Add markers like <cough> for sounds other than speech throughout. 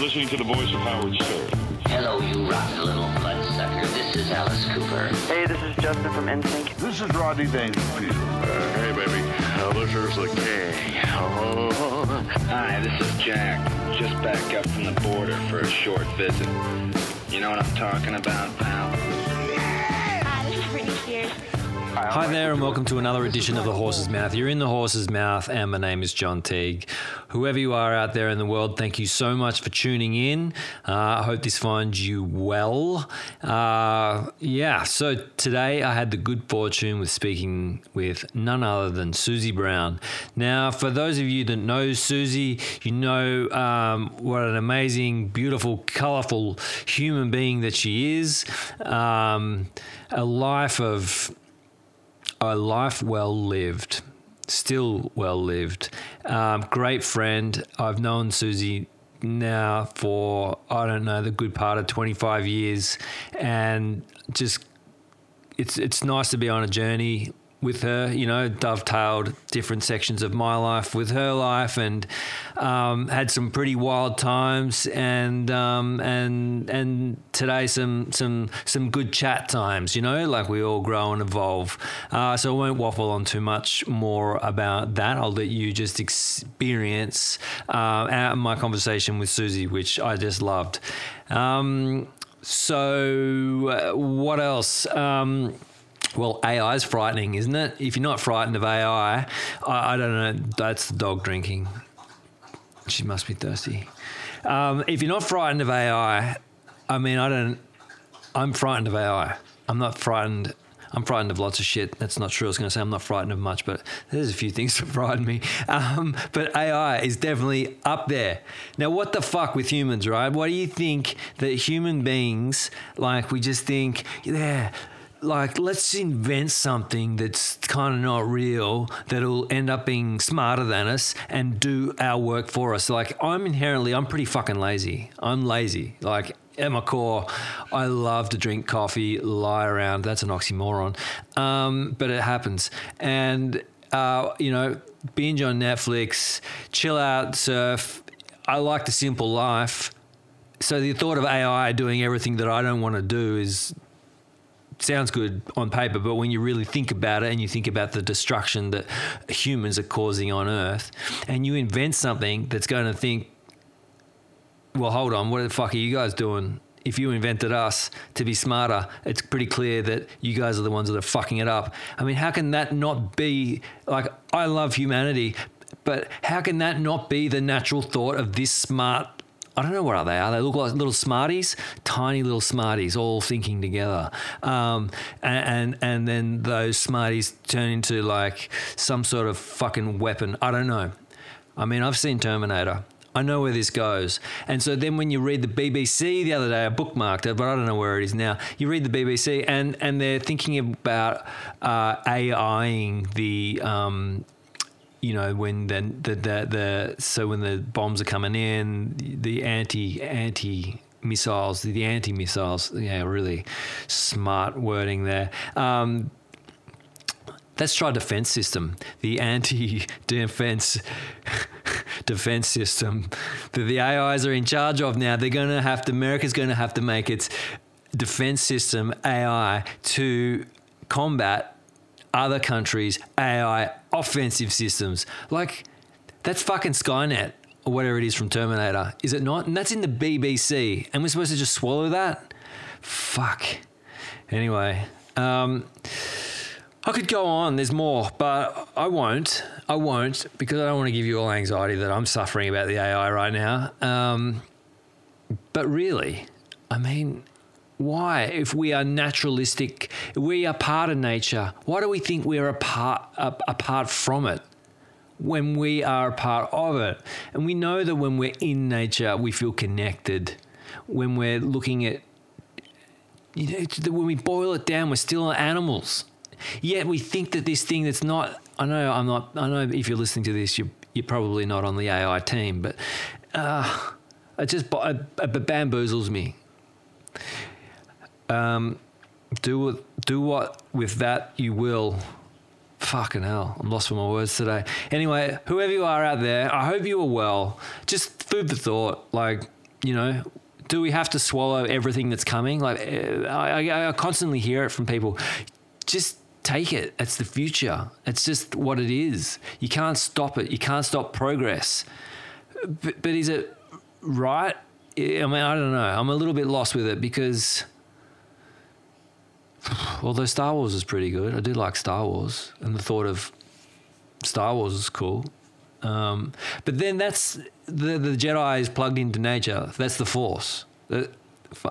listening to the voice of Howard Stern. Hello, you rotten little bloodsucker. This is Alice Cooper. Hey, this is Justin from NSYNC. This is Rodney Dangerfield. Uh, hey, baby. Uh, this is the king. Oh. Hi, this is Jack. Just back up from the border for a short visit. You know what I'm talking about, pal? Hi there, and welcome to another edition of The Horse's Mouth. You're in The Horse's Mouth, and my name is John Teague. Whoever you are out there in the world, thank you so much for tuning in. Uh, I hope this finds you well. Uh, yeah, so today I had the good fortune with speaking with none other than Susie Brown. Now, for those of you that know Susie, you know um, what an amazing, beautiful, colourful human being that she is. Um, a life of a life well lived, still well lived. Um, great friend. I've known Susie now for, I don't know, the good part of 25 years. And just, it's, it's nice to be on a journey with her, you know, dovetailed different sections of my life with her life, and um, had some pretty wild times, and um, and and today some some some good chat times, you know, like we all grow and evolve. Uh, so I won't waffle on too much more about that. I'll let you just experience uh, my conversation with Susie, which I just loved. Um, so uh, what else? Um, well, AI is frightening, isn't it? If you're not frightened of AI, I, I don't know. That's the dog drinking. She must be thirsty. Um, if you're not frightened of AI, I mean, I don't. I'm frightened of AI. I'm not frightened. I'm frightened of lots of shit. That's not true. I was going to say I'm not frightened of much, but there's a few things <laughs> that frighten me. Um, but AI is definitely up there. Now, what the fuck with humans, right? What do you think that human beings, like, we just think, yeah, like let's invent something that's kind of not real that'll end up being smarter than us and do our work for us. Like i'm inherently i'm pretty fucking lazy. I'm lazy. Like at my core i love to drink coffee lie around. That's an oxymoron. Um, but it happens. And uh, you know binge on netflix chill out surf. I like the simple life. So the thought of ai doing everything that i don't want to do is sounds good on paper, but when you really think about it and you think about the destruction that humans are causing on Earth, and you invent something that's going to think, well, hold on, what the fuck are you guys doing? If you invented us to be smarter, it's pretty clear that you guys are the ones that are fucking it up. I mean, how can that not be like, I love humanity, but how can that not be the natural thought of this smart I don't know what they are. They look like little smarties, tiny little smarties, all thinking together. Um, and, and and then those smarties turn into like some sort of fucking weapon. I don't know. I mean, I've seen Terminator. I know where this goes. And so then when you read the BBC the other day, I bookmarked it, but I don't know where it is now. You read the BBC and, and they're thinking about uh, AIing the. Um, you know when the, the the the so when the bombs are coming in, the anti anti missiles, the, anti missiles, yeah, really smart wording there. Um, that's try defense system, the anti defense <laughs> defense system that the AIs are in charge of now. They're going to have to America's going to have to make its defense system AI to combat other countries' AI offensive systems. Like, that's fucking Skynet or whatever it is from Terminator, is it not? And that's in the BBC. And we're supposed to just swallow that? Fuck. Anyway, um, I could go on, there's more, but I won't. I won't because I don't want to give you all anxiety that I'm suffering about the AI right now. Um, but really, I mean, why, if we are naturalistic, we are part of nature, why do we think we are apart, apart from it when we are a part of it? And we know that when we're in nature, we feel connected. When we're looking at, you know, when we boil it down, we're still animals. Yet we think that this thing that's not, I know I'm not, I know if you're listening to this, you're, you're probably not on the AI team, but uh, it just it, it bamboozles me um, do do what with that you will. Fucking hell, I'm lost for my words today. Anyway, whoever you are out there, I hope you are well. Just food for thought. Like, you know, do we have to swallow everything that's coming? Like, uh, I, I, I constantly hear it from people. Just take it. It's the future. It's just what it is. You can't stop it. You can't stop progress. But, but is it right? I mean, I don't know. I'm a little bit lost with it because, although Star Wars is pretty good, I do like Star Wars, and the thought of Star Wars is cool. Um, but then that's the the Jedi is plugged into nature. That's the Force. Uh,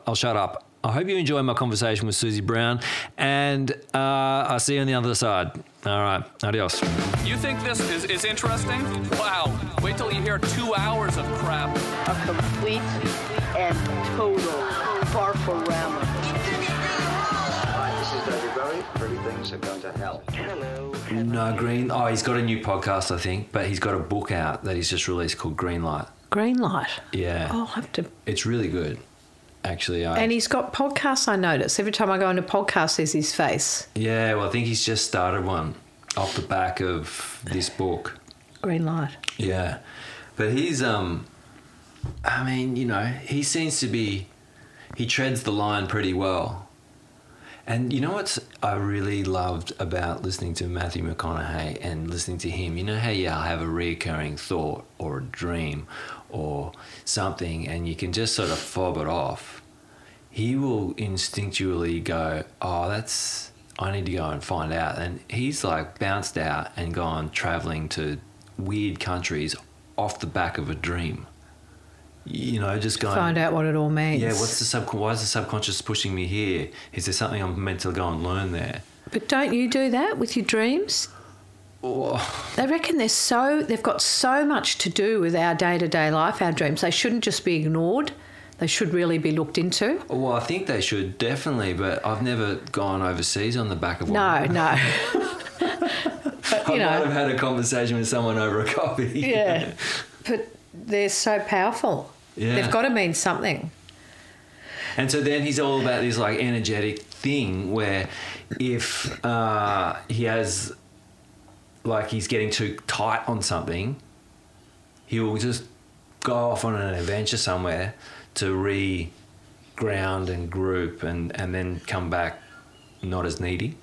I'll shut up. I hope you enjoy my conversation with Susie Brown, and uh, I'll see you on the other side. All right, adios. You think this is, is interesting? Wow. Wait till you hear two hours of crap. a complete and total farforama. Pretty things are going to hell. Hello. No, Green. Oh, he's got a new podcast, I think, but he's got a book out that he's just released called Green Light. Green light. Yeah, I'll have to. it's really good. Actually, I, And he's got podcasts. I notice every time I go into podcasts, there's his face. yeah. Well, I think he's just started one off the back of this book. Green light. Yeah, but he's um, I mean, you know, he seems to be, he treads the line pretty well. And you know what I really loved about listening to Matthew McConaughey and listening to him? You know how you have a recurring thought or a dream or something and you can just sort of fob it off. He will instinctually go, Oh, that's, I need to go and find out. And he's like bounced out and gone traveling to weird countries off the back of a dream. You know, just going Find out what it all means. yeah, what's the sub? Why is the subconscious pushing me here? Is there something I'm meant to go and learn there? But don't you do that with your dreams? Oh, They reckon they're so they've got so much to do with our day to day life, our dreams. They shouldn't just be ignored. They should really be looked into. well, I think they should definitely, but I've never gone overseas on the back of one. No, no. <laughs> but, I you might have had a conversation with someone over a coffee. yeah. <laughs> But they're so powerful. Yeah. They've got to mean something. And so then he's all about this like energetic thing where if uh, he has like he's getting too tight on something, he will just go off on an adventure somewhere to re ground and group and, and then come back not as needy.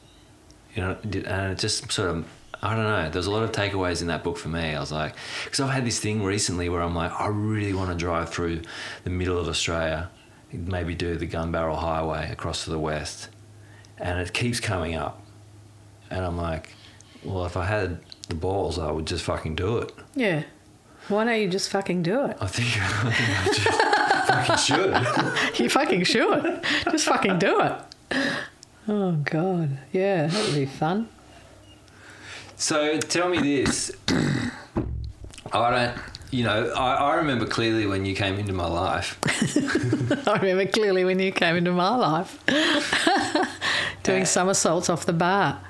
You know, and it just sort of I don't know. There's a lot of takeaways in that book for me. I was like, because I've had this thing recently where I'm like, I really want to drive through the middle of Australia, maybe do the Gunbarrel Highway across to the west, and it keeps coming up, and I'm like, well, if I had the balls, I would just fucking do it. Yeah. Why don't you just fucking do it? I think <laughs> I, think I just fucking should. <laughs> You fucking should. Just fucking do it. Oh God. Yeah, that would be fun. So tell me this. I don't, you know, I, I remember clearly when you came into my life. <laughs> I remember clearly when you came into my life <laughs> doing uh, somersaults off the bar.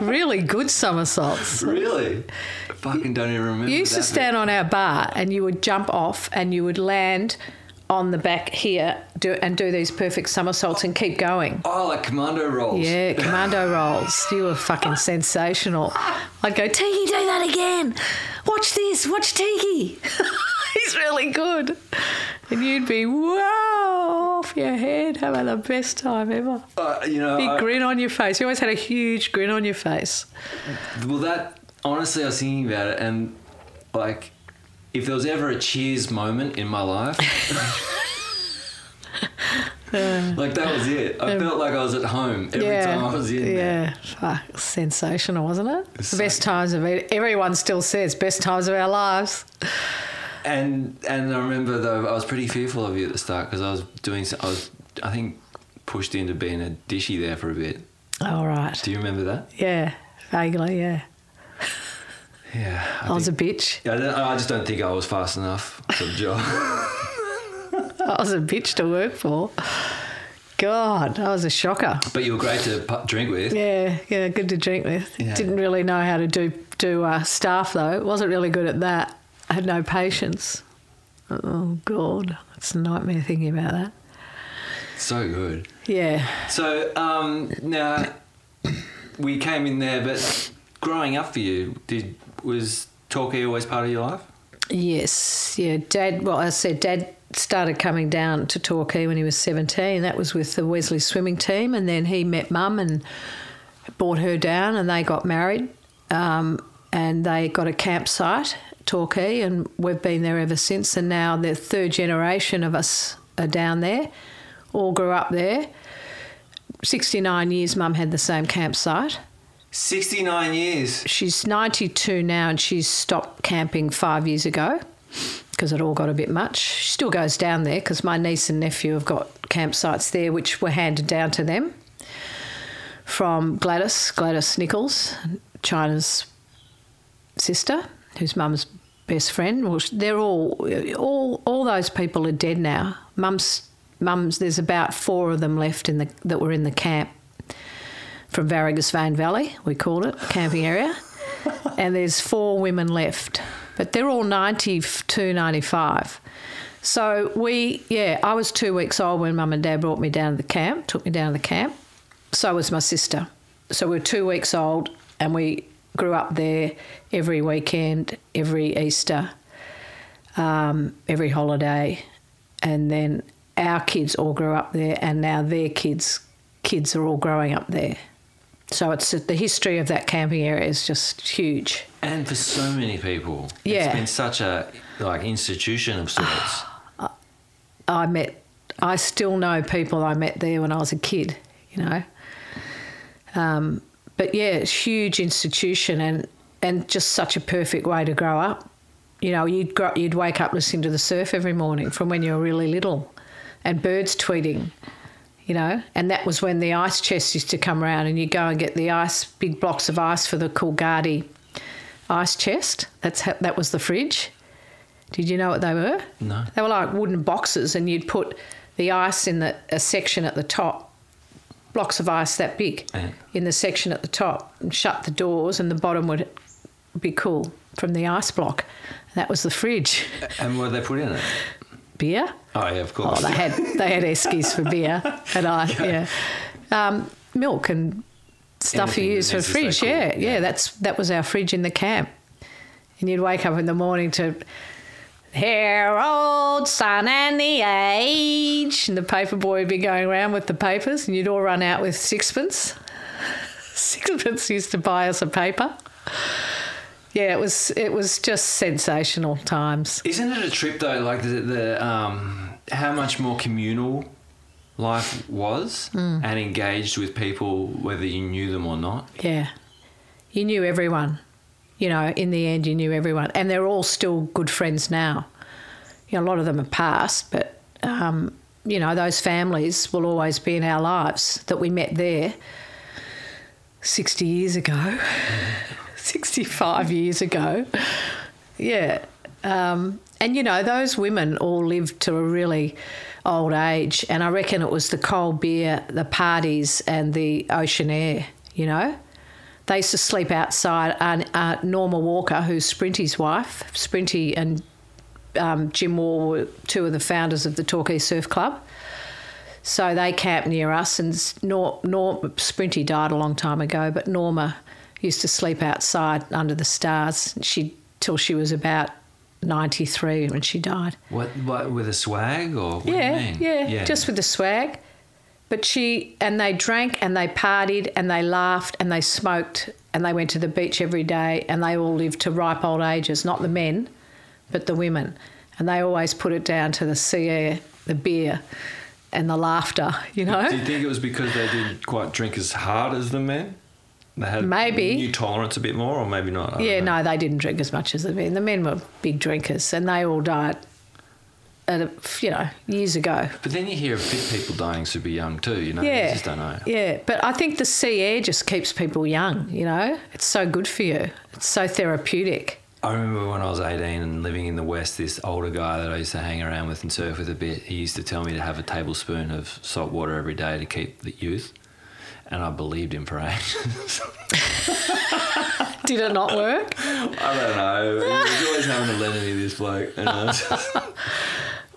really good somersaults. Really? I fucking don't even remember. You used to stand on our bar and you would jump off and you would land on the back here do, and do these perfect somersaults and keep going. Oh, like commando rolls. Yeah, <laughs> commando rolls. You were fucking sensational. I'd go, Tiki, do that again. Watch this. Watch Tiki. <laughs> He's really good. And you'd be wow off your head, having the best time ever. Uh, you know, Big I- grin on your face. You always had a huge grin on your face. well, that honestly, I was thinking about it, and like, if there was ever a cheers moment in my life, <laughs> like that was it. I felt like I was at home every yeah, time I was in there. yeah, fuck, sensational, wasn't it? It's the best times of it. Everyone still says best times of our lives. And and I remember though I was pretty fearful of you at the start because I was doing I was I think pushed into being a dishy there for a bit. All right. Do you remember that? Yeah, vaguely. Yeah, Yeah. I, was a bitch. I, I just don't think I was fast enough for the job. <laughs> I was a bitch to work for. God, I was a shocker. but you were great to pu- drink with. Yeah, yeah, good to drink with. Yeah. Didn't really know how to do do uh, staff though. Wasn't really good at that. I had no patience. Oh God, it's a nightmare thinking about that. So good. Yeah. So um, now we came in there, but growing up for you, did was Torquay always part of your life? Yes, yeah. Dad, well, I said Dad started coming down to Torquay when he was 17. That was with the Wesley swimming team. And then he met Mum and brought her down and they got married. Um, and they got a campsite, Torquay, and we've been there ever since. And now the third generation of us are down there, all grew up there. 69 years, Mum had the same campsite. 69 years. She's 92 now and she's stopped camping five years ago because it all got a bit much. She still goes down there because my niece and nephew have got campsites there which were handed down to them from Gladys, Gladys Nichols, China's sister, whose mum's best friend. Well, they're all, all, all those people are dead now. Mum's, mum's, there's about four of them left in the that were in the camp from Vargas Vein Valley, we called it, camping area. <laughs> and there's four women left, but they're all 92, 95. So we, yeah, I was two weeks old when mum and dad brought me down to the camp, took me down to the camp. So was my sister. So we were two weeks old and we grew up there every weekend, every Easter, um, every holiday. And then our kids all grew up there and now their kids kids are all growing up there. So it's the history of that camping area is just huge. And for so many people, Yeah. it's been such a like institution of sorts. <sighs> I met, I still know people I met there when I was a kid, you know. Um, but yeah, it's huge institution and, and just such a perfect way to grow up. You know, you'd grow, you'd wake up listening to the surf every morning from when you were really little, and birds tweeting. You know, and that was when the ice chests used to come around, and you go and get the ice, big blocks of ice for the Coolgardie ice chest. That's how, that was the fridge. Did you know what they were? No. They were like wooden boxes, and you'd put the ice in the a section at the top, blocks of ice that big, Yeah. in the section at the top, and shut the doors, and the bottom would be cool from the ice block. That was the fridge. And what did they put in it? Beer. Oh, yeah, of course. Oh, they had they had eskies for beer, and I <laughs> yeah, um, milk and stuff you use for it fridge. cool, Yeah, yeah, yeah. that's that was our fridge in the camp, and you'd wake up in the morning to. Herald, Sun and the Age. And the paper boy would be going around with the papers, and you'd all run out with sixpence. <laughs> Sixpence used to buy us a paper. Yeah, it was it was just sensational times. Isn't it a trip though? Like the, the um, how much more communal life was Mm. and engaged with people, whether you knew them or not. Yeah. You knew everyone. You know, in the end, you knew everyone. And they're all still good friends now. You know, a lot of them are passed, but, um, you know, those families will always be in our lives that we met there 60 years ago, <laughs> 65 years ago. Yeah. Um, and, you know, those women all lived to a really old age. And I reckon it was the cold beer, the parties, and the ocean air, you know? They used to sleep outside. Uh, uh, Norma Walker, who's Sprinty's wife, Sprinty and um, Jim Wall were two of the founders of the Torquay Surf Club. So they camped near us, and Nor, Nor, Sprinty died a long time ago, but Norma used to sleep outside under the stars. She till she was about ninety three when she died. What, what with a swag or what yeah, do you mean? yeah, just with the swag. But she and they drank and they partied and they laughed and they smoked and they went to the beach every day and they all lived to ripe old ages. Not the men, but the women. And they always put it down to the sea air, the beer, and the laughter. You know. Do you think it was because they didn't quite drink as hard as the men? They had Maybe. new tolerance a bit more, or maybe not. Yeah, know. no, they didn't drink as much as the men. The men were big drinkers, and they all died, at a, you know, years ago. But then you hear of fit people dying super young too. You know, you Yeah, just don't know. yeah. But I think the sea air just keeps people young. You know, it's so good for you. It's so therapeutic. I remember when I was 18 and living in the West, this older guy that I used to hang around with and surf with a bit, he used to tell me to have a tablespoon of salt water every day to keep the youth. And I believed him for ages. <laughs> Did it not work? I don't know. He was always having to lend me this bloke. Just- <laughs>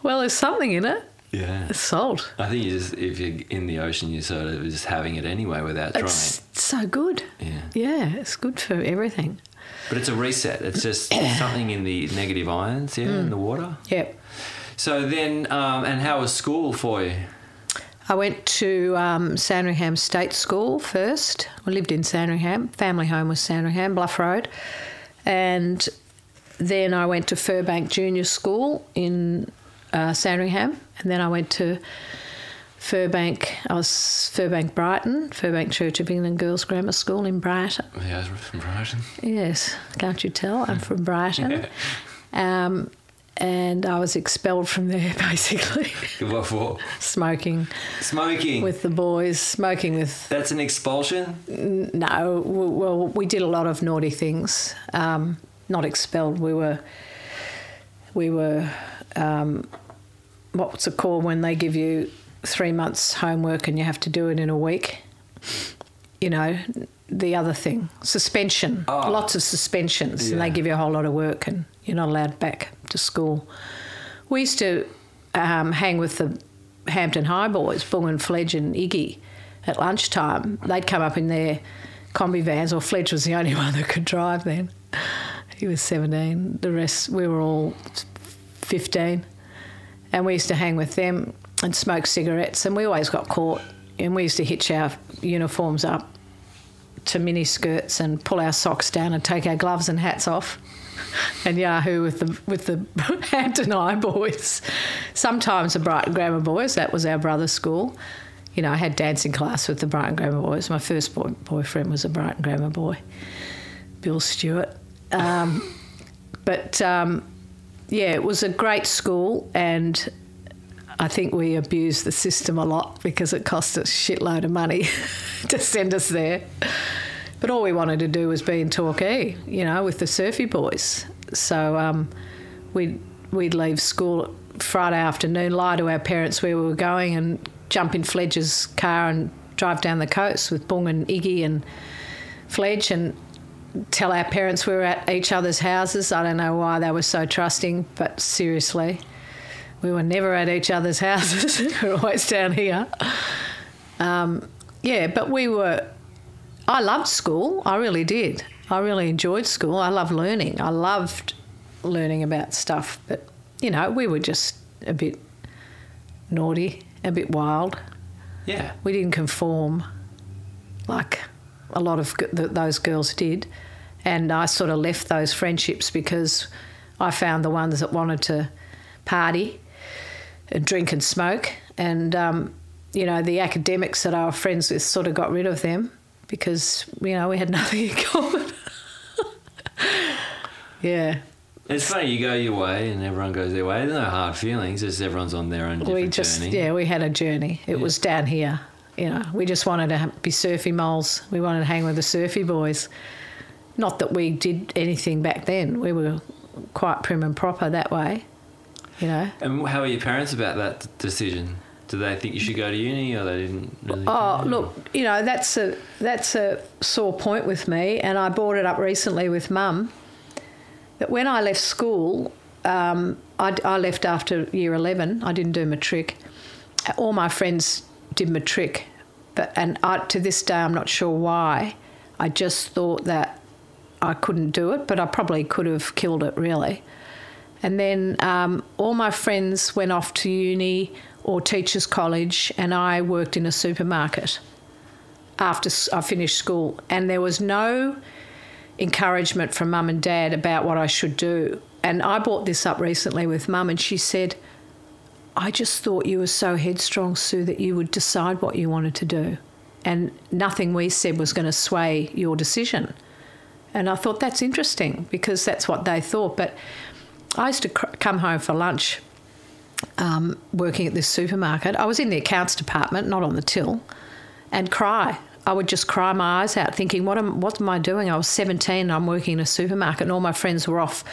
Well, there's something in it. yeah. It's salt. I think you just, if you're in the ocean, you're sort of just having it anyway without trying. It's so good. Yeah. Yeah, it's good for everything. But it's a reset. It's just <clears throat> something in the negative ions, yeah, Mm. in the water. Yep. So then, um, and how was school for you? I went to um, Sandringham State School first. I lived in Sandringham. Family home was Sandringham, Bluff Road. And then I went to Firbank Junior School in uh, Sandringham. And then I went to Firbank, I was Firbank Brighton, Firbank Church of England Girls Grammar School in Brighton. Yeah, I was from Brighton. Yes, can't you tell? I'm from Brighton. <laughs> Um, and I was expelled from there <laughs> basically. What for? smoking Smoking. with the boys, smoking with. That's an expulsion. No, well, we did a lot of naughty things. Um, not expelled. We were. We were. Um, what's it called when they give you three months homework and you have to do it in a week? You know, the other thing, suspension. Oh. Lots of suspensions, and they give you a whole lot of work, and you're not allowed back to school. We used to um, hang with the Hampton High boys, Bung and Fledge and Iggy, at lunchtime. They'd come up in their Kombi vans, or Fledge was the only <laughs> one that could drive then. He was 17. The rest, we were all 15. And we used to hang with them and smoke cigarettes, and we always got caught. And we used to hitch our uniforms up to mini skirts and pull our socks down and take our gloves and hats off <laughs> and Yahoo with the with the <laughs> Hampton High boys. Sometimes the Brighton Grammar boys. That was our brother's school. You know, I had dancing class with the Brighton Grammar boys. My first boy, boyfriend was a Brighton Grammar boy, Bill Stewart. Um, <laughs> but um, yeah, it was a great school, and I think we abused the system a lot because it cost us a shitload of money to send us there. But all we wanted to do was be in Torquay, you know, with the surfy boys. So um, we'd, we'd leave school Friday afternoon, lie to our parents where we were going, and jump in Fledge's car and drive down the coast with Bung and Iggy and Fledge and tell our parents we were at each other's houses. I don't know why they were so trusting, but seriously, we were never at each other's <laughs> houses. we were always down here. Um, yeah, but we were. I loved school. I really did. I really enjoyed school. I loved learning. I loved learning about stuff. But you know, we were just a bit naughty, a bit wild. Yeah. We didn't conform like a lot of those girls did. And I sort of left those friendships because I found the ones that wanted to party and drink and smoke. And, um, you know, the academics that I was friends with sort of got rid of them because, you know, we had <laughs> nothing in common. yeah. It's funny, you go your way and everyone goes their way. There's no hard feelings, it's everyone's on their own different we just journey. yeah we had a journey it was down here you know we just wanted to be surfy moles we wanted to hang with the surfy boys not that we did anything back then we were quite prim and proper that way you know And how were your parents about that decision? Did they think you should go to uni or they didn't really? Oh, look, you know that's a that's a sore point with me, and I brought it up recently with Mum. That when I left school, um, I, I left after year eleven. I didn't do matric. All my friends did matric, but and I, to this day I'm not sure why. I just thought that I couldn't do it, but I probably could have killed it really. And then um, all my friends went off to uni or teachers' college, and I worked in a supermarket after I finished school. And there was no encouragement from mum and dad about what I should do. And I brought this up recently with mum, and she said, I just thought you were so headstrong, Sue, that you would decide what you wanted to do. And nothing we said was going to sway your decision. And I thought that's interesting because that's what they thought. But I used to cr- come home for lunch um, working at this supermarket. I was in the accounts department, not on the till, and cry. I would just cry my eyes out, thinking, "What am what am I doing?" I was seventeen. And I'm working in a supermarket, and all my friends were off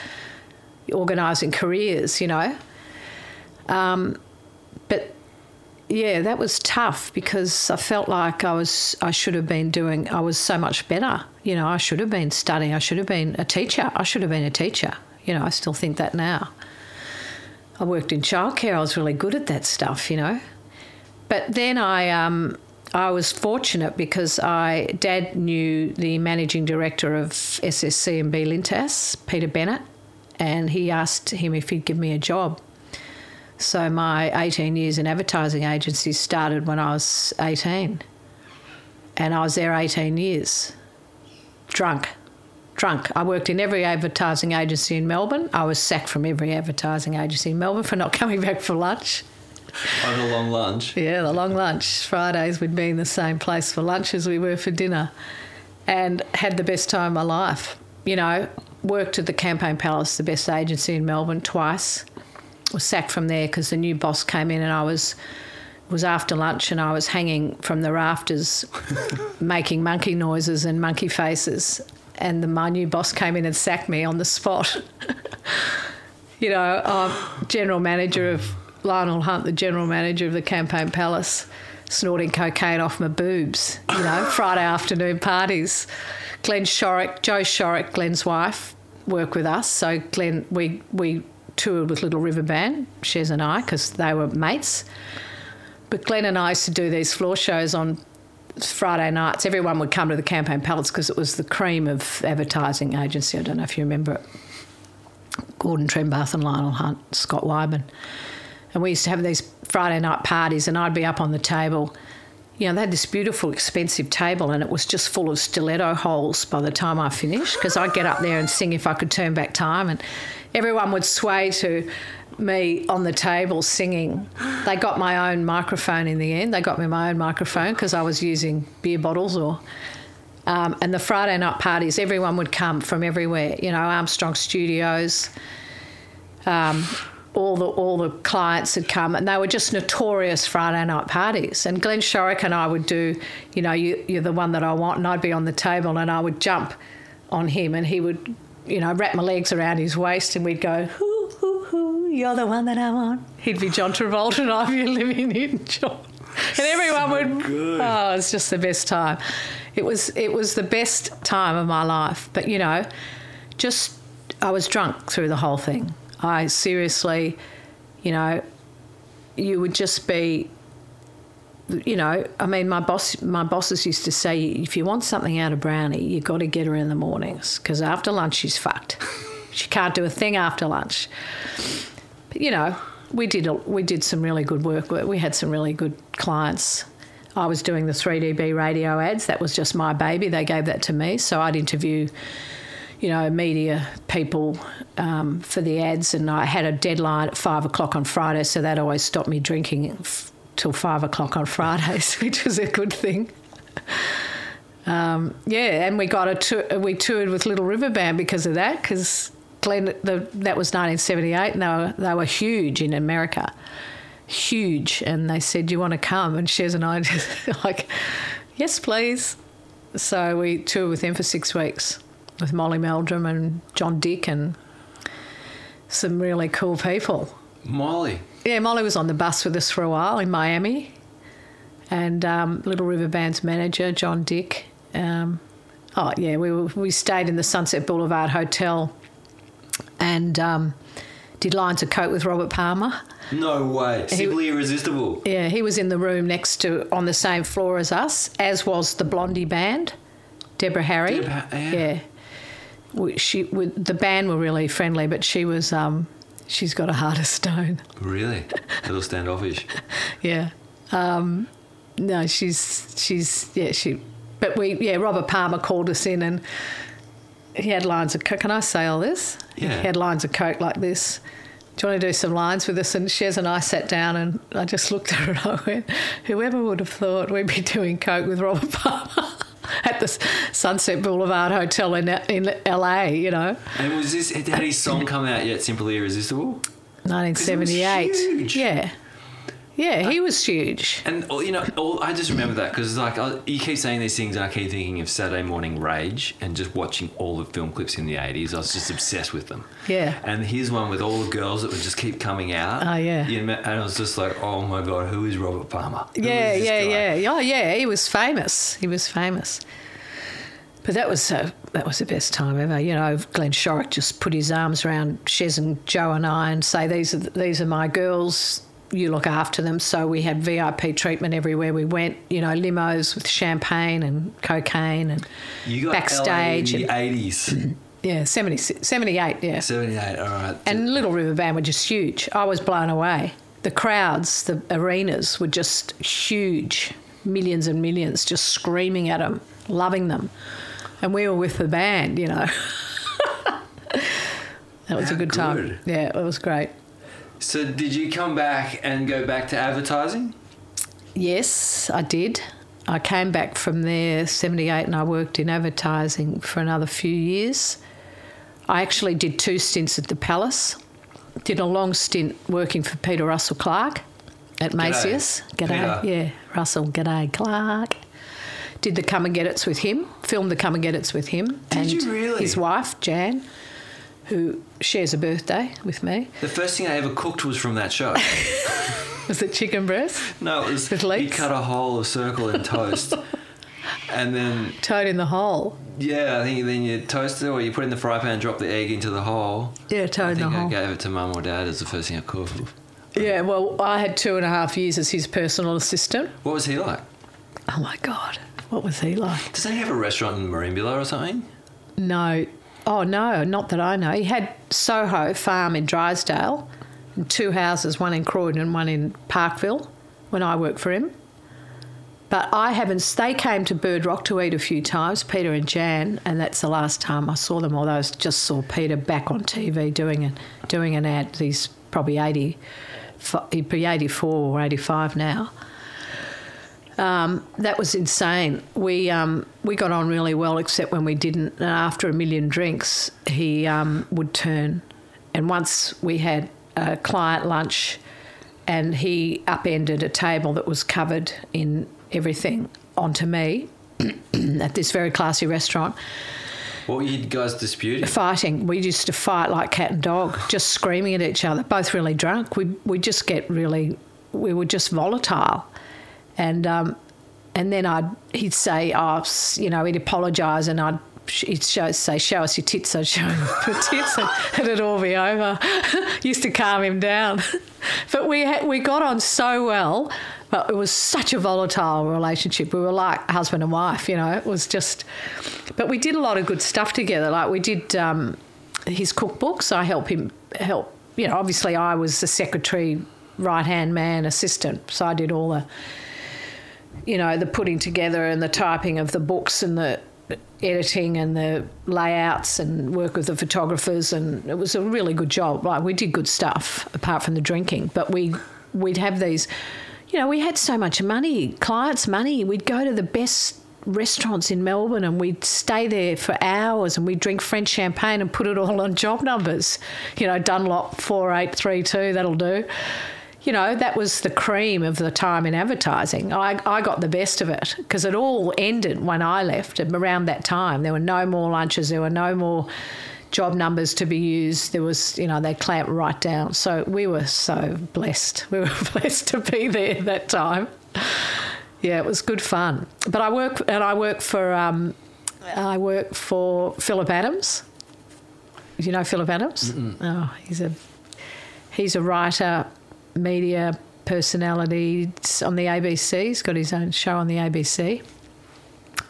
organising careers. You know. Um, but yeah, that was tough because I felt like I was I should have been doing I was so much better. You know, I should have been studying. I should have been a teacher. I should have been a teacher. You know, I still think that now. I worked in childcare. I was really good at that stuff, you know. But then I um, I was fortunate because I dad knew the managing director of SSC and B Lintas, Peter Bennett, and he asked him if he'd give me a job. So my 18 years in advertising agencies started when I was 18, and I was there 18 years. Drunk, drunk. I worked in every advertising agency in Melbourne. I was sacked from every advertising agency in Melbourne for not <laughs> coming back for lunch. Over a long lunch. Yeah, the long lunch. Fridays we'd be in the same place for lunch as we were for dinner and had the best time of my life. You know, worked at the Campaign Palace, the best agency in Melbourne, twice. Was sacked from there because the new boss came in and I was was after lunch and I was hanging from the rafters <laughs> making monkey noises and monkey faces and the, my new boss came in and sacked me on the spot. <laughs> you know, I'm general manager of Lionel Hunt, the general manager of the Campaign Palace, snorting cocaine off my boobs, you know, <laughs> Friday afternoon parties. Glenn Shorrock, Joe Shorrock, Glenn's wife, work with us. So Glenn, we, we toured with Little River Band, Shez and I, because they were mates. But Glenn and I used to do these floor shows on Friday nights. Everyone would come to the Campaign Palace because it was the cream of advertising agency. I don't know if you remember it. Gordon Trembath and Lionel Hunt, Scott Wyman. And we used to have these Friday night parties, and I'd be up on the table. You know, they had this beautiful, expensive table, and it was just full of stiletto holes by the time I finished because I'd get up there and sing if I could turn back time, and everyone would sway to me on the table singing. They got my own microphone in the end. They got me my own microphone because I was using beer bottles or. Um, and the Friday night parties, everyone would come from everywhere. You know, Armstrong Studios. Um, all the all the clients had come, and they were just notorious Friday night parties. And Glenn Shorrock and I would do, you know, you, you're the one that I want, and I'd be on the table, and I would jump on him, and he would, you know, wrap my legs around his waist, and we'd go, hoo you're the one that I want. He'd be John Travolta, and I'd be living in John. And everyone would, oh, it's just the best time. It was it was the best time of my life. But you know, just I was drunk through the whole thing. I seriously, you know, you would just be, you know, I mean, my boss, my bosses used to say, if you want something out of Brownie, you got to get her in the mornings because after lunch she's fucked. she can't do a thing after lunch. You know, we did we did some really good work. We had some really good clients. I was doing the 3DB radio ads. That was just my baby. They gave that to me, so I'd interview you know, media people um, for the ads, and I had a deadline at five o'clock on Friday, so that always stopped me drinking f- till five o'clock on Fridays, <laughs> which was a good thing. Um, yeah, and we got a tour, we toured with Little River Band because of that, because Glenn, the, that was 1978, and they were they were huge in America, huge, and they said, "Do you want to come?" And Shez and I just <laughs> like, "Yes, please." So we toured with them for six weeks with Molly Meldrum and John Dick and some really cool people. Molly. Yeah, Molly was on the bus with us for a while in Miami, and um, Little River Band's manager John Dick. Um, oh yeah, we were, we stayed in the Sunset Boulevard Hotel, and um, did lines of coke with Robert Palmer. No way. Simply irresistible. Yeah, he was in the room next to on the same floor as us, as was the Blondie Band, Deborah Harry. Deborah- yeah. yeah we- she with the band were really friendly, but she was um, she's got a heart of stone. Really? <laughs> A little standoffish. Yeah. Um, no, she's she's yeah she. But we yeah Robert Palmer called us in and he had lines of coke. Can I say all this? Yeah. He had lines of coke like this. Do you want to do some lines with us? And Shez and I sat down and I just looked at her and I went, whoever would have thought we'd be doing coke with Robert Palmer <laughs> at the Sunset Boulevard Hotel in, in LA, you know? And was this had his song come out yet? Simply irresistible. 1978. Yeah. Yeah, he was huge. And you know, all, I just remember that because like I, you keep saying these things, and I keep thinking of Saturday Morning Rage and just watching all the film clips in the eighties. I was just obsessed with them. Yeah. And here's one with all the girls that would just keep coming out. Oh, yeah. You know, and I was just like, oh my god, who is Robert Palmer? Who Yeah, yeah, guy? yeah. Oh, yeah. He was famous. He was famous. But that was uh, that was the best time ever. You know, Glenn Shorrock just put his arms around Shez and Joe and I and say, "These are these are my girls. You look after them. So we had VIP treatment everywhere we went. You know, limos with champagne and cocaine and You got backstage LA in the eighties, <clears throat> yeah, 70, 78, yeah. seventy eight. All right. And Little River Band were just huge. I was blown away. The crowds, the arenas were just huge. Millions and millions just screaming at them, loving them. And we were with the band, you know. <laughs> that was a How good time. Yeah, it was great. So did you come back and go back to advertising? Yes, I did. I came back from there 78 and I worked in advertising for another few years. I actually did two stints at the Palace. Did a long stint working for Peter Russell-Clarke at Macy's. G'day. Yeah, Russell, g'day, Clark. Did the Come and Get It's with him, filmed the Come and Get It's with him. Did and you really? His wife, Jan, who shares a birthday with me. The first thing I ever cooked was from that show. <laughs> Was it chicken breast? No, it was With you leeks? cut a hole, a circle in toast, <laughs> and then Toad in the hole. yeah, I think then you toast it or you put it in the fry pan, drop the egg into the hole. Yeah, toad I in the think I hole. gave it to mum or dad as the first thing I cooked. Yeah, well, I had two and a half years as his personal assistant. What was he like? Oh my God, what was he like? Doesn't he have a restaurant in Merimbula or something? No, oh no, not that I know. He had Soho Farm in Drysdale, and two houses, one in Croydon and one in Parkville, when I worked for him. But I haven't. They came to Bird Rock to eat a few times, Peter and Jan, and that's the last time I saw them. Although I just saw Peter back on TV doing an doing an ad. He's probably eighty, he'd be eighty four or eighty five now. Um, that was insane. We um, we got on really well, except when we didn't. And after a million drinks, he um, would turn. And once we had a client lunch, and he upended a table that was covered in everything onto me <clears throat> at this very classy restaurant. What were you guys disputing? Fighting. We used to fight like cat and dog, just screaming at each other. Both really drunk. We we just get really. We were just volatile, and um, and then I'd he'd say, oh, you know, he'd apologise, and I'd he'd show, say, show us your tits. I'd show him <laughs> the tits, and it'd all be over. <laughs> used to calm him down, <laughs> but we we got on so well. But it was such a volatile relationship. We were like husband and wife, you know. It was just, but we did a lot of good stuff together. Like we did um, his cookbooks. I help him help. You know, obviously I was the secretary, right hand man, assistant. So I did all the, you know, the putting together and the typing of the books and the editing and the layouts and work with the photographers and it was a really good job. Like we did good stuff apart from the drinking, but we we'd have these you know, we had so much money, clients' money. We'd go to the best restaurants in Melbourne and we'd stay there for hours and we'd drink French champagne and put it all on job numbers. You know, Dunlop 4832, that'll do. You know, that was the cream of the time in advertising. I, I got the best of it because it all ended when I left and around that time. There were no more lunches, there were no more job numbers to be used. There was, you know, they clamped right down. So we were so blessed. We were <laughs> blessed to be there that time. Yeah, it was good fun. But I work and I work for um, I work for Philip Adams. Do you know Philip Adams? Oh, he's a he's a writer, media personality on the ABC. He's got his own show on the ABC.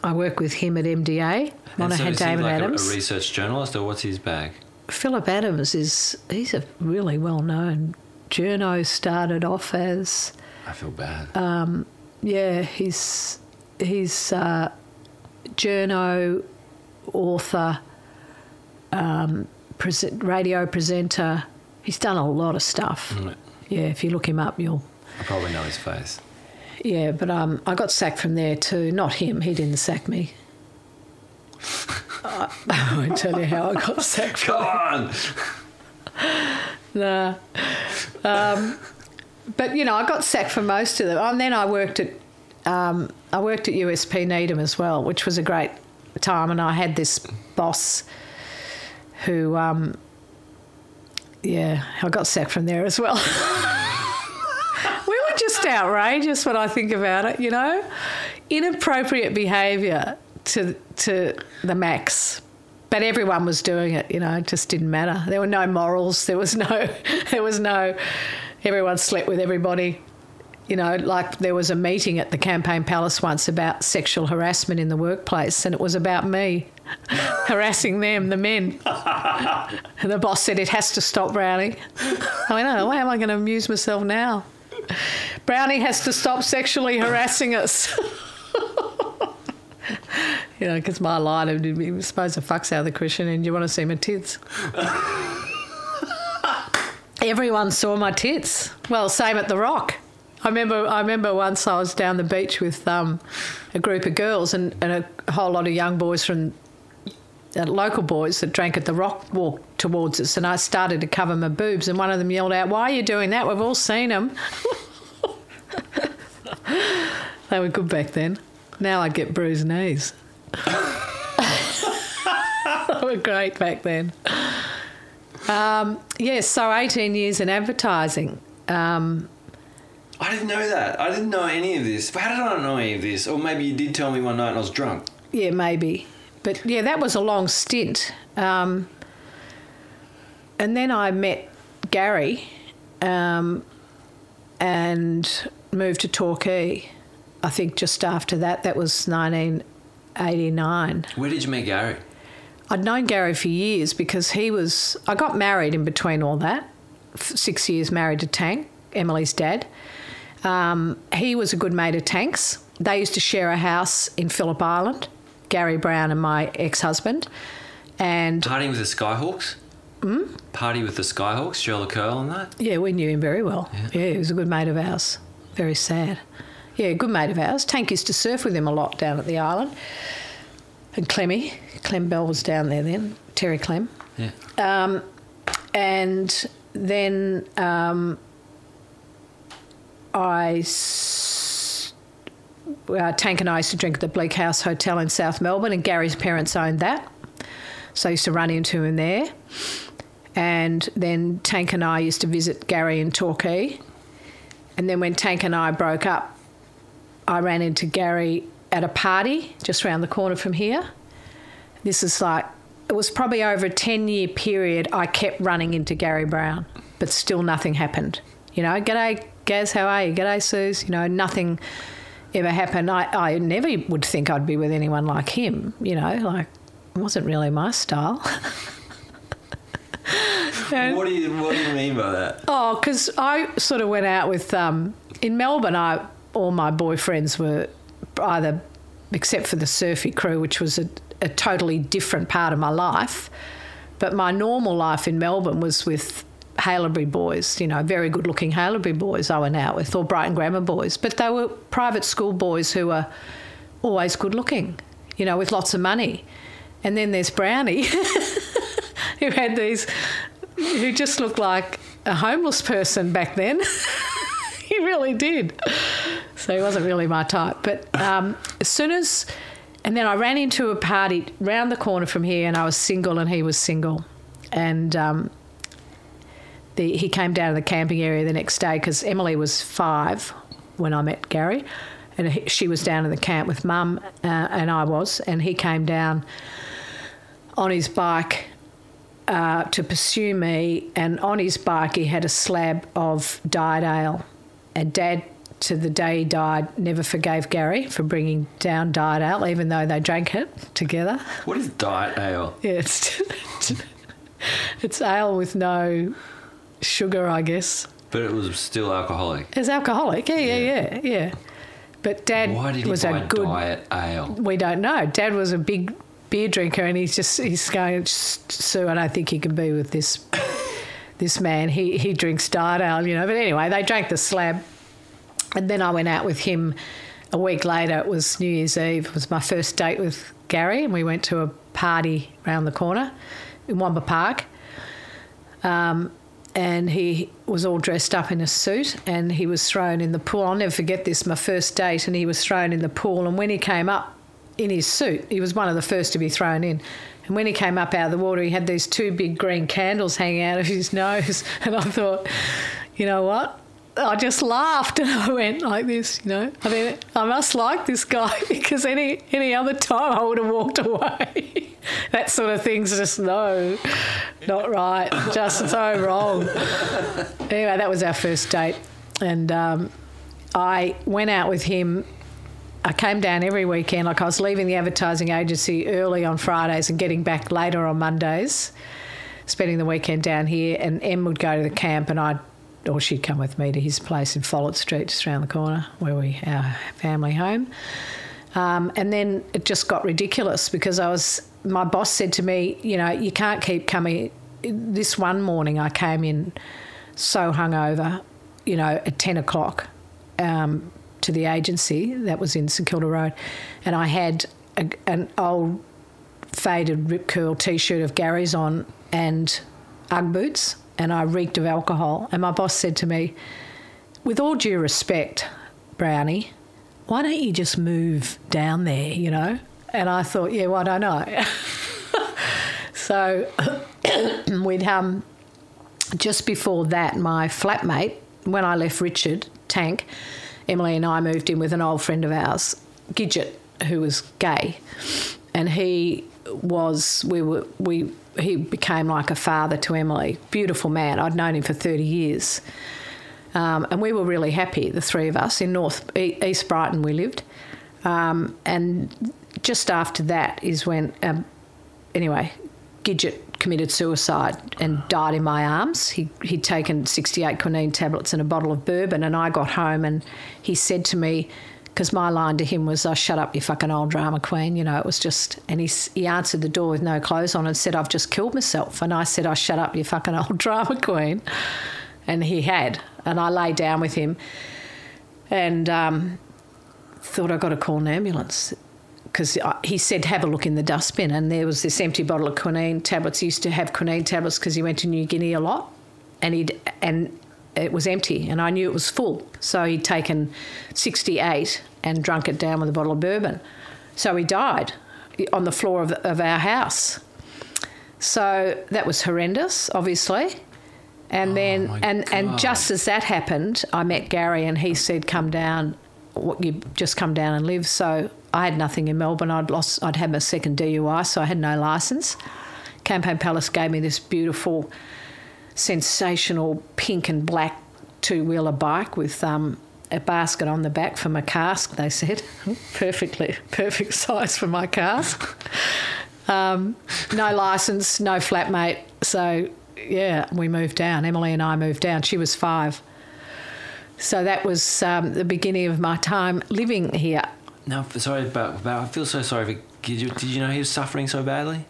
I work with him at MDA. And so David like a- Adams. A, research journalist, or what's his bag? Philip Adams is he's a really well known journo started off as I feel bad. Uh, yeah he's he's uh, journo author um, present, radio presenter he's done a lot of stuff Mm. Yeah if you look him up you'll I probably know his face. yeah but um, I got sacked from there too not him he didn't sack me I <laughs> I won't tell you how I got sacked from Come on. Nah. Um, but you know, I got sacked for most of them. And then I worked at um, I worked at USP Needham as well, which was a great time. And I had this boss who, um, yeah, I got sacked from there as well. <laughs> we were just outrageous when I think about it. You know, inappropriate behaviour to to the max. But everyone was doing it, you know, it just didn't matter. There were no morals, there was no <laughs> there was no everyone slept with everybody. You know, like there was a meeting at the Campaign Palace once about sexual harassment in the workplace, and it was about me <laughs> harassing them, the men. <laughs> And the boss said, It has to stop, Brownie. I went, Oh, how am I going to amuse myself now? Brownie has to stop sexually harassing us. <laughs> you know, because my line be, suppose the fuck's out of the cushion and you want to see my tits. Everyone saw my tits. Well, same at the Rock. I remember. I remember once I was down the beach with um, a group of girls and, and a whole lot of young boys from uh, local boys that drank at the Rock walked towards us, and I started to cover my boobs, and one of them yelled out, "Why are you doing that? We've all seen them." <laughs> they were good back then. Now I get bruised knees. <laughs> they were great back then. Um, yes, so 18 years in advertising. Um, I didn't know that. I didn't know any of this. How did I not know any of this? Or maybe you did tell me one night and I was drunk. yeah, maybe. But yeah, that was a long stint. Um, and then I met Gary um, and moved to Torquay. I think just after that, that was 1989. Where did you meet Gary? I'd known Gary for years because he was. I got married in between all that. Six years married to Tank, Emily's dad. Um, he was a good mate of Tank's. They used to share a house in Phillip Island, Gary Brown and my ex husband. And Partying with the Skyhawks? Hmm? Party with the Skyhawks, Sherlock Curl and that? yeah, we knew him very well. Yeah. he was a good mate of ours. Very sad. Yeah, good mate of ours. Tank used to surf with him a lot down at the island. And Clemmy, Clem Bell was down there then, Terry Clem. Yeah. Um, and then um, I, uh, Tank and I used to drink at the Bleak House Hotel in South Melbourne, and Gary's parents owned that. So I used to run into him there. And then Tank and I used to visit Gary in Torquay. And then when Tank and I broke up, I ran into Gary at a party just round the corner from here. This is like, it was probably over a 10 year period I kept running into Gary Brown, but still nothing happened. You know, g'day, Gaz, how are you? G'day, Suze. You know, nothing ever happened. I, I never would think I'd be with anyone like him, you know, like, it wasn't really my style. <laughs> And- What do you What do you mean by that? Oh, because I sort of went out with um, in Melbourne. I all my boyfriends were either, except for the surfy crew, which was a, a totally different part of my life. But my normal life in Melbourne was with Haileybury boys. You know, very good-looking Haileybury boys. I went out with, or Brighton Grammar boys. But they were private school boys who were always good-looking. You know, with lots of money. And then there's Brownie, <laughs> who had these who just looked like a homeless person back then. <laughs> he really did. So he wasn't really my type. But um, as soon as, and then I ran into a party round the corner from here, and I was single, and he was single, and um, the, he came down to the camping area the next day because Emily was five when I met Gary, and he, she was down in the camp with Mum, uh, and I was, and he came down on his bike uh, to pursue me, and on his bike he had a slab of dyed ale. And Dad, to the day he died, never forgave Gary for bringing down diet ale, even though they drank it together. What is diet ale? Yeah, it's <laughs> it's ale with no sugar, I guess. But it was still alcoholic. It's alcoholic. Yeah, yeah, yeah, yeah. But Dad Why did he was buy a good. diet ale? We don't know. Dad was a big beer drinker, and he's just he's going, Sue. I don't think he can be with this this man. He he drinks diet ale, you know. But anyway, they drank the slab, and then I went out with him. A week later, it was New Year's Eve. It was my first date with Gary, and we went to a party around the corner in Wamba Park. Um, and he was all dressed up in a suit and he was thrown in the pool. I'll never forget this, my first date, and he was thrown in the pool. And when he came up in his suit, he was one of the first to be thrown in. And when he came up out of the water, he had these two big green candles hanging out of his <laughs> nose. And I thought, you know what? I just laughed <laughs> and I went like this, you know. I mean, I must like this guy <laughs> because any any other time I would have walked away. <laughs> that sort of thing's just no, not right, just so wrong. Anyway, that was our first date, and um, I went out with him. I came down every weekend, like I was leaving the advertising agency early on Fridays and getting back later on Mondays, spending the weekend down here. And Em would go to the camp, and I'd or she'd come with me to his place in Follett Street, just around the corner, where we our family home. Um, and then it just got ridiculous because I was. My boss said to me, you know, you can't keep coming. This one morning, I came in so hungover, you know, at ten o'clock um, to the agency that was in St Kilda Road, and I had a, an old faded rip curl t-shirt of Gary's on and UGG boots, and I reeked of alcohol. And my boss said to me, with all due respect, Brownie, why don't you just move down there, you know? And I thought, yeah, why don't I? <laughs> so <coughs> we'd um, just before that, my flatmate, when I left Richard Tank, Emily and I moved in with an old friend of ours, Gidget, who was gay, and he was we were we he became like a father to Emily. Beautiful man. I'd known him for thirty years. Um, and we were really happy, the three of us, in North East Brighton. We lived, um, and just after that is when, um, anyway, Gidget committed suicide and died in my arms. He, he'd taken 68 quinine tablets and a bottle of bourbon, and I got home and he said to me, because my line to him was, "I oh, shut up, you fucking old drama queen." You know, it was just, and he he answered the door with no clothes on and said, "I've just killed myself," and I said, "I oh, shut up, you fucking <laughs> old drama queen," and he had, and I lay down with him, and um, thought I got to call an ambulance because he said have a look in the dustbin, and there was this empty bottle of quinine tablets. He used to have quinine tablets because he went to New Guinea a lot, and he'd and it was empty, and I knew it was full. So he'd taken sixty eight and drunk it down with a bottle of bourbon. So he died on the floor of, of our house. So that was horrendous, obviously. And Oh, then, and, and just as that happened, I met Gary and he said, Come down, what, you just come down and live. So I had nothing in Melbourne. I'd lost, I'd had my second DUI, so I had no license. Campaign Palace gave me this beautiful, sensational pink and black two wheeler bike with um, a basket on the back for my cask, they said. <laughs> Perfectly, perfect <laughs> size for my cask. Um, no license, no flatmate. So, yeah, we moved down. Emily and I moved down. She was five. So that was um, the beginning of my time living here. No, sorry about, about. I feel so sorry for. Did you, did you know he was suffering so badly?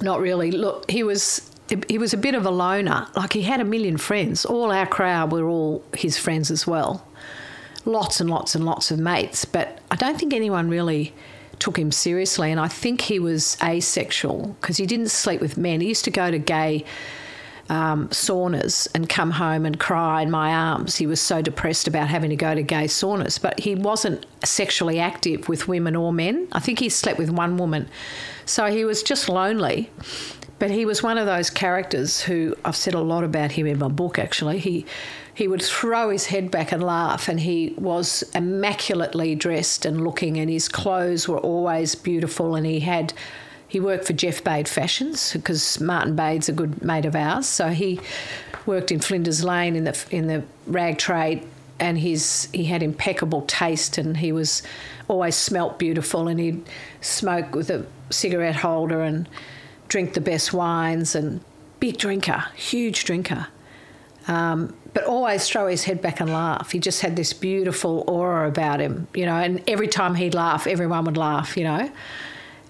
Not really. Look, he was he was a bit of a loner. Like he had a million friends. All our crowd were all his friends as well. Lots and lots and lots of mates, but I don't think anyone really took him seriously. And I think he was asexual because he didn't sleep with men. He used to go to gay um, saunas and come home and cry in my arms. He was so depressed about having to go to gay saunas, but he wasn't sexually active with women or men. I think he slept with one woman. So he was just lonely. But he was one of those characters who I've said a lot about him in my book actually. He he would throw his head back and laugh and he was immaculately dressed and looking and his clothes were always beautiful and he had he worked for Jeff Bade Fashions because Martin Bade's a good mate of ours. So he worked in Flinders Lane in the in the rag trade, and his he had impeccable taste, and he was always smelt beautiful, and he'd smoke with a cigarette holder and drink the best wines, and big drinker, huge drinker. Um, but always throw his head back and laugh. He just had this beautiful aura about him, you know, and every time he'd laugh, everyone would laugh, you know.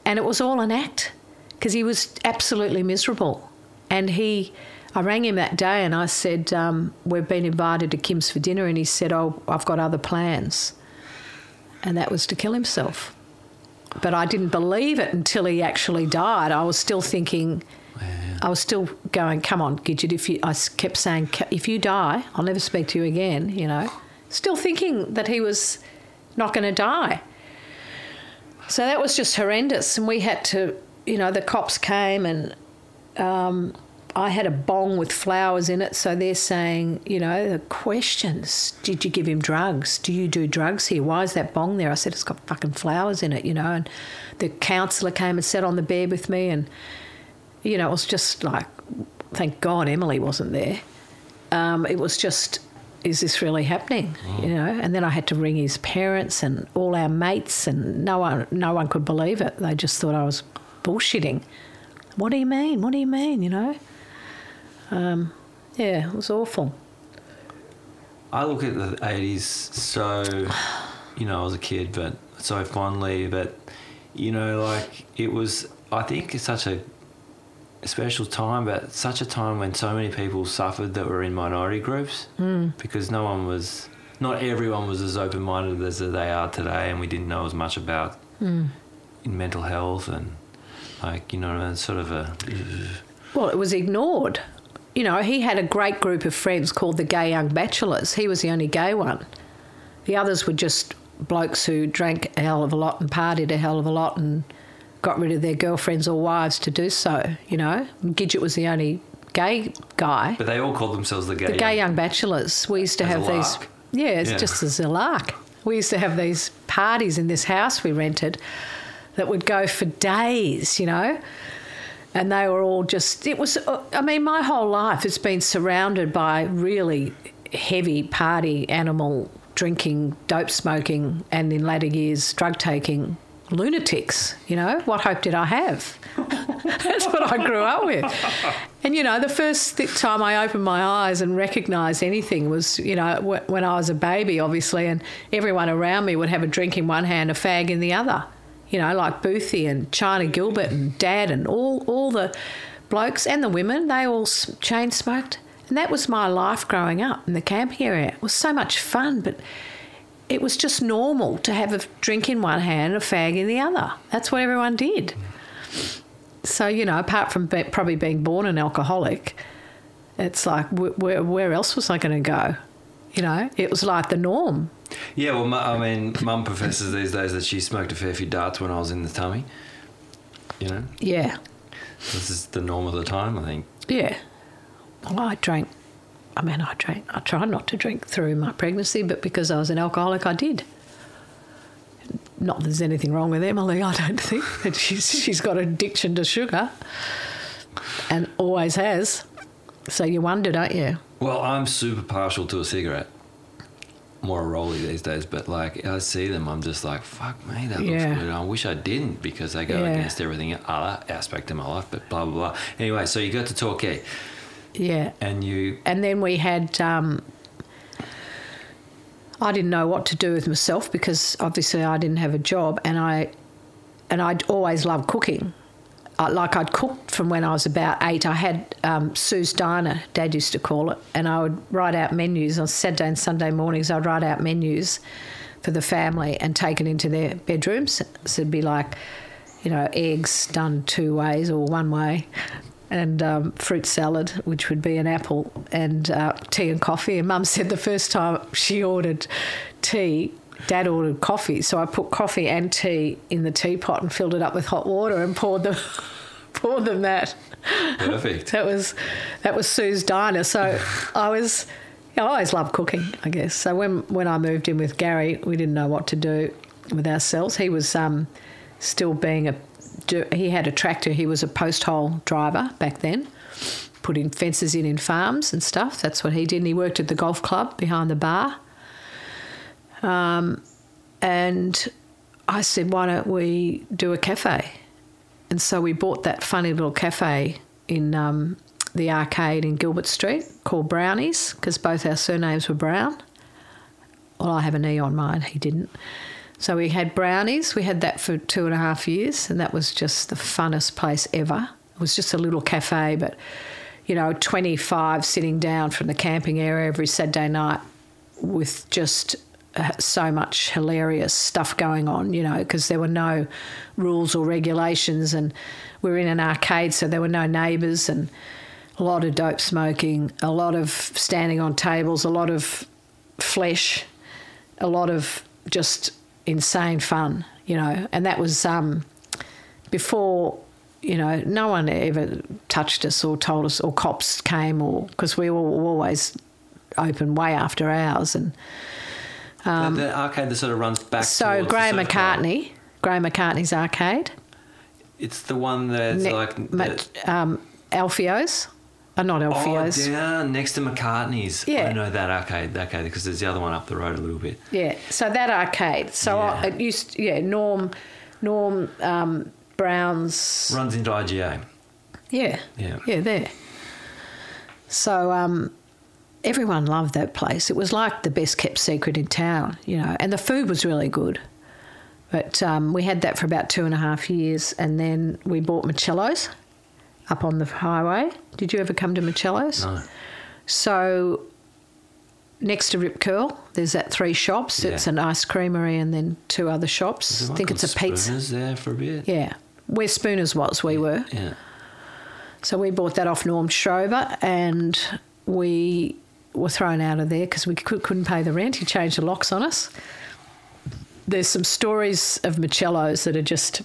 And it was all an act because he was absolutely miserable. And he, I rang him that day and I said, um, We've been invited to Kim's for dinner. And he said, Oh, I've got other plans. And that was to kill himself. But I didn't believe it until he actually died. I was still thinking, I was still going, come on, Gidget, if you, I kept saying, if you die, I'll never speak to you again, you know. Still thinking that he was not going to die. So that was just horrendous. And we had to, you know, the cops came and um, I had a bong with flowers in it, so they're saying, you know, the questions. Did you give him drugs? Do you do drugs here? Why is that bong there? I said it's got fucking flowers in it, you know. And the counsellor came and sat on the bed with me, and you know, it was just like, thank God Emily wasn't there. Um, it was just, is this really happening? You know. And then I had to ring his parents and all our mates, and no one, no one could believe it. They just thought I was bullshitting. What do you mean? What do you mean? You know. Um, yeah, it was awful. I look at the 80s so, you know, I was a kid, but so fondly, but, you know, like it was, I think it's such a special time, but such a time when so many people suffered that were in minority groups hmm. because no one was, not everyone was as open minded as they are today, and we didn't know as much about hmm. in mental health and, like, you know, sort of a. Well, it was ignored. You know, he had a great group of friends called the Gay Young Bachelors. He was the only gay one. The others were just blokes who drank a hell of a lot and partied a hell of a lot and got rid of their girlfriends or wives to do so, you know. Gidget was the only gay guy. But they all called themselves the gay. The Gay Young Bachelors. We used to have these. Yeah, it's Yeah. just as a lark. We used to have these parties in this house we rented that would go for days, you know. And they were all just, it was, uh, I mean, my whole life has been surrounded by really heavy party animal drinking, dope smoking, and in later years, drug taking lunatics. You know, what hope did I have? <laughs> That's what I grew up with. And you know, the first time I opened my eyes and recognised anything was, you know, when I was a baby, obviously, and everyone around me would have a drink in one hand, a fag in the other. You know, like Boothie and China Gilbert and Dad and all all the blokes and the women, they all chain smoked. And that was my life growing up in the camping area. It was so much fun, but it was just normal to have a drink in one hand and a fag in the other. That's what everyone did. So, you know, apart from be- probably being born an alcoholic, it's like, wh- where, where else was I going to go? You know, it was like the norm. Yeah, well, I mean, mum professes these days that she smoked a fair few darts when I was in the tummy. You know, Yeah. this is the norm of the time, I think. Yeah. Well, I drank. I mean, I drank. I tried not to drink through my pregnancy, but because I was an alcoholic, I did. Not that there's anything wrong with Emily, I don't think. She's she's got addiction to sugar, and always has. So you wonder, don't you? Well, I'm super partial to a cigarette. More a rolly these days, but like I see them, I'm just like, fuck me, that Yeah. looks good. I wish I didn't because they go Yeah. against everything other aspect of my life, but blah, blah, blah. Anyway, so you got to Torquay Yeah. and you, and then we had um, I didn't know what to do with myself because obviously I didn't have a job and I and I'd always loved cooking. I, like I'd cooked from when I was about eight. I had um, Sue's Diner, Dad used to call it, and I would write out menus on Saturday and Sunday mornings. I'd write out menus for the family and take it into their bedrooms. So it'd be like, you know, eggs done two ways or one way, and um, fruit salad, which would be an apple, and uh, tea and coffee. And Mum said the first time she ordered tea, Dad ordered coffee, so I put coffee and tea in the teapot and filled it up with hot water and poured them, <laughs> poured them that. perfect. That was that was Sue's diner. So I was I always loved cooking, I guess. So when when I moved in with Gary, we didn't know what to do with ourselves. He was um, still being a he had a tractor. He was a post hole driver back then, putting fences in in farms and stuff. That's what he did. And he worked at the golf club behind the bar. Um, and I said, why don't we do a cafe? And so we bought that funny little cafe in um, the arcade in Gilbert Street called Brownies because both our surnames were Brown. Well, I have an E on mine, he didn't. So we had Brownies. We had that for two and a half years, and that was just the funnest place ever. It was just a little cafe, but you know, 25 sitting down from the camping area every Saturday night with just uh, so much hilarious stuff going on, you know, because there were no rules or regulations, and we were in an arcade, so there were no neighbours, and a lot of dope smoking, a lot of standing on tables, a lot of flesh, a lot of just insane fun, you know, and that was um, before you know, no one ever touched us or told us, or cops came, or because we were always open way after hours. And the, the arcade that sort of runs back. Um, so Graham. McCartney, Graham McCartney's arcade, It's the one that's ne- like the- um, Alfio's, uh, not oh, Alfio's. down next to McCartney's. Yeah. I know that arcade. Okay, because there's the other one up the road a little bit. Yeah, so that arcade. So I, it used, yeah, Norm, Norm um, Brown's. Runs into IGA. Yeah, Yeah. yeah, there. So um, everyone loved that place. It was like the best kept secret in town, you know, and the food was really good. But um, we had that for about two and a half years, and then we bought Michello's up on the highway. Did you ever come to Michello's? No. So next to Rip Curl, there's that three shops. It's an ice creamery and then two other shops. I think it's a called pizza. There for a bit. Yeah, where Spooners was, we were. Yeah. So we bought that off Norm Schrober and we were thrown out of there because we could, couldn't pay the rent. He changed the locks on us. There's some stories of Michello's that are just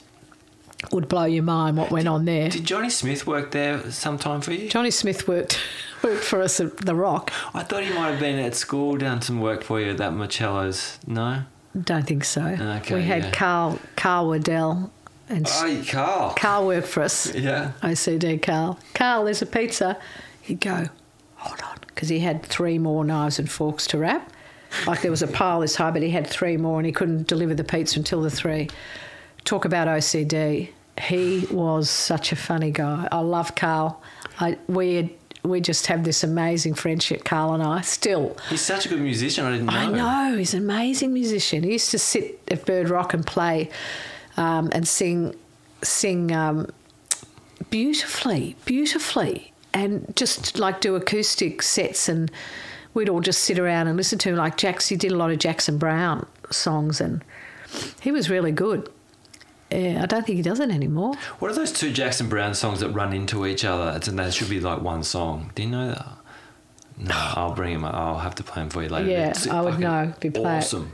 would blow your mind what went on there. Did Johnny Smith work there sometime for you? Johnny Smith worked <laughs> worked for us at The Rock. I thought he might have been at school done some work for you at that Michello's. No? Don't think so. Okay, we had yeah. Carl Carl Waddell and Oh, Carl. Carl worked for us. Yeah. OCD Carl. Carl, there's a pizza. He'd go, hold on, because he had three more knives and forks to wrap. Like there was a pile this high, but he had three more and he couldn't deliver the pizza until the three. Talk about OCD. He was such a funny guy. I love Carl. I, we, had, we just have this amazing friendship, Carl and I, still. He's such a good musician. I didn't know. I know he's an amazing musician. He used to sit at Bird Rock and play um, and sing, sing um, beautifully, beautifully, and just like do acoustic sets, and we'd all just sit around and listen to him. Like Jackson, he did a lot of Jackson Browne songs, and he was really good. Yeah, I don't think he does it anymore. What are those two Jackson Browne songs that run into each other? It's, and they should be like one song. Do you know that? No, I'll bring him. I'll have to play him for you later. Yeah, It's I would know play. Awesome.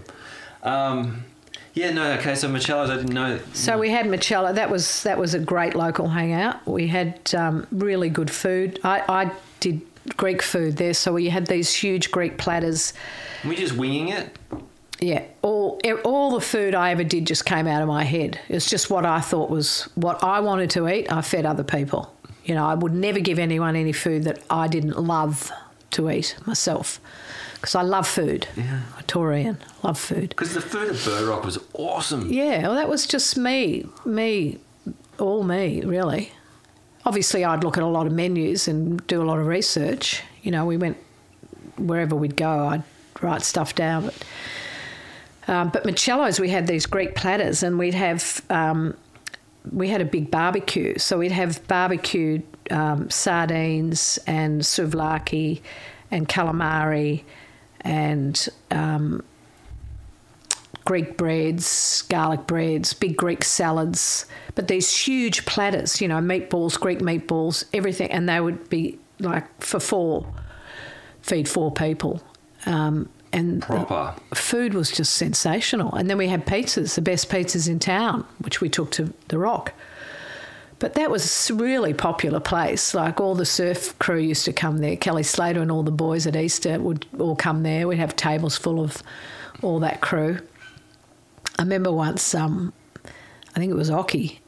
Um, yeah, no, okay. So Michello's, I didn't know. So we had Michello. That was that was a great local hangout. We had um, really good food. I, I did Greek food there, so we had these huge Greek platters. Were we just winging it? Yeah, all all the food I ever did just came out of my head. It's just what I thought was what I wanted to eat. I fed other people. You know, I would never give anyone any food that I didn't love to eat myself, because I love food. Yeah. Taurian, love food. Because the food at Bird Rock was awesome. Yeah, well, that was just me, me, all me, really. Obviously, I'd look at a lot of menus and do a lot of research. You know, we went wherever we'd go, I'd write stuff down. But, um, but Michello's, we had these Greek platters, and we'd have um, we had a big barbecue, so we'd have barbecued um, sardines and souvlaki and calamari and um, Greek breads, garlic breads, big Greek salads, but these huge platters, you know, meatballs, Greek meatballs, everything, and they would be like for four, feed four people. Um, and Proper. food was just sensational. And then we had pizzas, the best pizzas in town, which we took to the Rock. But that was a really popular place. Like all the surf crew used to come there. Kelly Slater and all the boys at Easter would all come there. We'd have tables full of all that crew. I remember once, um, I think it was Occy.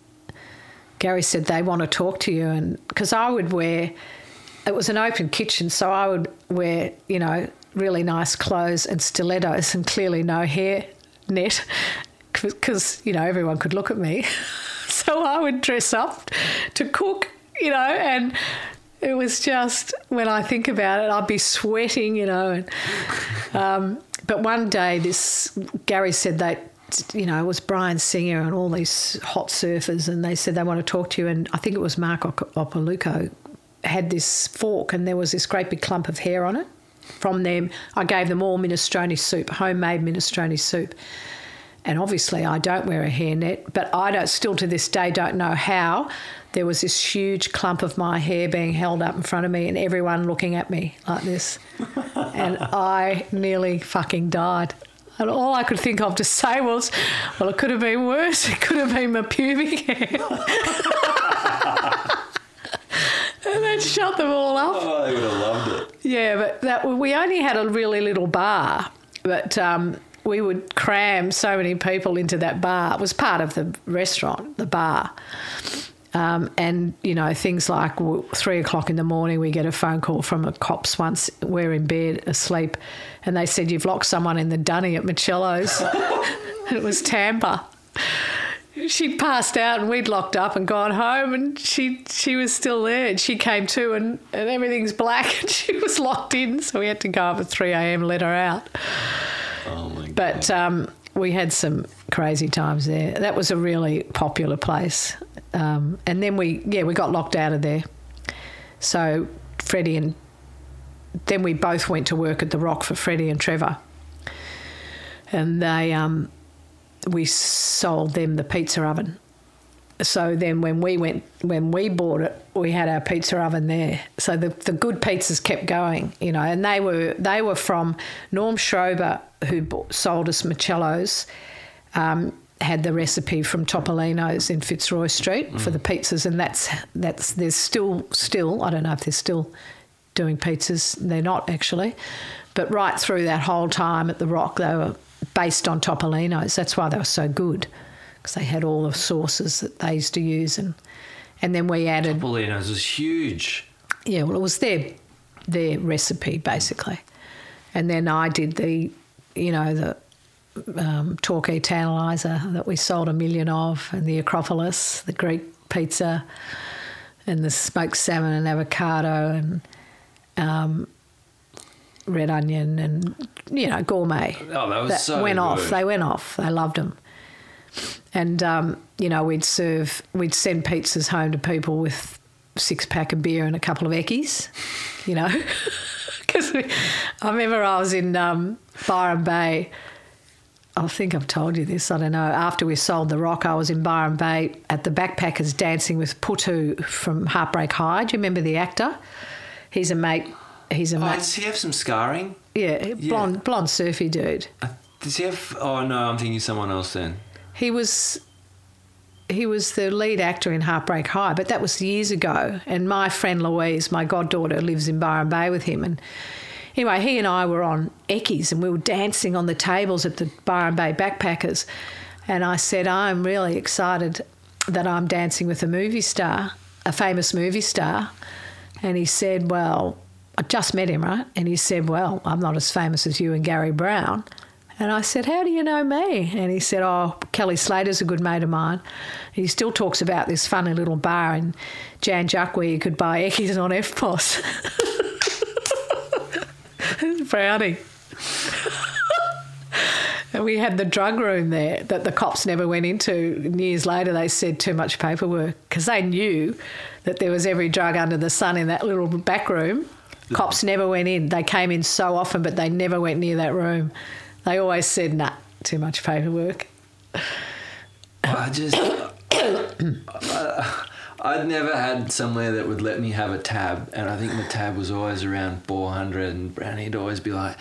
Gary said they want to talk to you, and because I would wear, it was an open kitchen, so I would wear, you know, really nice clothes and stilettos, and clearly no hair net, because <laughs> you know everyone could look at me. <laughs> so I would dress up to cook, you know, and it was just when I think about it, I'd be sweating, you know. And, <laughs> um, but one day, this Gary said that you know it was Brian Singer and all these hot surfers, and they said they want to talk to you. And I think it was Mark Op- Opaluco had this fork, and there was this great big clump of hair on it. From them, I gave them all minestrone soup, homemade minestrone soup. And obviously, I don't wear a hairnet, but I don't, still to this day don't know how there was this huge clump of my hair being held up in front of me and everyone looking at me like this. <laughs> and I nearly fucking died. And all I could think of to say was, well, it could have been worse. It could have been my pubic hair. <laughs> <laughs> and shut them all up. Oh, they would have loved it. Yeah, but that we only had a really little bar, but um, we would cram so many people into that bar. It was part of the restaurant, the bar. Um, and you know things like three o'clock in the morning, we get a phone call from a cops once we're in bed asleep, and they said you've locked someone in the dunny at Michello's. <laughs> it was Tampa. She'd passed out and we'd locked up and gone home, and she she was still there. And she came to, and, and everything's black, and <laughs> she was locked in. So we had to go up at three a.m. let her out. Oh my god. But um, we had some crazy times there. That was a really popular place. Um, and then we, yeah, we got locked out of there. So Freddie and then we both went to work at the Rock for Freddie and Trevor. And they, um, we sold them the pizza oven. So then when we went, when we bought it, we had our pizza oven there. So the, the good pizzas kept going, you know, and they were, they were from Norm Schrober, who bought, sold us Michello's, um, had the recipe from Topolino's in Fitzroy Street for the pizzas, and that's that's there's still still I don't know if they're still doing pizzas. They're not actually, but right through that whole time at the Rock, they were based on Topolino's. That's why they were so good because they had all the sauces that they used to use, and and then we added Topolino's was huge. yeah, well, it was their their recipe basically, and then I did the, you know, the um, Torquay Tantalizer that we sold a million of, and the Acropolis, the Greek pizza, and the smoked salmon and avocado, and um, red onion, and you know, gourmet. Oh, that was so went off. They went off. They loved them. And um, you know, we'd serve, we'd send pizzas home to people with six pack of beer and a couple of eckies, you know, <laughs> because I remember I was in um, Byron Bay. I think I've told you this. I don't know. After we sold the rock, I was in Byron Bay at the Backpackers dancing with Putu from Heartbreak High. Do you remember the actor? He's a mate. He's a Oh, does he have some scarring? Yeah, blonde, blonde surfy dude. Uh, Does he have? Oh no, I'm thinking someone else then. He was he was the lead actor in Heartbreak High, but that was years ago. And my friend Louise, my goddaughter, lives in Byron Bay with him. And anyway, he and I were on Eckies and we were dancing on the tables at the Byron Bay Backpackers. And I said, I'm really excited that I'm dancing with a movie star, a famous movie star. And he said, Well, I just met him, right? And he said, Well, I'm not as famous as you and Gary Brown. And I said, How do you know me? And he said, Oh, Kelly Slater's a good mate of mine. He still talks about this funny little bar in Jan Juc where you could buy Eckies on EFTPOS. <laughs> Brownie. <laughs> and we had the drug room there that the cops never went into. And years later, they said too much paperwork because they knew that there was every drug under the sun in that little back room. Cops never went in. They came in so often, but they never went near that room. They always said, nah, too much paperwork. I just. I, <coughs> I'd never had somewhere that would let me have a tab, and I think the tab was always around 400. And Brownie'd always be like,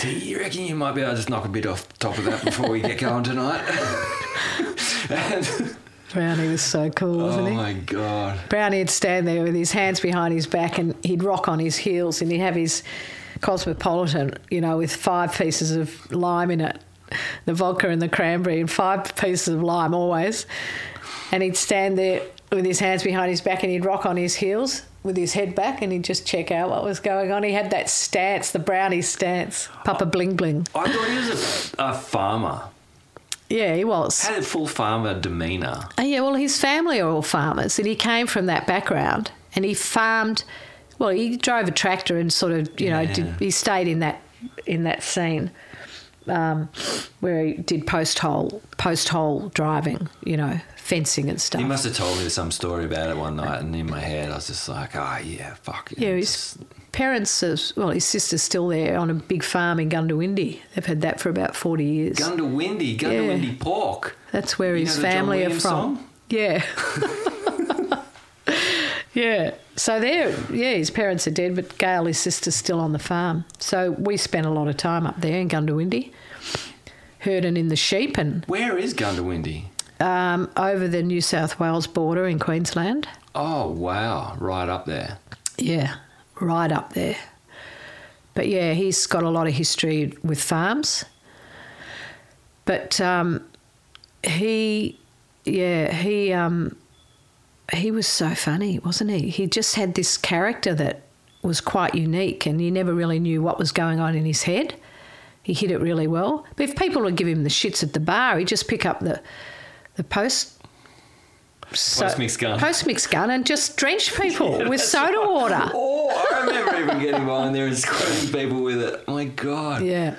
"Do you reckon you might be able to just knock a bit off the top of that before we get going tonight?" <laughs> and, Brownie was so cool, wasn't oh he? Oh my god! Brownie would stand there with his hands behind his back and he'd rock on his heels and he'd have his cosmopolitan, you know, with five pieces of lime in it, the vodka and the cranberry, and five pieces of lime always. And he'd stand there with his hands behind his back and he'd rock on his heels with his head back and he'd just check out what was going on. He had that stance, the brownie stance, Papa Bling Bling. I thought he was a, a farmer. Yeah, he was. Had a full farmer demeanour. Oh, yeah, well, his family are all farmers, and he came from that background, and he farmed. Well, he drove a tractor and sort of, you know, did, he stayed in that in that scene um, where he did post hole post hole driving, you know, fencing and stuff. He must have told me some story about it one night, and in my head, I was just like, "Ah, yeah, fuck it." yeah, his parents, are, well, his sister's still there on a big farm in Goondiwindi. They've had that for about forty years. Goondiwindi, Goondiwindi pork. That's where You his know the John family are from. song? Yeah. <laughs> yeah. So there, yeah, his parents are dead, but Gail, his sister's still on the farm. So we spent a lot of time up there in Goondiwindi, herding in the sheep and Where is Goondiwindi? um, over the New South Wales border in Queensland. Oh wow, right up there. Yeah, right up there. But yeah, he's got a lot of history with farms. But um, he, yeah, he um, he was so funny, wasn't he? He just had this character that was quite unique, and you never really knew what was going on in his head. He hit it really well. But if people would give him the shits at the bar, he'd just pick up the the post. So- Post-mix gun. Post-mix gun and just drench people <laughs> with soda water. Oh, I remember even getting behind there and squirting people with it. My God. Yeah.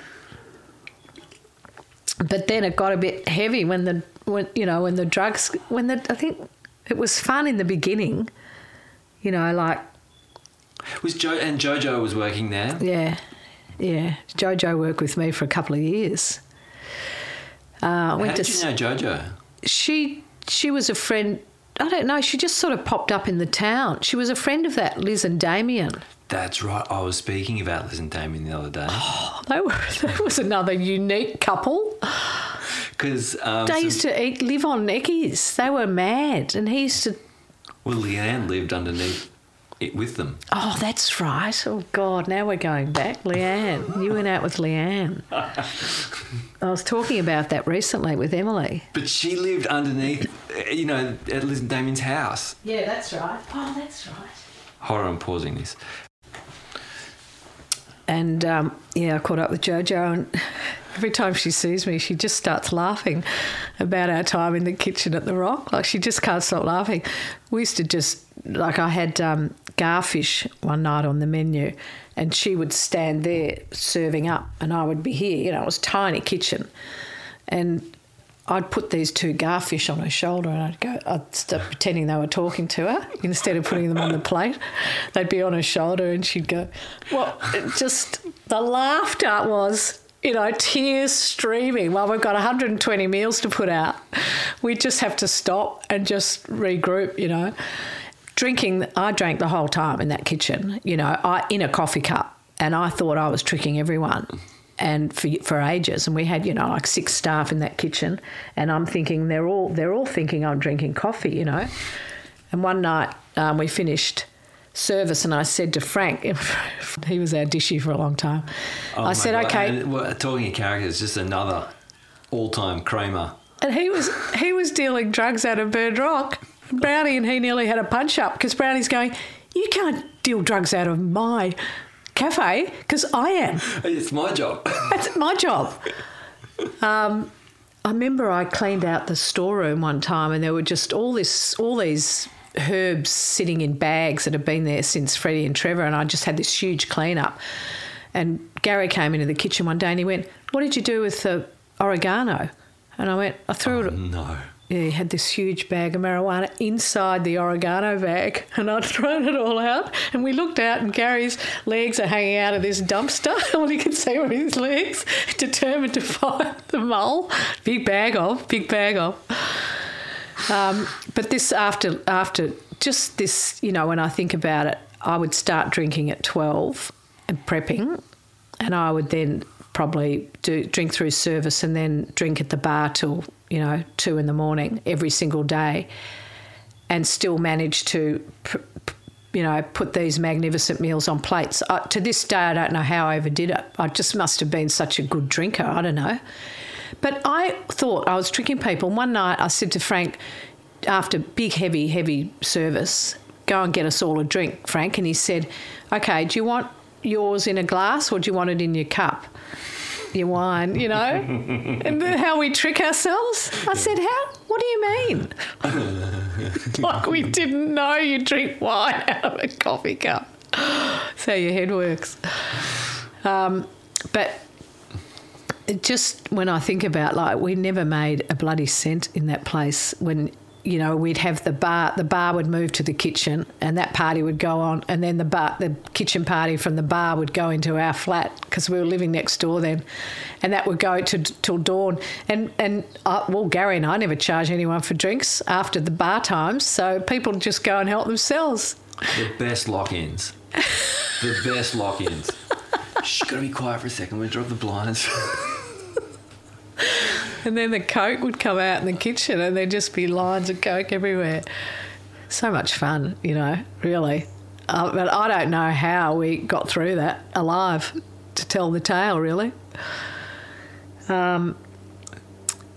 But then it got a bit heavy when the when you know when the drugs when the I think it was fun in the beginning. You know, like Was Joe and JoJo was working there? yeah, yeah. Jojo worked with me for a couple of years. Uh, I How went did to you know JoJo? she she was a friend. I don't know. She just sort of popped up in the town. She was a friend of that Liz and Damien. That's right. I was speaking about Liz and Damien the other day Oh, <gasps> They were. <laughs> That was another unique couple. because um, They some- used to eat, live on neckies. They were mad, and he used to well, Leanne lived underneath it with them. Oh, that's right. Oh, God, now we're going back. Leanne. You went out with Leanne. I was talking about that recently with Emily. But she lived underneath, uh, you know, at Liz and Damien's house. Yeah, that's right. Oh, that's right. Horror, I'm pausing this. And um, yeah, I caught up with JoJo, and every time she sees me, she just starts laughing about our time in the kitchen at the Rock. Like she just can't stop laughing. We used to just like I had um, garfish one night on the menu, and she would stand there serving up, and I would be here. You know, it was tiny kitchen, and I'd put these two garfish on her shoulder and I'd go, I'd start pretending they were talking to her instead of putting them on the plate. They'd be on her shoulder and she'd go, Well, just the laughter was, you know, tears streaming while we've got 120 meals to put out. We just have to stop and just regroup, you know. Drinking, I drank the whole time in that kitchen, you know, I, in a coffee cup, and I thought I was tricking everyone and for for ages. And we had, you know, like six staff in that kitchen, and I'm thinking they're all they're all thinking I'm drinking coffee, you know. And one night um, we finished service, and I said to Frank, <laughs> he was our dishy for a long time. Oh I said, God, okay, and, well, talking of characters, just another all-time Kramer. and he was he was dealing drugs out of Bird Rock. Brownie and he nearly had a punch up because Brownie's going, you can't deal drugs out of my cafe because I am. It's my job. That's my job. Um, I remember I cleaned out the storeroom one time, and there were just all this, all these herbs sitting in bags that had been there since Freddie and Trevor, and I just had this huge cleanup. And Gary came into the kitchen one day, and he went, "What did you do with the oregano?" And I went, "I threw it." Oh, no. Yeah, he had this huge bag of marijuana inside the oregano bag, <laughs> and I'd thrown it all out. And we looked out, and Gary's legs are hanging out of this dumpster. <laughs> All you could see were his legs, <laughs> determined to find the mole. Big bag of, big bag of. Um, but this after after just this, you know, when I think about it, I would start drinking at twelve and prepping, and I would then probably do drink through service and then drink at the bar till you know two in the morning every single day, and still manage to. Pr- you know, put these magnificent meals on plates. To this day, I don't know how I ever did it. I just must have been such a good drinker. I don't know. But I thought I was tricking people. One night I said to Frank, after big, heavy, heavy service, go and get us all a drink, Frank. And he said, okay, do you want yours in a glass or do you want it in your cup? Your wine, you know? <laughs> and then how we trick ourselves. I said, how? What do you mean? <laughs> like we didn't know you drink wine <laughs> out of a coffee cup. so your head works. Um, but just when I think about like we never made a bloody cent in that place when you know we'd have the bar the bar would move to the kitchen and that party would go on and then the bar the kitchen party from the bar would go into our flat because we were living next door then and that would go to till dawn and and I, well Gary and I never charge anyone for drinks after the bar times so people just go and help themselves The best lock-ins. the best lock-ins. <laughs> Shh, gotta be quiet for a second. We drop the blinds. <laughs> <laughs> And then the Coke would come out in the kitchen and there'd just be lines of Coke everywhere. So much fun, you know, really. Uh, but I don't know how we got through that alive to tell the tale, really. Um,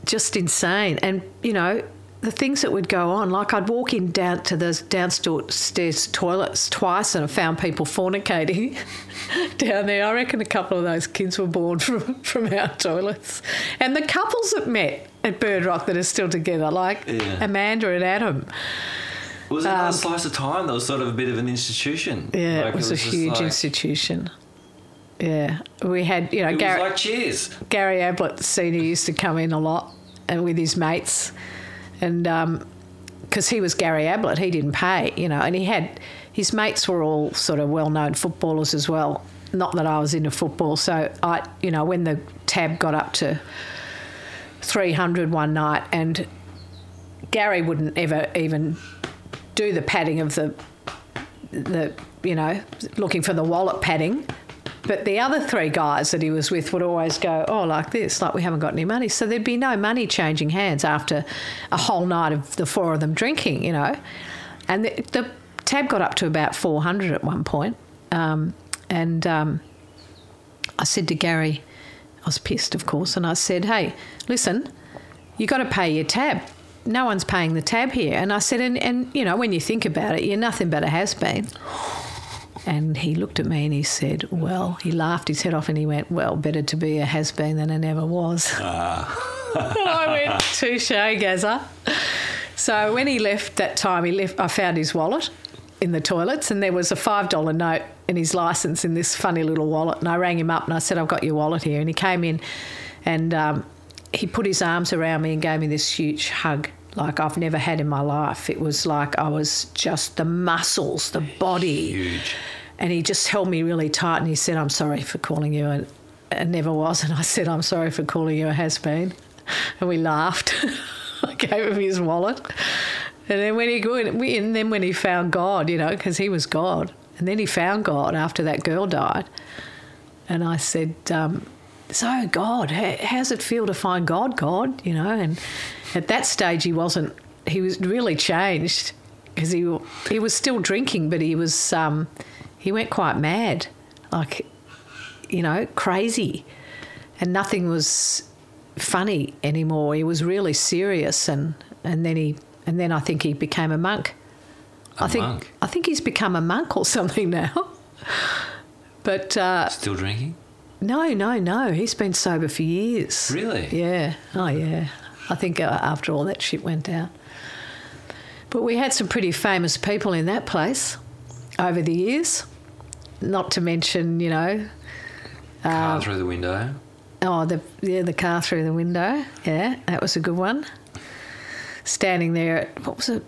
just insane. And, you know, the things that would go on, like I'd walk in down to those downstairs toilets twice and I found people fornicating <laughs> down there. I reckon a couple of those kids were born <laughs> from, from our toilets. And the couples that met at Bird Rock that are still together, like Yeah. Amanda and Adam. Was it a slice of time? That was sort of a bit of an institution. Um, Yeah, Like, it was, a huge like- institution. Yeah, we had, you know, It Gary, was like Cheers. Gary Ablett Senior used to come in a lot and with his mates, and um, because he was Gary Ablett, he didn't pay, you know, and he had his mates were all sort of well-known footballers as well. Not that I was into football, so I, you know, when the tab got up to 300 one night, and Gary wouldn't ever even do the padding of the the you know looking for the wallet padding but the other three guys that he was with would always go oh like this like we haven't got any money so there'd be no money changing hands after a whole night of the four of them drinking you know and the, the tab got up to about 400 at one point um, and um, i said to gary i was pissed of course and i said hey listen you got to pay your tab. No one's paying the tab here. And I said, and, and you know, when you think about it, you're nothing but a has been. And he looked at me and he said, Well, he laughed his head off and he went, Well, better to be a has been than a never was. <laughs> I went, Touche, Gaza. So when he left that time, he left, I found his wallet in the toilets and there was a $5 note and his license in this funny little wallet. And I rang him up and I said, I've got your wallet here. And he came in and um, he put his arms around me and gave me this huge hug like I've never had in my life. It was like I was just the muscles, the body. Huge. And he just held me really tight and he said, I'm sorry for calling you a, a never was. And I said, I'm sorry for calling you a has been. And we laughed. <laughs> I gave him his wallet. And then when he and then when he found God, you know, because he was God, and then he found God after that girl died. And I said, um, "So God, how, how's it feel to find God, God?" You know, and at that stage he wasn't. He was really changed because he he was still drinking, but he was um, he went quite mad, like you know, crazy, and nothing was funny anymore. He was really serious, and and then he and then I think he became a monk. A I think monk? I think he's become a monk or <laughs> something now. But uh, Still drinking? no, no, no. He's been sober for years. Really? Yeah. Oh, yeah. I think uh, after all that shit went down. But we had some pretty famous people in that place over the years. Not to mention, you know, Car uh, through the window. Oh, the yeah, the car through the window. Yeah, that was a good one. Standing there, at, what was it?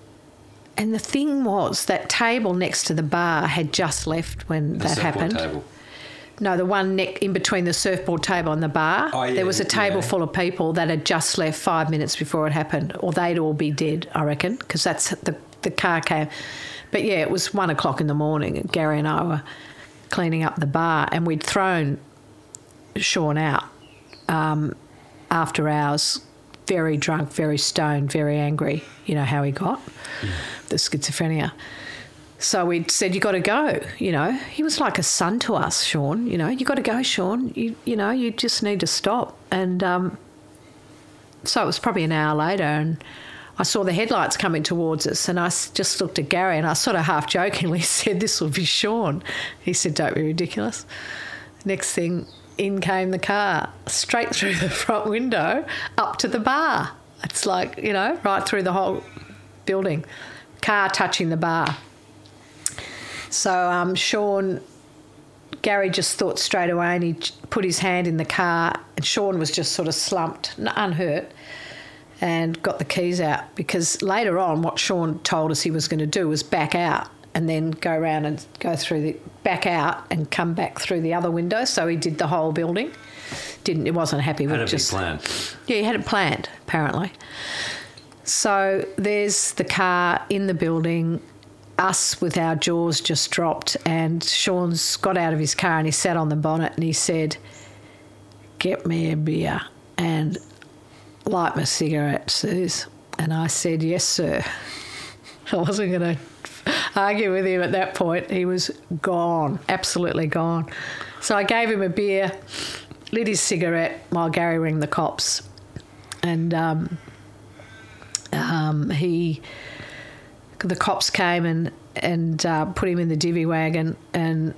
And the thing was that table next to the bar had just left when The that happened. Table. No, the one neck in between the surfboard table and the bar. Oh, yeah, there was a table yeah. full of people that had just left five minutes before it happened, or they'd all be dead, I reckon, because that's the the car came. But yeah, it was one o'clock in the morning. Gary and I were cleaning up the bar, and we'd thrown Sean out um, after hours, very drunk, very stoned, very angry. You know how he got the schizophrenia. So we said, "You got to go." You know, he was like a son to us, Sean. You know, you got to go, Sean. You you know, you just need to stop. And um, so it was probably an hour later, and I saw the headlights coming towards us, and I just looked at Gary, and I sort of half jokingly <laughs> said, "This will be Sean." He said, "Don't be ridiculous." Next thing, in came the car, straight through the front window, up to the bar. It's like you know, right through the whole building, car touching the bar. So um, Sean, Gary just thought straight away and he put his hand in the car and Sean was just sort of slumped, unhurt, and got the keys out because later on what Sean told us he was going to do was back out and then go around and go through the back out and come back through the other window. So he did the whole building. Didn't he wasn't happy with a big just plan. yeah, he had it planned, apparently. So there's the car in the building, us with our jaws just dropped, and Sean's got out of his car and he sat on the bonnet and he said, Get me a beer and light my cigarette, Suze. And I said, Yes, sir. <laughs> I wasn't going to argue with him at that point. He was gone, absolutely gone. So I gave him a beer, lit his cigarette while Gary rang the cops, and um, um, he, the cops came and and uh, put him in the divvy wagon, and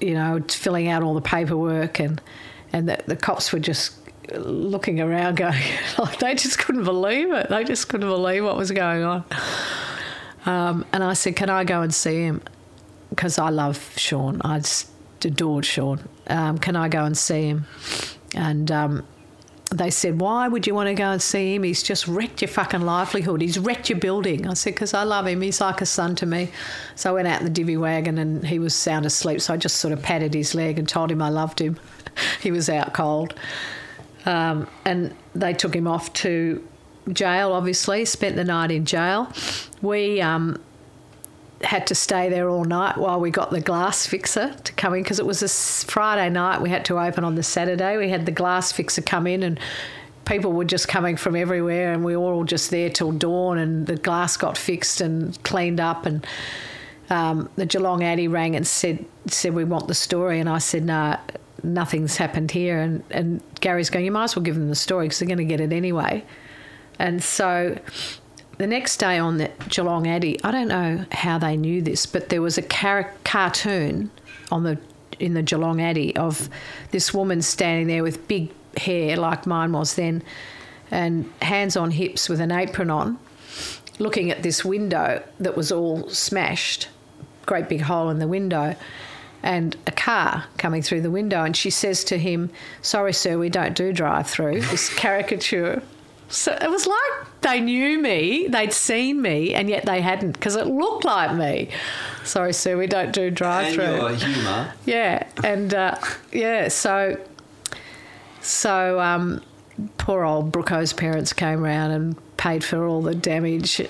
you know, filling out all the paperwork, and and the, the cops were just looking around, going <laughs> like they just couldn't believe it. They just couldn't believe what was going on. Um, and I said, "Can I go and see him?" Because I love Sean. I just adored Sean. Um, can I go and see him? And um, they said, Why would you want to go and see him? He's just wrecked your fucking livelihood. He's wrecked your building. I said, Because I love him. He's like a son to me. So I went out in the divvy wagon and he was sound asleep. So I just sort of patted his leg and told him I loved him. <laughs> he was out cold. Um, and they took him off to jail, obviously, spent the night in jail. We um, had to stay there all night while we got the glass fixer to come in because it was a Friday night. We had to open on the Saturday. We had the glass fixer come in and people were just coming from everywhere and we were all just there till dawn and the glass got fixed and cleaned up and um, the Geelong Addy rang and said said we want the story and I said no nothing's happened here and, and Gary's going you might as well give them the story because they're going to get it anyway and so the next day on the Geelong Addy, I don't know how they knew this, but there was a car- cartoon on the in the Geelong Addy of this woman standing there with big hair like mine was then, and hands on hips with an apron on, looking at this window that was all smashed, great big hole in the window. And a car coming through the window, and she says to him, "Sorry, sir, we don't do drive-through." This <laughs> caricature so it was like they knew me, they'd seen me, and yet they hadn't because it looked like me. Sorry, sir, we don't do drive through. And your humour. Yeah, and uh, yeah, so so um, poor old Brooko's parents came round and paid for all the damage,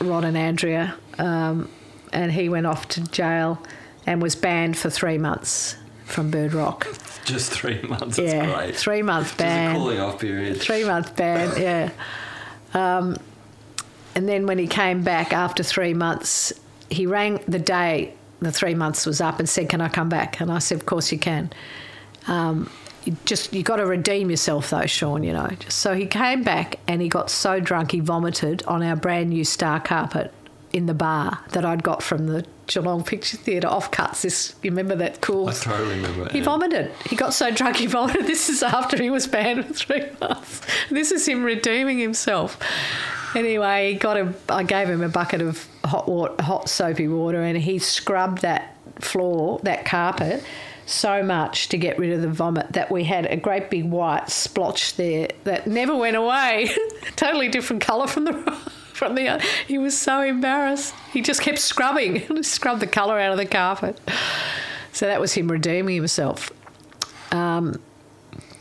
Rod and Andrea, um, and he went off to jail and was banned for three months from Bird Rock. Just three months. Yeah, great. three month ban. Cooling off period. Three month ban, <laughs> yeah. Um, and then when he came back after three months, he rang the day the three months was up and said, "Can I come back?" And I said, "Of course you can." Um, you just you got to redeem yourself though, Sean. You know. So he came back and he got so drunk he vomited on our brand new star carpet in the bar that I'd got from the Geelong Picture Theatre off cuts. This you remember that cool? I totally remember. He yeah. vomited. He got so drunk he <laughs> vomited. This is after he was banned for three months. This is him redeeming himself. Anyway, he got a. I gave him a bucket of hot water, hot soapy water, and he scrubbed that floor, that carpet, so much to get rid of the vomit that we had a great big white splotch there that never went away. <laughs> totally different colour from the <laughs> from the. He was so embarrassed. He just kept scrubbing, <laughs> scrubbed the colour out of the carpet. So that was him redeeming himself. Um,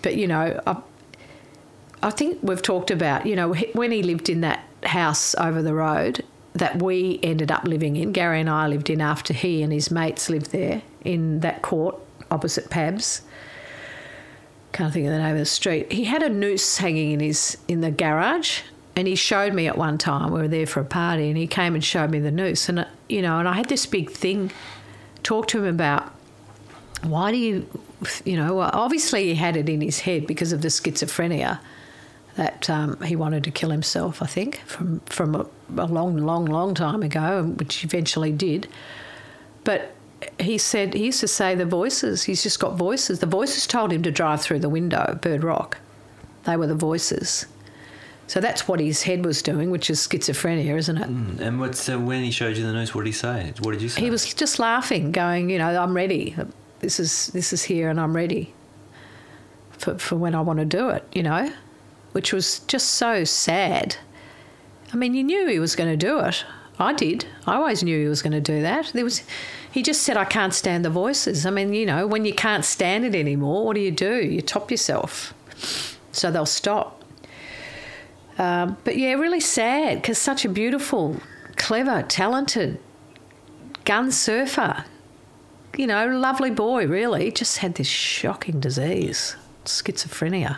but you know, I, I think we've talked about you know when he lived in that house over the road that we ended up living in. Gary and I lived in after he and his mates lived there in that court opposite Pabs. Can't think of the name of the street. He had a noose hanging in his in the garage, and he showed me at one time. We were there for a party, and he came and showed me the noose. And uh, you know, and I had this big thing. Talk to him about why do you, you know, obviously he had it in his head because of the schizophrenia that um, he wanted to kill himself. I think from from a, a long, long, long time ago, which eventually did. But he said he used to say the voices. He's just got voices. The voices told him to drive through the window, Bird Rock. They were the voices. So that's what his head was doing, which is schizophrenia, isn't it? Mm, and what's uh, when he showed you the news? What did he say? What did you say? He was just laughing, going, you know, I'm ready. This is this is here, and I'm ready for for when I want to do it. You know, which was just so sad. I mean, you knew he was going to do it. I did. I always knew he was going to do that. There was, he just said, "I can't stand the voices." I mean, you know, when you can't stand it anymore, what do you do? You top yourself, so they'll stop. Um, but yeah, really sad because such a beautiful, clever, talented gun surfer. You know, lovely boy, really. Just had this shocking disease, schizophrenia.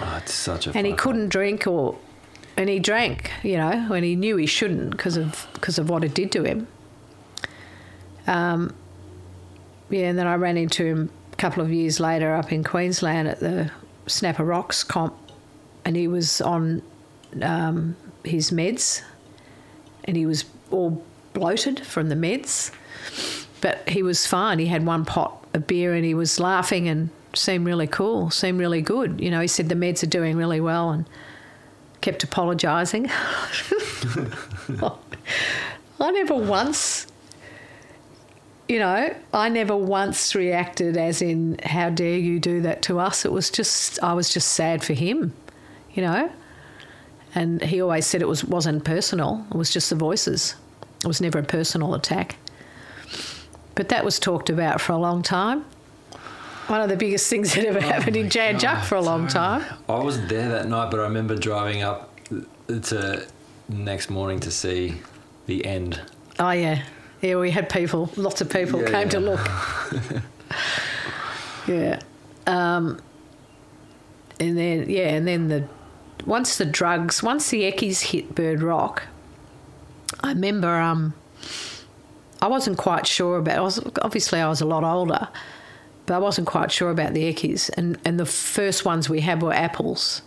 Oh, it's such a. And he couldn't drink or and he drank, you know, when he knew he shouldn't because of because of what it did to him. Um, yeah, and then I ran into him a couple of years later up in Queensland at the Snapper Rocks comp, and he was on um, his meds, and he was all bloated from the meds, but he was fine. He had one pot of beer and he was laughing and seemed really cool, seemed really good. You know, he said the meds are doing really well and kept apologising. <laughs> I never once, you know, I never once reacted as in, how dare you do that to us? It was just, I was just sad for him, you know? And he always said it was, wasn't personal, it was just the voices. It was never a personal attack. But that was talked about for a long time. One of the biggest things that ever happened in Jan Juc for a long time. I wasn't there that night, but I remember driving up to next morning to see the end. Oh yeah, yeah. We had people, lots of people Yeah, came to look. <laughs> yeah, um, and then yeah, and then the once the drugs, once the eckies hit Bird Rock, I remember um, I wasn't quite sure about. I was obviously I was a lot older, but I wasn't quite sure about the eckies, and and the first ones we had were apples.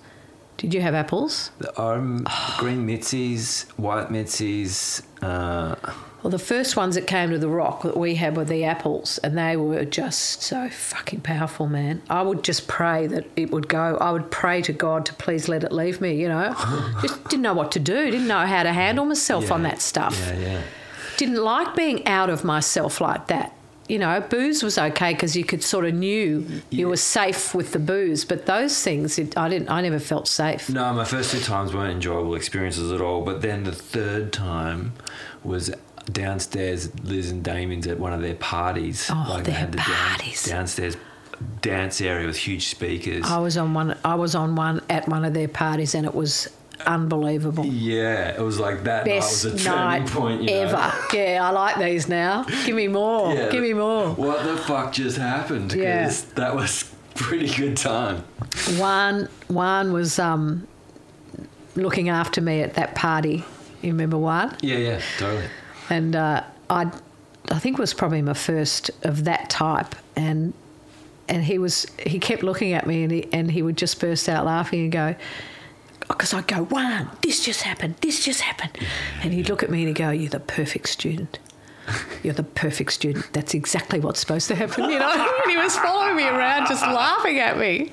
Did you have apples? Um, green mitsies, white mitsies. Uh, Well, the first ones that came to the rock that we had were the apples, and they were just so fucking powerful, man. I would just pray that it would go. I would pray to God to please let it leave me, you know. <laughs> just didn't know what to do, didn't know how to handle myself on that stuff. yeah, yeah. Didn't like being out of myself like that. You know, booze was okay because you could sort of knew you were safe with the booze, but those things, it, I didn't. I never felt safe. No, my first two times weren't enjoyable experiences at all. But then the third time was downstairs. Liz and Damien's at one of their parties. Oh, they their had the down- parties. downstairs dance area with huge speakers. I was on one. I was on one at one of their parties, and it was unbelievable. yeah, it was like that. night best was a turning night point you know? ever. Yeah, I like these now. Give me more. <laughs> Yeah. Give me more. What the fuck just happened? Yeah. that was pretty good time. One one was um, looking after me at that party. You remember one? Yeah, yeah, totally. And uh, I, I think it was probably my first of that type. And and he was he kept looking at me and he and he would just burst out laughing and go. Because I'd go, one, this just happened, this just happened. And he'd look at me and he'd go, You're the perfect student. You're the perfect student. That's exactly what's supposed to happen, you know. <laughs> and he was following me around, just laughing at me.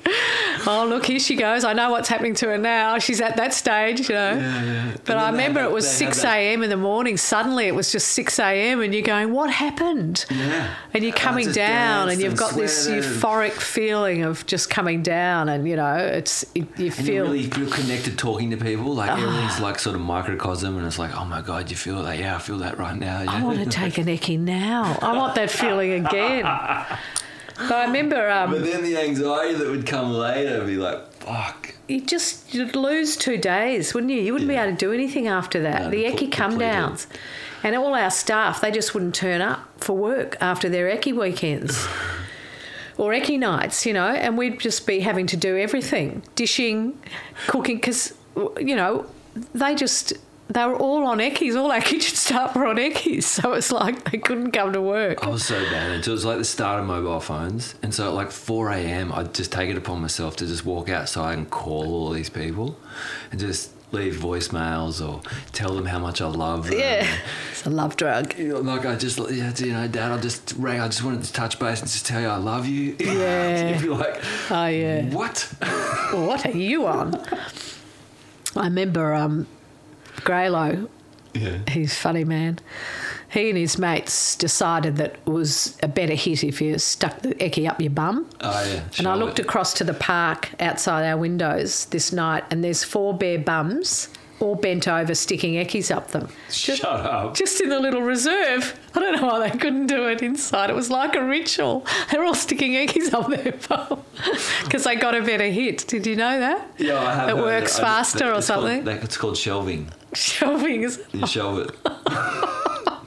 Oh, look, here she goes. I know what's happening to her now. She's at that stage, you know. But I remember it was that- they had 6 a.m. in the morning. Suddenly it was just 6 a.m. and you're going, What happened? Yeah. And you're coming down and you've and got this euphoric feeling of just coming down and, you know, it's, it, you And you feel. really feel connected talking to people. Like ah. everything's like sort of microcosm, and it's like, oh my god, you feel that? Yeah, I feel that right now. Yeah. I want to take an Eckie now. I want that feeling again. But I remember um, But then the anxiety that would come later would be like, fuck. you just you'd lose two days, wouldn't you? You wouldn't Yeah. be able to do anything after that. No, the Eckie come downs. And all our staff, they just wouldn't turn up for work after their Eckie weekends. <sighs> Or Eckie nights, you know, and we'd just be having to do everything dishing, cooking, because, you know, they just, they were all on Eckies. All our kitchen staff were on Eckies. So it's like they couldn't come to work. I was so bad until it was like the start of mobile phones. And so at like 4 a.m., I'd just take it upon myself to just walk outside and call all these people and just leave voicemails or tell them how much I love them. Yeah. It's a love drug. Like I just, you know, Dad, I just rang. I just wanted to touch base and just tell you I love you. <laughs> Yeah. You'd be like, Oh, yeah. what? <laughs> What are you on? I remember um, Greylow, Yeah. he's a funny man. He and his mates decided that it was a better hit if you stuck the Eckie up your bum. Oh yeah. And I looked across to the park outside our windows this night, and there's four bare bums all bent over sticking Eckies up them. Just, Shut up. just in the little reserve. I don't know why they couldn't do it inside. It was like a ritual. They're all sticking Eckies up their <laughs> bum because they got a better hit. Did you know that? Yeah, I have. It works I- faster or called- something. like, it's called shelving. Shelving is. You shelve it. <laughs>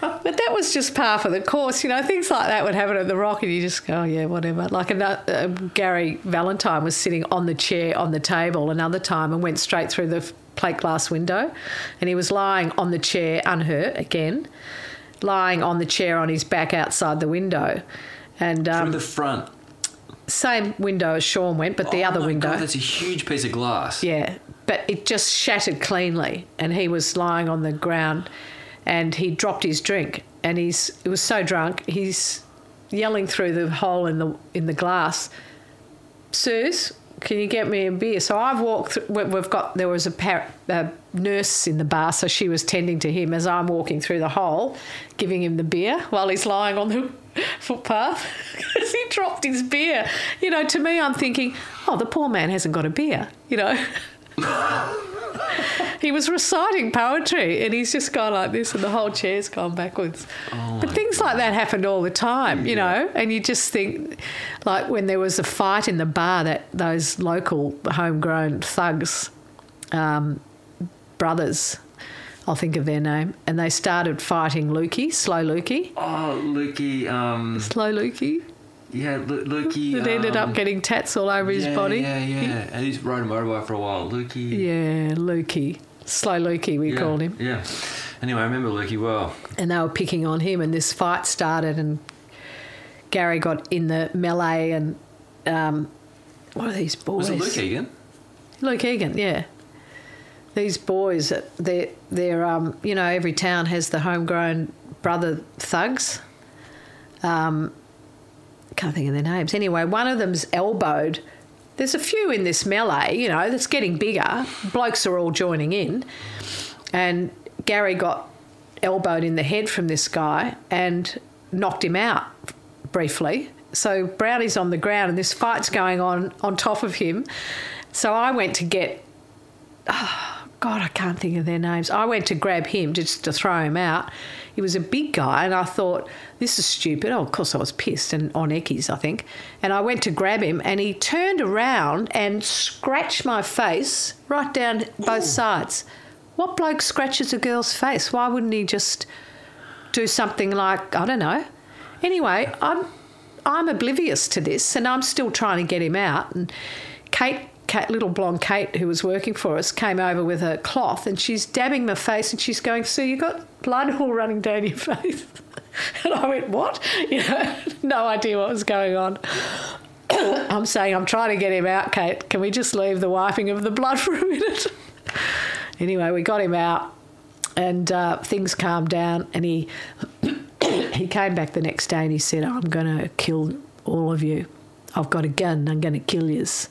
But that was just par for the course. You know, things like that would happen at the Rock, and you just go, oh, yeah, whatever. Like another, uh, Gary Valentine was sitting on the chair on the table another time and went straight through the plate glass window, and he was lying on the chair unhurt again, lying on the chair on his back outside the window, and Through um, the front. same window as Sean went, but the Oh other my window. God, that's a huge piece of glass. Yeah, but it just shattered cleanly, and he was lying on the ground, and he dropped his drink, and he's he was so drunk, he's yelling through the hole in the in the glass, "Sirs, can you get me a beer?" So I've walked. Through, we- we've got there was a, par- a nurse in the bar, so she was tending to him as I'm walking through the hole, giving him the beer while he's lying on the <laughs> footpath <laughs> because he dropped his beer. You know, to me, I'm thinking, oh, the poor man hasn't got a beer. You know. <laughs> <laughs> he was reciting poetry and he's just gone like this and the whole chair's gone backwards. but things like that happened all the time, you know, and you just think like when there was a fight in the bar that those local homegrown thugs, um, brothers, I'll think of their name, and they started fighting Lukey, Slow Lukey. Oh, Lukey. Um, Slow Lukey. Yeah, Lukey. That ended um, up getting tats all over his body. Yeah, yeah. And he's rode a motorbike for a while. Lukey. Yeah, Lukey. Slow Lukey, we yeah, called him. Yeah. Anyway, I remember Lukey well. and they were picking on him, and this fight started, and Gary got in the melee, and um, what are these boys? Was it Luke Egan? Luke Egan, yeah. These boys, they're, they're um, you know, every town has the homegrown brother thugs. Um, can't think of their names. Anyway, one of them's elbowed. There's a few in this melee, you know, that's getting bigger. Blokes are all joining in. And Gary got elbowed in the head from this guy and knocked him out briefly. So Brownie's on the ground and this fight's going on on top of him. So I went to get oh, <sighs> God, I can't think of their names. I went to grab him just to throw him out. He was a big guy, and I thought, this is stupid. Oh, of course, I was pissed and on Eckies, I think. And I went to grab him, and he turned around and scratched my face right down both sides. What bloke scratches a girl's face? Why wouldn't he just do something like, I don't know. Anyway, I'm I'm oblivious to this, and I'm still trying to get him out. And Kate, Kate, little blonde Kate, who was working for us, came over with a cloth, and she's dabbing my face, and she's going, "So you got blood all running down your <laughs> face?" And I went, "What?" <laughs> You know, no idea what was going on. <coughs> I'm saying, "I'm trying to get him out, Kate. Can we just leave the wiping of the blood <laughs> for a minute?" anyway, we got him out, and uh, things calmed down, and he <coughs> he came back the next day and he said, I'm going to kill all of you. I've got a gun. I'm going to kill yous.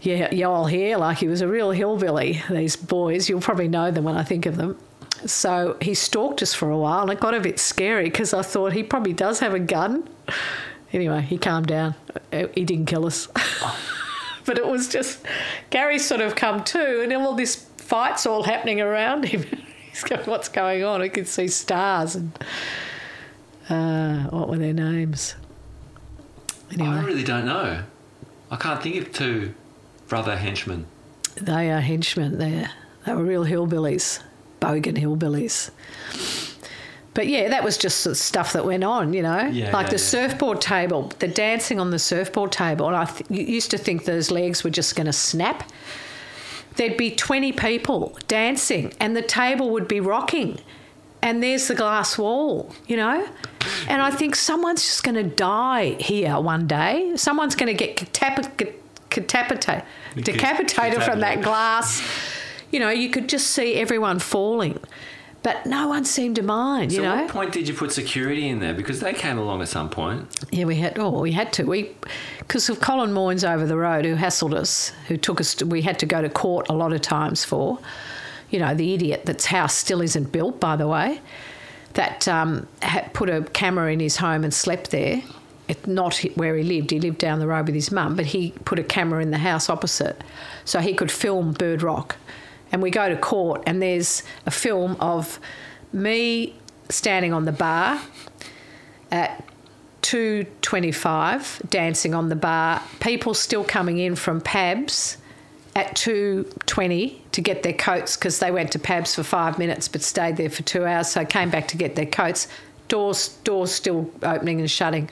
Yeah, you all here, like he was a real hillbilly, these boys. You'll probably know them when I think of them. So he stalked us for a while and it got a bit scary because I thought he probably does have a gun. Anyway, he calmed down. He didn't kill us. <laughs> but it was just, Gary sort of come to and all this fight's all happening around him. <laughs> He's going, what's going on? I could see stars and uh, what were their names? Anyway. I really don't know. I can't think of two brother henchmen. they are henchmen. They they were real hillbillies, bogan hillbillies. But yeah, that was just the stuff that went on, you know, Yeah, like yeah, the yeah. surfboard table, the dancing on the surfboard table. And I th- used to think those legs were just going to snap. There'd be 20 people dancing and the table would be rocking. And there's the glass wall, you know? And I think someone's just going to die here one day. Someone's going to get catap- catapita- decapitated from that glass. You know, you could just see everyone falling. But no one seemed to mind, you so, know? what point did you put security in there? Because they came along at some point. Yeah, we had. Oh, we had to. We because of Colin Moynes over the road who hassled us, who took us. To, we had to go to court a lot of times for, you know, the idiot that's house still isn't built, by the way, that um, had put a camera in his home and slept there. It, not where he lived. He lived down the road with his mum, but he put a camera in the house opposite, so he could film Bird Rock. And we go to court, and there's a film of me standing on the bar at 2.25 dancing on the bar people still coming in from pabs at 2.20 to get their coats because they went to Pabs for five minutes but stayed there for two hours. So came back to get their coats. Doors, doors still opening and shutting.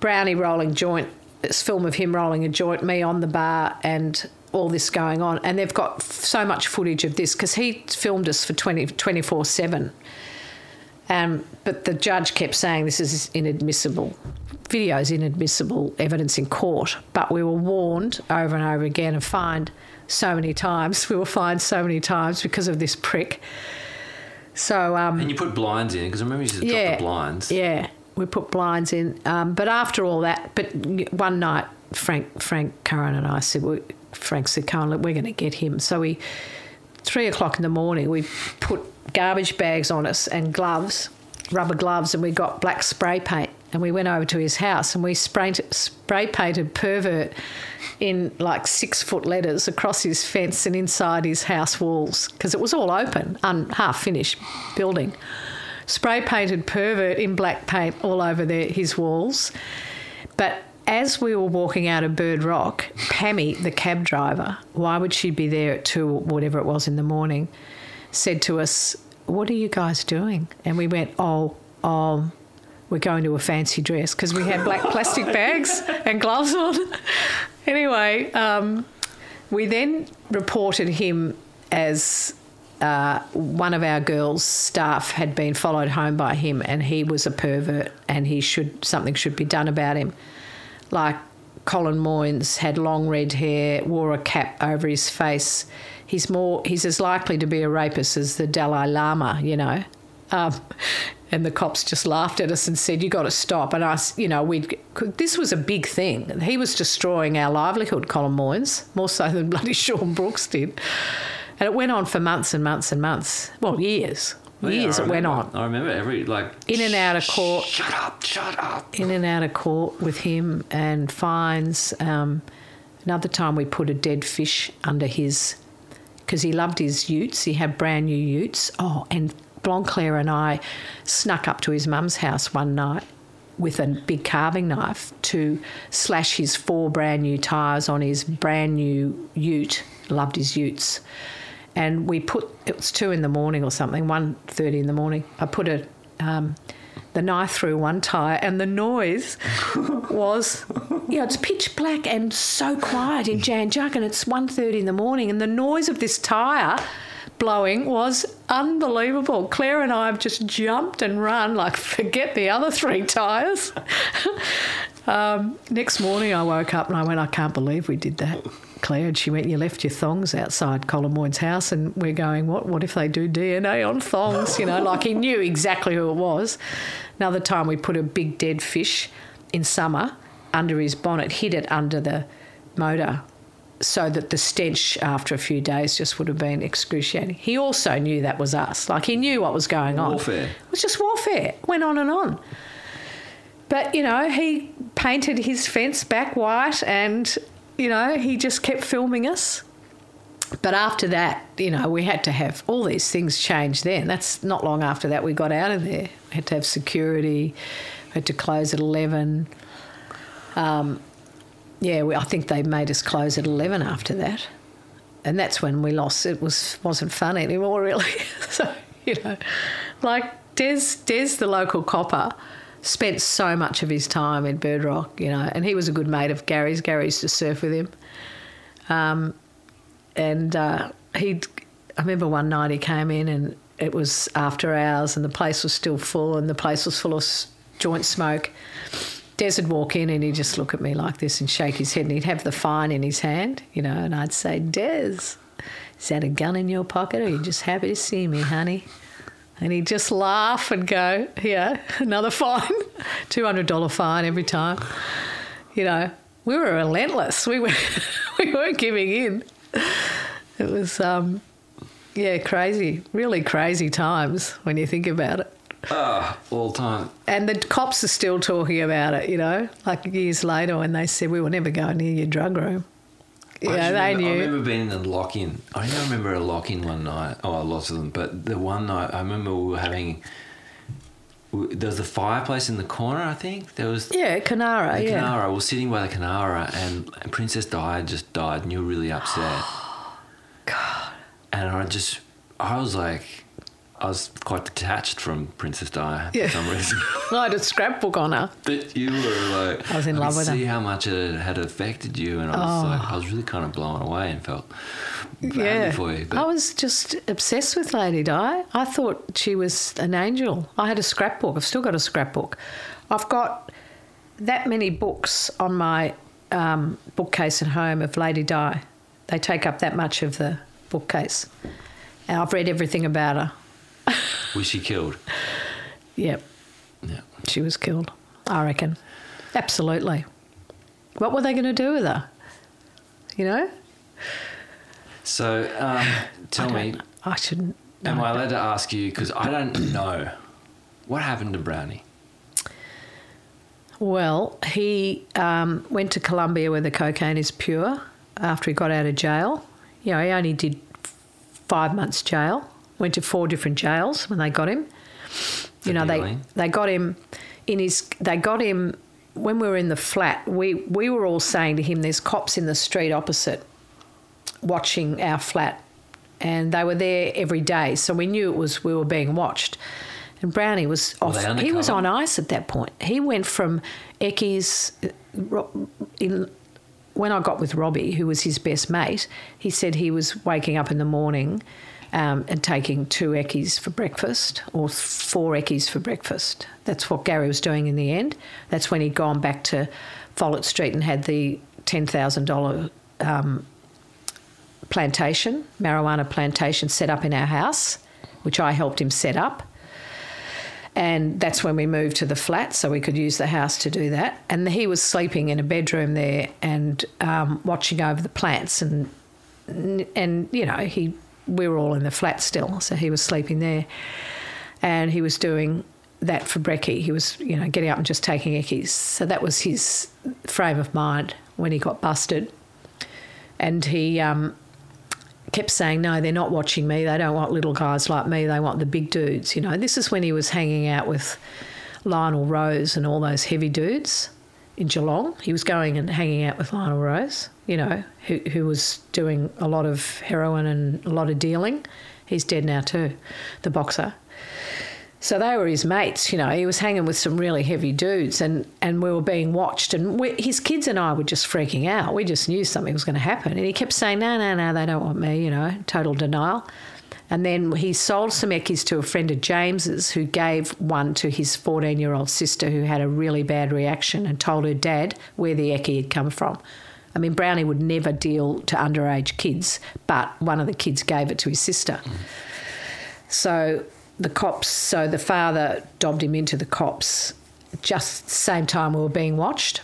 Brownie rolling joint. This film of him rolling a joint, me on the bar, and all this going on. And they've got f- so much footage of this because he filmed us for 20, 24 7. Um, but the judge kept saying this is inadmissible. Video is inadmissible evidence in court. But we were warned over and over again and fined so many times. <laughs> We were fined so many times because of this prick. So um, And you put blinds in because I remember you to drop the blinds. yeah, we put blinds in. Um, but after all that, but one night, Frank Frank Curran and I said, we, Frank said, look, we're going to get him. So we, three o'clock in the morning, we put garbage bags on us and gloves, rubber gloves, and we got black spray paint. And we went over to his house and we sprayed, spray painted pervert in like six foot letters across his fence and inside his house walls because it was all open, un, half finished building spray painted pervert in black paint all over his walls. But as we were walking out of Bird Rock, Pammy, the cab driver, why would she be there at two whatever it was in the morning, said to us, What are you guys doing? And we went, Oh, um, we're going to a fancy dress because we had black <laughs> plastic bags and gloves on. <laughs> anyway, um, we then reported him as uh, one of our girls' staff had been followed home by him, and he was a pervert, and he should something should be done about him. Like Colin Moynes had long red hair, wore a cap over his face. He's more he's as likely to be a rapist as the Dalai Lama, you know. Um, <laughs> and the cops just laughed at us and said, "You got to stop." And us, you know, we this was a big thing. He was destroying our livelihood, Colin Moynes, more so than bloody <laughs> Sean Brooks did. And it went on for months and months and months. Well, years, Oh, yeah, years it went on, I remember every like in and out of court Shut up! Shut up! in and out of court with him and fines. Um, another time we put a dead fish under his because he loved his utes. He had brand new utes. Oh, and Blanclair and I snuck up to his mum's house one night with a big carving knife to slash his four brand new tyres on his brand new ute. Loved his utes. And we put it was two in the morning or something, one thirty in the morning. I put a um, the knife through one tyre, and the noise <laughs> was, you know, it's pitch black and so quiet in Jan Juc, and it's 1.30 in the morning, and the noise of this tyre blowing was unbelievable. Claire and I have just jumped and run like forget the other three tyres. <laughs> um, next morning, I woke up and I went, I can't believe we did that. Claire, and she went, You left your thongs outside Colin house. And we're going, What What if they do DNA on thongs? You know, <laughs> like he knew exactly who it was. Another time we put a big dead fish in summer under his bonnet, hid it under the motor so that the stench after a few days just would have been excruciating. He also knew that was us. Like he knew what was going on. Warfare. It was just warfare. Went on and on. But, you know, he painted his fence back white and, you know, he just kept filming us. But after that, you know, we had to have all these things changed then. That's not long after that we got out of there. We had to have security, we had to close at 11. Um, yeah, we, I think they made us close at 11 after that. And that's when we lost. It was, wasn't fun anymore, really. <laughs> so, you know, like Des, Des, the local copper, spent so much of his time in Bird Rock, you know, and he was a good mate of Gary's. Gary used to surf with him. Um, and uh, he, I remember one night he came in and it was after hours and the place was still full and the place was full of joint smoke. Des would walk in and he'd just look at me like this and shake his head and he'd have the fine in his hand, you know, and I'd say, Des, is that a gun in your pocket or are you just happy to see me, honey? And he'd just laugh and go, yeah, another <laughs> fine, $200 fine every time. You know, we were relentless. We, were, <laughs> we weren't giving in. It was, um, yeah, crazy, really crazy times when you think about it. Ah, all time. And the cops are still talking about it, you know, like years later when they said we will never go near your drug room. I Yeah, they remember, I knew. remember being in a lock in. I don't remember a lock in one night. Oh, lots of them. But the one night, I remember we were having. there was a fireplace in the corner. I think there was. Yeah, Canara. The yeah. Canara. We were sitting by the Canara, and, and Princess Di just died, and you were really upset. <gasps> God. And I just, I was like, I was quite detached from Princess Di Yeah. for some reason. <laughs> I had a scrapbook on her. but you were like, I was in love with her. see how much it had affected you, and I was Oh. like, I was really kind of blown away and felt badly Yeah. for you. But I was just obsessed with Lady Di. I thought she was an angel. I had a scrapbook. I've still got a scrapbook. I've got that many books on my um, bookcase at home of Lady Di. They take up that much of the bookcase. And I've read everything about her. <laughs> was she killed? Yep, Yeah. she was killed, I reckon. Absolutely. What were they going to do with her? You know? So, um, tell I me, I shouldn't. am. I allowed to ask you? Because I don't know. What happened to Brownie? Well, he um, went to Colombia where the cocaine is pure after he got out of jail. You know, he only did five months jail. Went to four different jails when they got him. You know, they dealing? they got him in his. They got him when we were in the flat. We we were all saying to him, "There's cops in the street opposite, watching our flat." And they were there every day, so we knew it was we were being watched. And Brownie was off. He was on ice at that point. He went from Eckies. Uh, Ro- In, when I got with Robbie, who was his best mate, he said he was waking up in the morning um, and taking two Eckies for breakfast or four Eckies for breakfast. That's what Gary was doing in the end. That's when he'd gone back to Follett Street and had the $10,000 um, plantation, marijuana plantation set up in our house, which I helped him set up. And that's when we moved to the flat, so we could use the house to do that. And he was sleeping in a bedroom there and um, watching over the plants, and and you know he we were all in the flat still, so he was sleeping there, and he was doing that for brekkie. He was you know getting up and just taking eckies. So that was his frame of mind when he got busted, and he um, kept saying, no, they're not watching me. They don't want little guys like me. They want the big dudes. You know, this is when he was hanging out with Lionel Rose and all those heavy dudes in Geelong. He was going and hanging out with Lionel Rose, you know, who, who was doing a lot of heroin and a lot of dealing. He's dead now too, the boxer. So they were his mates, you know. He was hanging with some really heavy dudes, and, and we were being watched. And we, his kids and I were just freaking out. We just knew something was going to happen. And he kept saying, "No, no, no, they don't want me," you know, total denial. And then he sold some Eckies to a friend of James's, who gave one to his 14-year-old sister, who had a really bad reaction, and told her dad where the Eckie had come from. I mean, Brownie would never deal to underage kids, but one of the kids gave it to his sister. So the cops, so the father dobbed him into the cops just the same time we were being watched.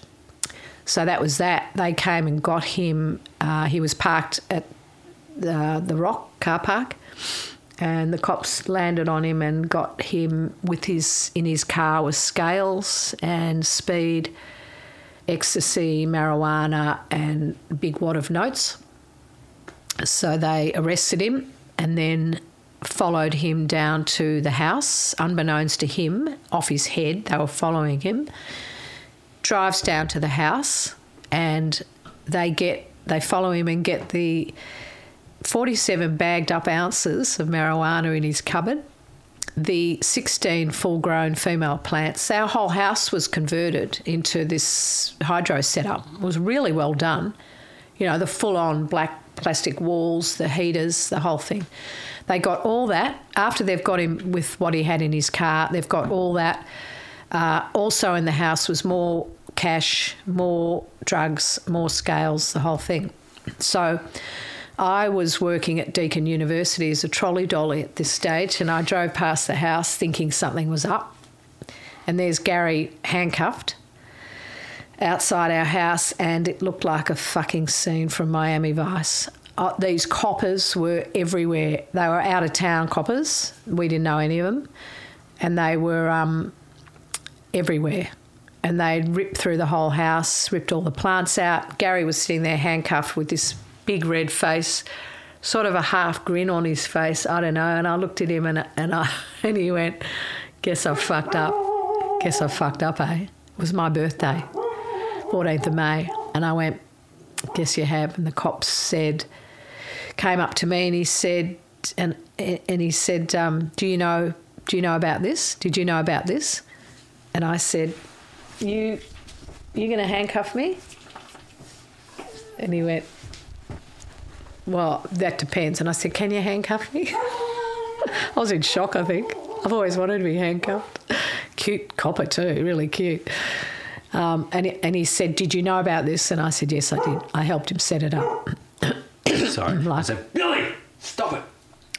So that was that. They came and got him. Uh, he was parked at the, the Rock car park, and the cops landed on him and got him with his in his car with scales and speed, ecstasy, marijuana, and big wad of notes. So they arrested him and then followed him down to the house, unbeknownst to him, off his head. They were following him. Drives down to the house, and they get they follow him and get the forty-seven bagged up ounces of marijuana in his cupboard. The 16 full grown female plants. Our whole house was converted into this hydro setup. It was really well done. You know, the full on black plastic walls, the heaters, the whole thing. They got all that after they've got him with what he had in his car. They've got all that. Uh, also in the house was more cash, more drugs, more scales, the whole thing. So I was working at Deakin University as a trolley dolly at this stage, and I drove past the house thinking something was up. And there's Gary handcuffed outside our house, and it looked like a fucking scene from Miami Vice. Uh, these coppers were everywhere. They were out of town coppers. We didn't know any of them, and they were um, everywhere. And they'd ripped through the whole house, ripped all the plants out. Gary was sitting there handcuffed with this big red face, sort of a half grin on his face. I don't know. And I looked at him and and I <laughs> and he went, Guess I fucked up. Guess I fucked up, eh? It was my birthday, 14th of May. And I went, Guess you have. And the cops said, came up to me and he said, and and he said, um, "Do you know? Do you know about this? Did you know about this?" And I said, "You, you're going to handcuff me?" And he went, "Well, that depends." And I said, "Can you handcuff me?" <laughs> I was in shock. I think I've always wanted to be handcuffed. Cute copper too, really cute. Um, and and he said, "Did you know about this?" And I said, "Yes, I did. I helped him set it up." <coughs> Sorry. <coughs> I said, Billy, stop it.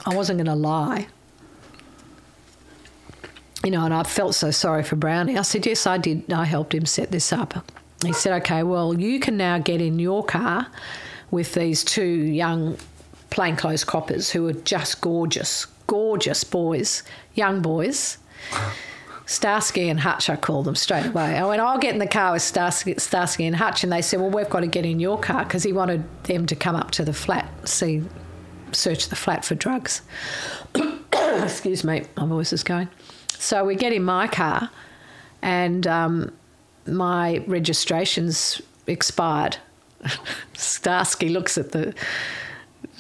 I wasn't going to lie. You know, and I felt so sorry for Brownie. I said, Yes, I did. I helped him set this up. He said, Okay, well, you can now get in your car with these two young plainclothes coppers who are just gorgeous, gorgeous boys, young boys. Starsky and Hutch, I called them straight away. I went, I'll get in the car with Starsky, Starsky and Hutch. And they said, Well, we've got to get in your car because he wanted them to come up to the flat, see search the flat for drugs. <coughs> Excuse me, my voice is going. So we get in my car, and um, my registration's expired. Starsky looks at the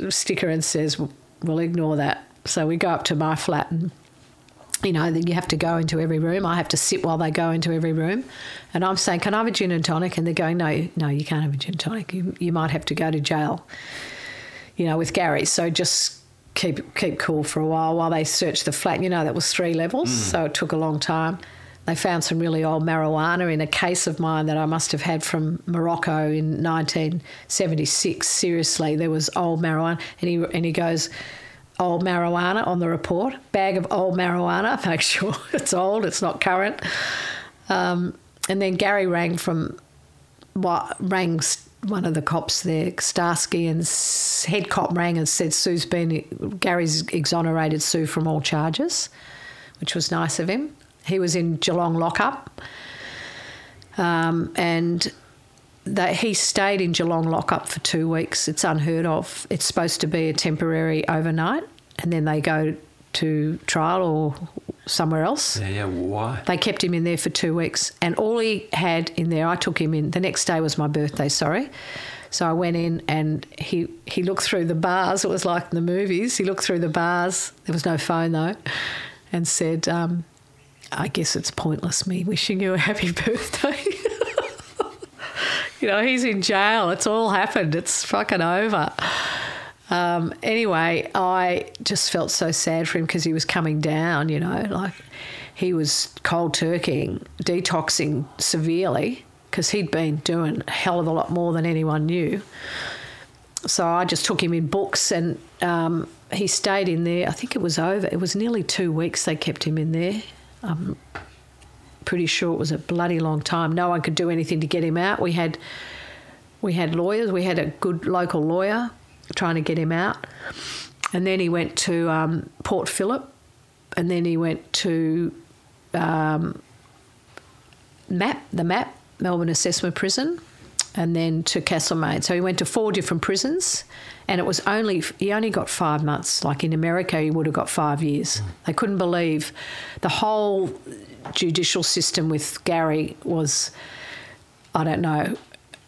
sticker and says, "We'll ignore that." So we go up to my flat and. You know, then you have to go into every room. I have to sit while they go into every room. And I'm saying, Can I have a gin and tonic? And they're going, No, no, you can't have a gin and tonic. You, you might have to go to jail you know, with Gary. So just keep keep cool for a while while they search the flat. You know, that was three levels, mm. so it took a long time. They found some really old marijuana in a case of mine that I must have had from Morocco in 1976. Seriously, there was old marijuana, and he and he goes. Old marijuana on the report, bag of old marijuana. <laughs> Make sure it's old, it's not current. Um, and then Gary rang from what rang one of the cops there, Starsky, and head cop rang and said Sue's been Gary's exonerated Sue from all charges, which was nice of him. He was in Geelong lockup, um, and that he stayed in Geelong lockup for two weeks. It's unheard of. It's supposed to be a temporary overnight, and then they go to trial or somewhere else. Yeah, yeah. Why? They kept him in there for two weeks, and all he had in there, I took him in. The next day was my birthday, sorry. So I went in and he, he looked through the bars. It was like in the movies. He looked through the bars. There was no phone though, and said, um, "I guess it's pointless me wishing you a happy <laughs> birthday." you know, he's in jail. It's all happened. It's fucking over. Um, anyway, I just felt so sad for him because he was coming down, you know, like he was cold turkeying, detoxing severely because he'd been doing a hell of a lot more than anyone knew. So I just took him in books and um, he stayed in there. I think it was over, it was nearly two weeks they kept him in there. I'm pretty sure it was a bloody long time. No one could do anything to get him out. We had we had lawyers. We had a good local lawyer trying to get him out, and then he went to um, Port Phillip, and then he went to um, MAP, the MAP, Melbourne Assessment Prison, and then to Castlemaine. So he went to four different prisons, and it was only he only got five months. Like in America, he would have got five years. Hmm. They couldn't believe the whole judicial system with Gary was, I don't know,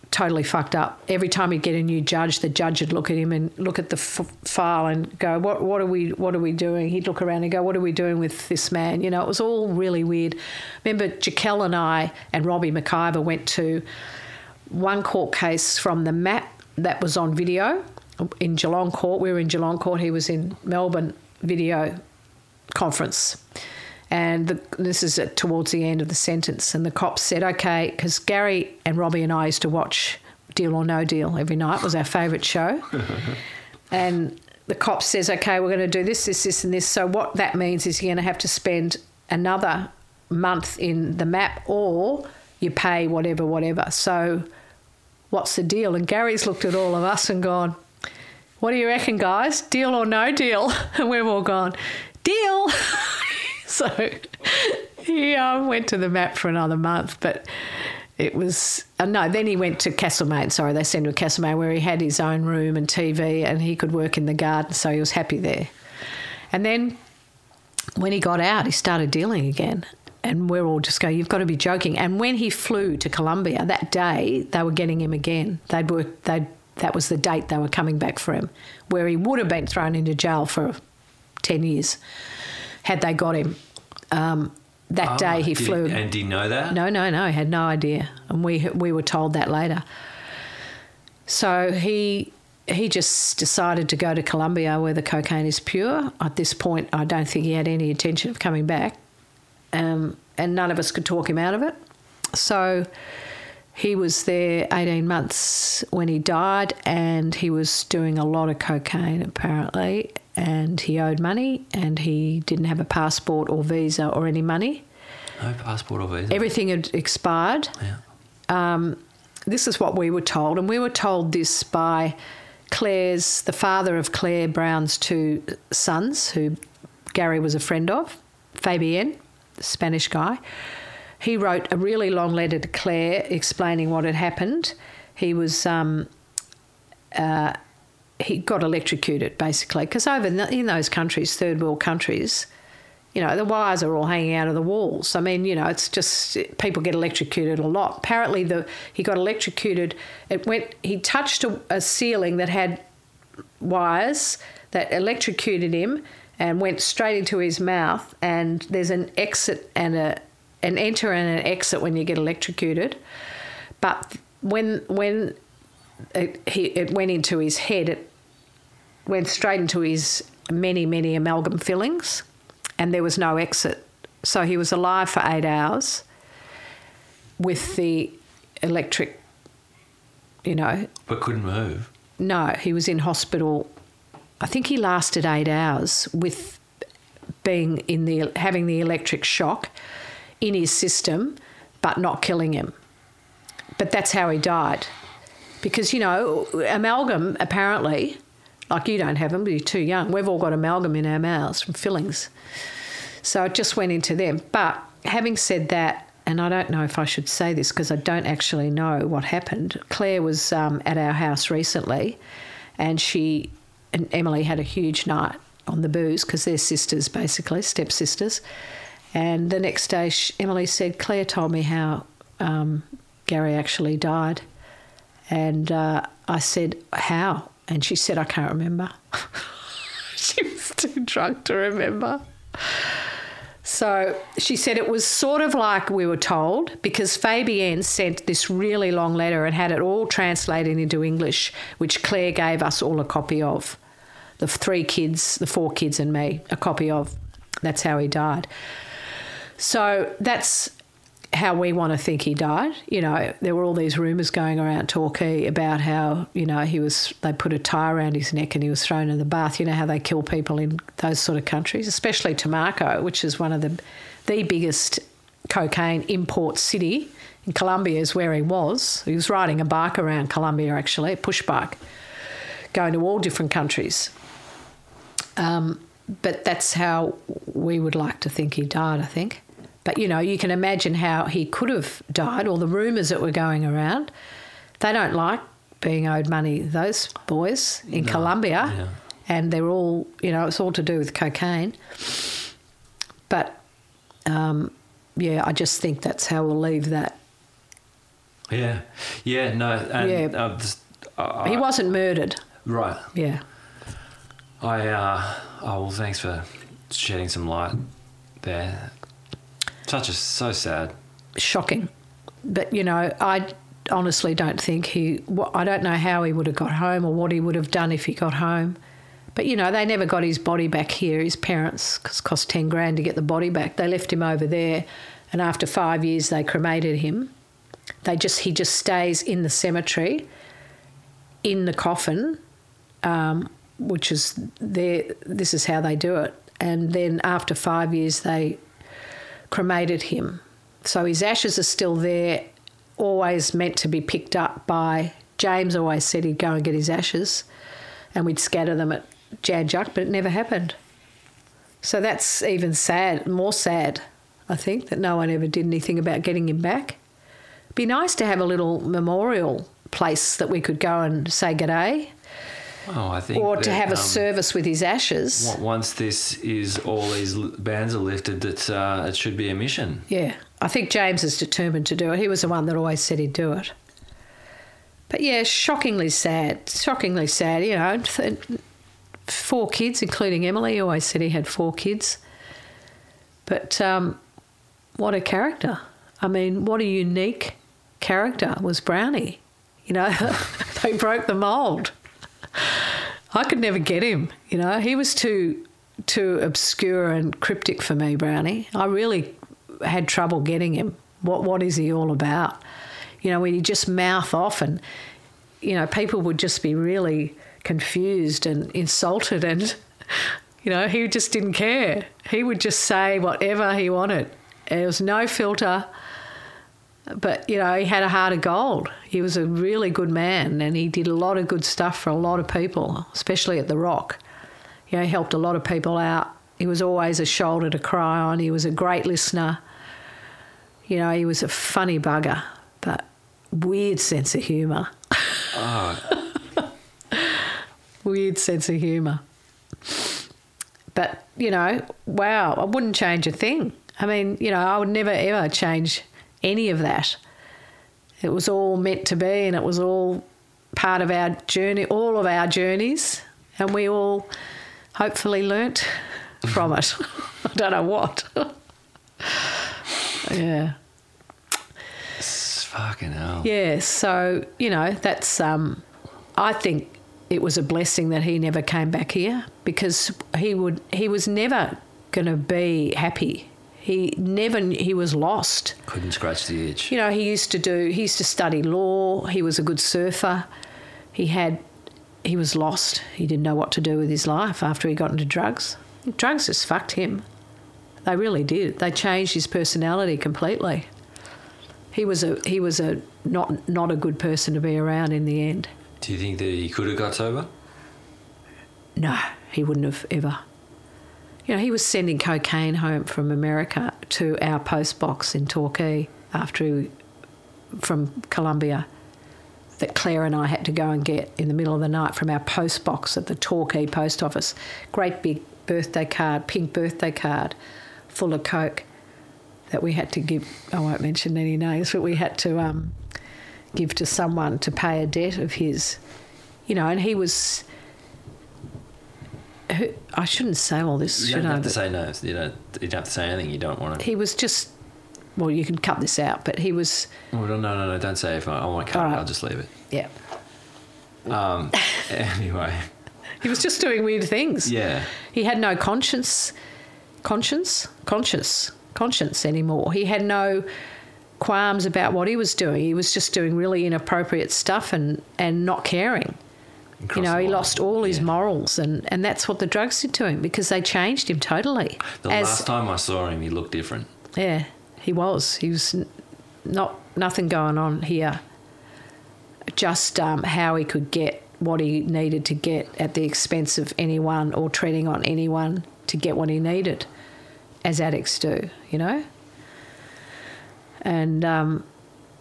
totally fucked up. Every time he'd get a new judge, the judge would look at him and look at the f- file and go, "What? What are we? What are we doing?" He'd look around and go, "What are we doing with this man?" You know, it was all really weird. Remember, Jaquel and I and Robbie McIver went to one court case from the MAP that was on video in Geelong Court. We were in Geelong Court. He was in Melbourne video conference. And the, this is at, towards the end of the sentence. And the cops said, okay, because Gary and Robbie and I used to watch Deal or No Deal every night, it was our favourite show. <laughs> and the cop says, okay, we're going to do this, this, this, and this. So what that means is you're going to have to spend another month in the MAP or you pay whatever, whatever. So what's the deal? And Gary's looked at all of us and gone, what do you reckon, guys? Deal or no deal? <laughs> And we've all gone, deal. <laughs> so he um, went to the MAP for another month, but it was uh, no. Then he went to Castlemaine. Sorry, they sent him to Castlemaine where he had his own room and TV, and he could work in the garden, so he was happy there. And then when he got out, he started dealing again. And we're all just going, you've got to be joking. And when he flew to Colombia that day, they were getting him again. They'd worked, they'd, that was the date they were coming back for him, where he would have been thrown into jail for 10 years had they got him. Um, that Ah, day he flew. And did you know that? No, no, no. He had no idea, and we we were told that later. So he he just decided to go to Colombia where the cocaine is pure. At this point, I don't think he had any intention of coming back, um, and none of us could talk him out of it. So he was there 18 months when he died, and he was doing a lot of cocaine apparently, and he owed money, and he didn't have a passport or visa or any money. No passport or visa. Everything had expired. yeah. Um, This is what we were told, and we were told this by Claire's, the father of Claire Brown's two sons, who Gary was a friend of, Fabien, the Spanish guy. He wrote a really long letter to Claire explaining what had happened. He was um, uh, he got electrocuted basically because over in, those countries, third world countries, you know, the wires are all hanging out of the walls. I mean, you know, it's just people get electrocuted a lot. Apparently, the he got electrocuted. It went. He touched a, a ceiling that had wires that electrocuted him and went straight into his mouth. And there's an exit and a an enter and an exit when you get electrocuted. But when when it, he, it went into his head, it went straight into his many many amalgam fillings and there was no exit. So he was alive for eight hours with the electric, you know. But couldn't move. No, he was in hospital. I think he lasted eight hours with being in the having the electric shock in his system, but not killing him. But that's how he died, because you know amalgam apparently, like you don't have them, but you're too young. We've all got amalgam in our mouths from fillings. So it just went into them. But having said that, and I don't know if I should say this because I don't actually know what happened. Claire was um, at our house recently, and she and Emily had a huge night on the booze because they're sisters, basically stepsisters. And the next day, sh Emily said, "Claire told me how um, Gary actually died," and uh, I said, "How?" And she said, "I can't remember." <laughs> she was too drunk to remember. So she said it was sort of like we were told because Fabienne sent this really long letter and had it all translated into English, which Claire gave us all a copy of. The three kids, the four kids, and me, a copy of. That's how he died. So that's how we want to think he died. You know, there were all these rumours going around Torquay about how, you know, he was, they put a tie around his neck and he was thrown in the bath. You know how they kill people in those sort of countries, especially Tumaco, which is one of the, the biggest cocaine import city. In Colombia is where he was. He was riding a bike around Colombia, actually, a push bike, going to all different countries. Um, but that's how we would like to think he died, I think. But you know, you can imagine how he could have died, or the rumours that were going around. They don't like being owed money, those boys in Colombia. yeah. And they're all, you know, it's all to do with cocaine. But um, yeah, I just think that's how we'll leave that. Yeah. Yeah, no. And, Yeah. uh, He wasn't murdered. right. Yeah. I, uh, oh, well, thanks for shedding some light there. Such a, so sad. shocking. But you know, I honestly don't think he. I don't know how he would have got home or what he would have done if he got home. But you know, they never got his body back here. His parents, because it cost ten grand to get the body back. They left him over there, and after five years, they cremated him. They just he just stays in the cemetery, in the coffin, um, which is their. This is how they do it. And then after five years, they cremated him. So his ashes are still there, always meant to be picked up by James. Always said he'd go and get his ashes, and we'd scatter them at Jan Juc, but it never happened. So that's even sad, more sad, I think, that no one ever did anything about getting him back. Be nice to have a little memorial place that we could go and say g'day. Oh, I think. or to have a um, service with his ashes. Once this is all these bans are lifted, that uh, it should be a mission. Yeah, I think James is determined to do it. He was the one that always said he'd do it. But yeah, shockingly sad. Shockingly sad. You know, th- four kids, including Emily. He always said he had four kids. But um, what a character! I mean, what a unique character was Brownie. You know, <laughs> they broke the mould. I could never get him. You know, he was too too obscure and cryptic for me, Brownie. I really had trouble getting him. What what is he all about? You know, when he just mouth off and you know, people would just be really confused and insulted and <laughs> you know, he just didn't care. He would just say whatever he wanted. There was no filter. But, you know, he had a heart of gold. He was a really good man and he did a lot of good stuff for a lot of people, especially at The Rock. You know, he helped a lot of people out. He was always a shoulder to cry on. He was a great listener. You know, he was a funny bugger, but weird sense of humour. Ah. <laughs> weird sense of humour. But, you know, wow, I wouldn't change a thing. I mean, you know, I would never ever change any of that. It was all meant to be and it was all part of our journey, all of our journeys, and we all hopefully learnt from it. <laughs> I don't know what. <laughs> yeah. It's fucking hell. Yeah, so you know that's. Um, I think it was a blessing that he never came back here because he would. He was never going to be happy. He never. He was lost. Couldn't scratch the itch. You know, he used to do. He used to study law. He was a good surfer. He had. He was lost. He didn't know what to do with his life after he got into drugs. Drugs just fucked him. They really did. They changed his personality completely. He was a he was a not not a good person to be around in the end. Do you think that he could have got sober? No, he wouldn't have ever. You know, he was sending cocaine home from America to our post box in Torquay after he, from Colombia that Claire and I had to go and get in the middle of the night from our post box at the Torquay post office. Great big birthday card, pink birthday card, full of coke that we had to give. I won't mention any names, but we had to um, give to someone to pay a debt of his. You know, and he was. Who- I shouldn't say all this, You should don't have to say no. You don't. You don't have to say anything. You don't want to. He was just. Well, you can cut this out, but he was. Oh, no, no, no, no. Don't say if I, I want to cut All it. right. I'll just leave it. Yeah. Um. <laughs> anyway. He was just doing weird things. Yeah. He had no conscience, conscience, conscience, conscience anymore. He had no qualms about what he was doing. He was just doing really inappropriate stuff and, and not caring. You know, he lost all his Yeah. morals, and, and that's what the drugs did to him because they changed him totally. The As- last time I saw him, he looked different. Yeah, he was. He was not nothing going on here. Just um, how he could get what he needed to get at the expense of anyone or treading on anyone to get what he needed, as addicts do, you know. And um,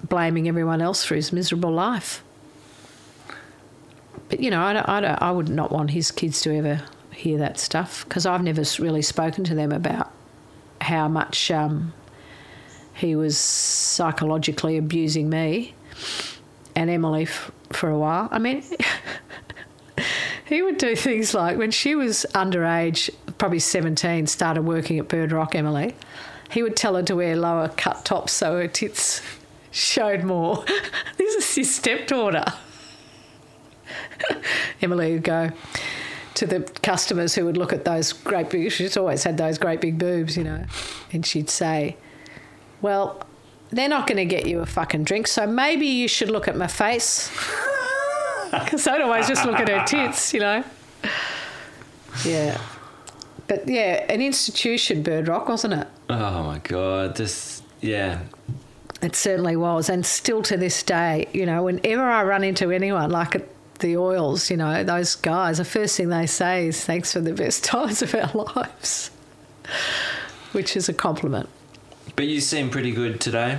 blaming everyone else for his miserable life. But you know, I, I, I would not want his kids to ever hear that stuff because I've never really spoken to them about how much um, he was psychologically abusing me and Emily f- for a while. I mean, <laughs> he would do things like when she was underage, probably 17, started working at Bird Rock, Emily, he would tell her to wear lower cut tops so her tits <laughs> showed more. <laughs> this is his stepdaughter. <laughs> Emily would go to the customers who would look at those great big, she's always had those great big boobs, you know, and she'd say, Well, they're not going to get you a fucking drink, so maybe you should look at my face. <laughs> <laughs> Because I'd always just look at her tits, you know. Yeah. But yeah, an institution, Bird Rock, wasn't it? Oh my god! This. Yeah. It certainly was. And still to this day, you know, whenever I run into anyone, like the oils, you know, those guys, the first thing they say is thanks for the best <laughs> times of our lives, which is a compliment. But you seem pretty good today.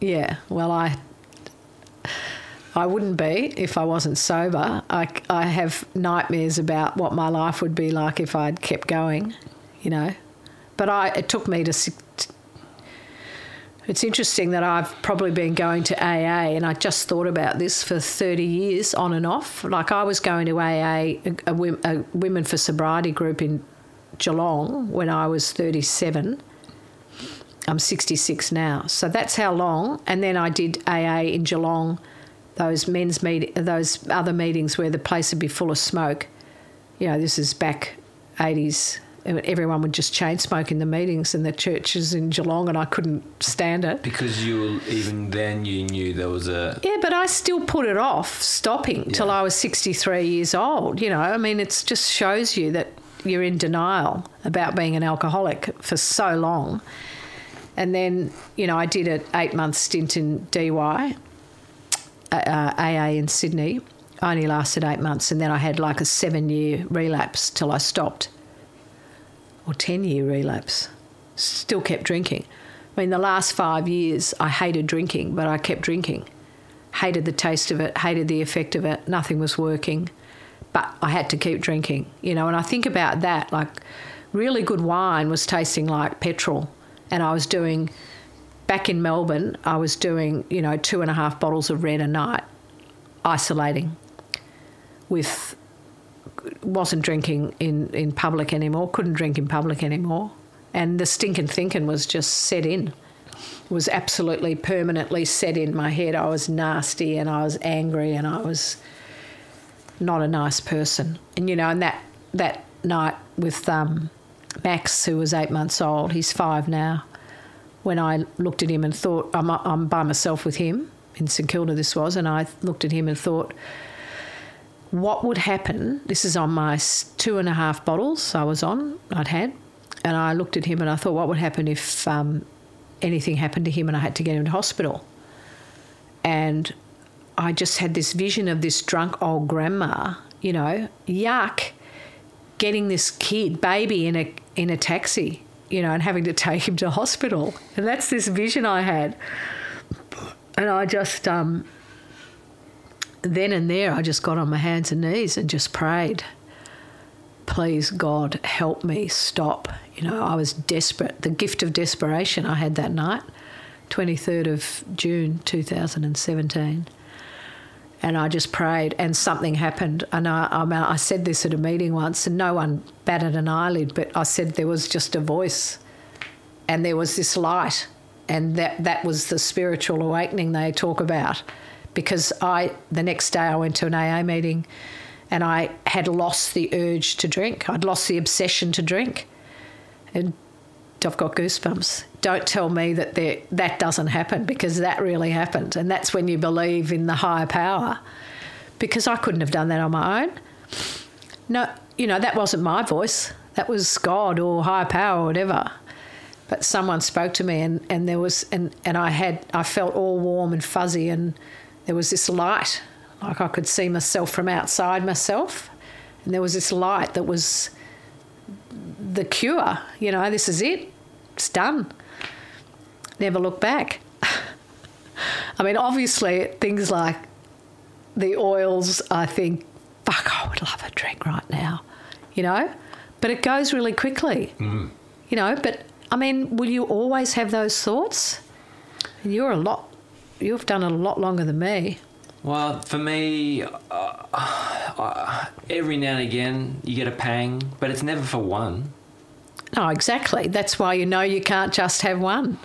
Yeah, well, I I wouldn't be if I wasn't sober. I, I have nightmares about what my life would be like if I'd kept going, you know. But I, it took me to. It's interesting that I've probably been going to AA, and I just thought about this for 30 years on and off. Like I was going to AA, a, a, a Women for Sobriety group in Geelong when I was 37. I'm 66 now. So that's how long. And then I did AA in Geelong, those men's meet, those other meetings where the place would be full of smoke. You know, this is back 80s. Everyone would just chain smoke in the meetings and the churches in Geelong, and I couldn't stand it. Because you were, even then you knew there was a Yeah, but I still put it off stopping till I was 63 years old. You know, I mean, it just shows you that you're in denial about being an alcoholic for so long. And then, you know, I did an eight month stint in DY, uh, AA in Sydney. I only lasted eight months, and then I had like a seven year relapse till I stopped, or 10 year relapse. Still kept drinking. I mean, the last five years, I hated drinking, but I kept drinking. Hated the taste of it, hated the effect of it, nothing was working, but I had to keep drinking, you know. And I think about that like, really good wine was tasting like petrol, and I was doing, back in Melbourne, I was doing, you know, two and a half bottles of red a night, isolating with wasn't drinking in, in public anymore, couldn't drink in public anymore. And the stinking thinking was just set in, was absolutely permanently set in my head. I was nasty and I was angry and I was not a nice person. And, you know, and that, that night with um, Max, who was eight months old, he's five now, when I looked at him and thought, I'm, I'm by myself with him, in St Kilda this was, and I looked at him and thought, what would happen? This is on my two and a half bottles I was on, I'd had. And I looked at him and I thought, what would happen if um, anything happened to him and I had to get him to hospital? And I just had this vision of this drunk old grandma, you know, yuck, getting this kid, baby, in a, in a taxi, you know, and having to take him to hospital. And that's this vision I had. And I just, um, then and there, I just got on my hands and knees and just prayed, please, God, help me stop. You know, I was desperate. The gift of desperation I had that night, 23rd of June 2017. And I just prayed, and something happened. And I, I, I said this at a meeting once, and no one batted an eyelid, but I said there was just a voice, and there was this light, and that, that was the spiritual awakening they talk about because I the next day I went to an AA meeting and I had lost the urge to drink. I'd lost the obsession to drink. And I've got goosebumps. Don't tell me that there, that doesn't happen because that really happened. And that's when you believe in the higher power. Because I couldn't have done that on my own. No, you know, that wasn't my voice. That was God or higher power or whatever. But someone spoke to me and, and there was and, and I had I felt all warm and fuzzy and there was this light, like I could see myself from outside myself. And there was this light that was the cure. You know, this is it. It's done. Never look back. <laughs> I mean, obviously, things like the oils, I think, fuck, I would love a drink right now, you know? But it goes really quickly, mm. you know? But I mean, will you always have those thoughts? You're a lot, you've done it a lot longer than me. Well, for me, uh, uh, every now and again you get a pang, but it's never for one. No, exactly. That's why you know you can't just have one.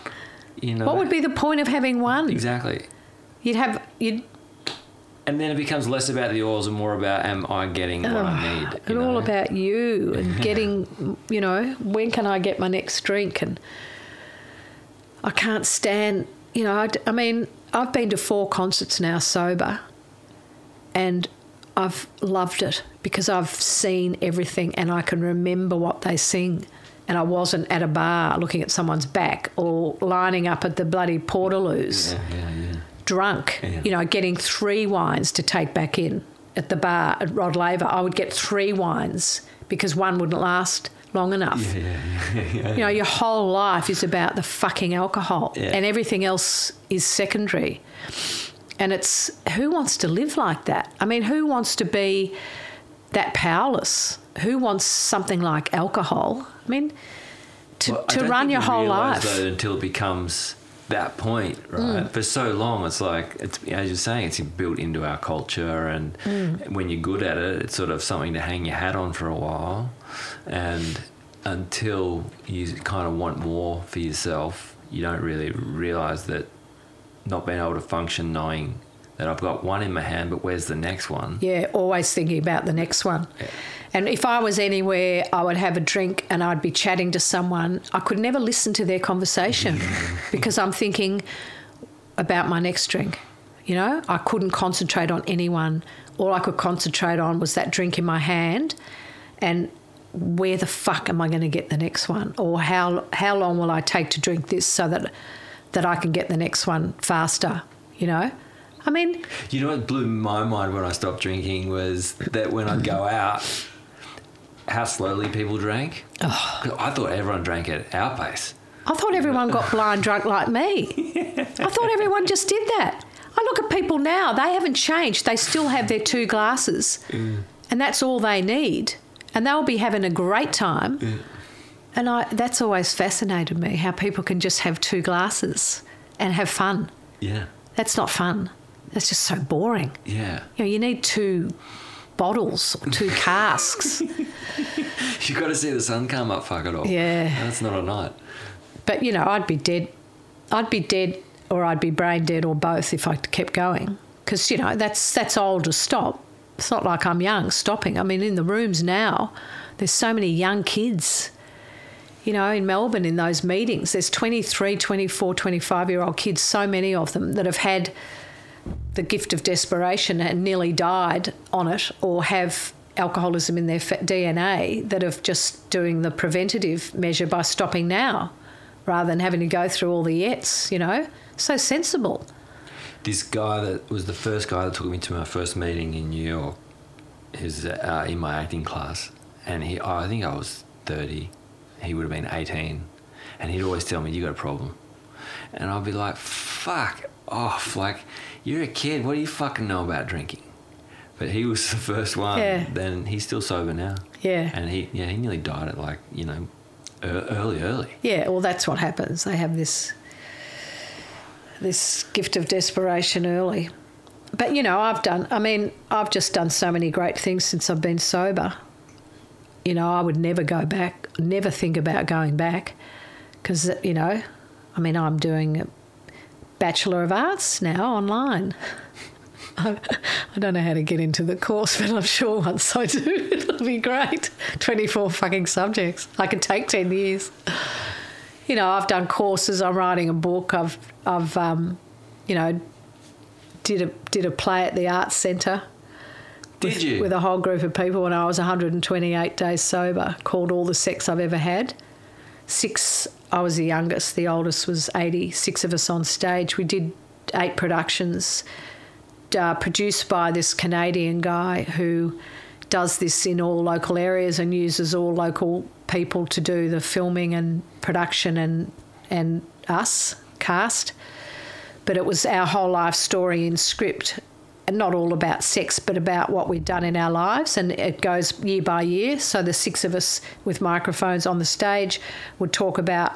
You know. What would be the point of having one? exactly? You'd have you'd And then it becomes less about the oils and more about am I getting what I need? and all about you and <laughs> getting, you know, when can I get my next drink? And I can't stand, you know, I mean, I've been to four concerts now sober and I've loved it because I've seen everything and I can remember what they sing. And I wasn't at a bar looking at someone's back or lining up at the bloody Portaloos Yeah, yeah, yeah. drunk, you know, getting three wines to take back in at the bar at Rod Laver. I would get three wines because one wouldn't last long enough. Yeah, yeah, yeah, You know, your whole life is about the fucking alcohol and everything else is secondary. And it's who wants to live like that? I mean, who wants to be that powerless? Who wants something like alcohol? I mean, to, Well, to run your you whole life. though, until it becomes that point, right? Mm. For so long, it's like it's as you're saying, it's built into our culture, and Mm. when you're good at it, it's sort of something to hang your hat on for a while, and until you kind of want more for yourself, you don't really realize that not being able to function, knowing that I've got one in my hand, but where's the next one? Yeah, always thinking about the next one. And if I was anywhere, I would have a drink and I'd be chatting to someone. I could never listen to their conversation <laughs> because I'm thinking about my next drink. You know, I couldn't concentrate on anyone. All I could concentrate on was that drink in my hand and where the fuck am I going to get the next one? Or how how long will I take to drink this so that that I can get the next one faster, you know? I mean, You know what blew my mind when I stopped drinking was that when I'd go out, how slowly people drank. 'Cause I thought everyone drank at our pace. I thought everyone got blind drunk like me. I thought everyone just did that. I look at people now, they haven't changed. They still have their two glasses, mm. and that's all they need. And they'll be having a great time. And I, that's always fascinated me how people can just have two glasses and have fun. Yeah, That's not fun. That's just so boring. yeah. You know, you need two bottles or two <laughs> casks. <laughs> You've got to see the sun come up. Fuck it all. Yeah. that's not a night. But you know, I'd be dead. I'd be dead, or I'd be brain dead, or both if I kept going. Because you know, that's that's old to stop. It's not like I'm young stopping. I mean, in the rooms now, there's so many young kids. You know, in Melbourne, in those meetings, there's 23, 24, 25 year old kids, so many of them that have had the gift of desperation and nearly died on it, or have alcoholism in their DNA that have just doing the preventative measure by stopping now rather than having to go through all the yets, you know? So sensible. This guy that was the first guy that took me to my first meeting in New York. Is uh, in my acting class, and he. I think I was thirty. He would have been eighteen, and he'd always tell me, "You got a problem," and I'd be like, "Fuck off!" Like, you're a kid. What do you fucking know about drinking? But he was <laughs> the first one. Yeah. Then he's still sober now. Yeah. And he, yeah, he nearly died at like you know, early, early. Yeah, well, that's what happens. They have this this gift of desperation early. But you know, I've done. I mean, I've just done so many great things since I've been sober. You know, I would never go back. Never think about going back, because you know, I mean, I'm doing a Bachelor of Arts now online. <laughs> I don't know how to get into the course, but I'm sure once I do, <laughs> it'll be great. 24 fucking subjects. I could take 10 years. You know, I've done courses, I'm writing a book, I've, I've um, you know, did a, did a play at the Arts Centre. Did with, you? With a whole group of people when I was 128 days sober, called All the Sex I've Ever Had. Six, I was the youngest, the oldest was 80, six of us on stage. We did eight productions uh, produced by this Canadian guy who does this in all local areas and uses all local people to do the filming and production and and us cast. But it was our whole life story in script, and not all about sex, but about what we'd done in our lives, and it goes year by year. So the six of us with microphones on the stage would talk about.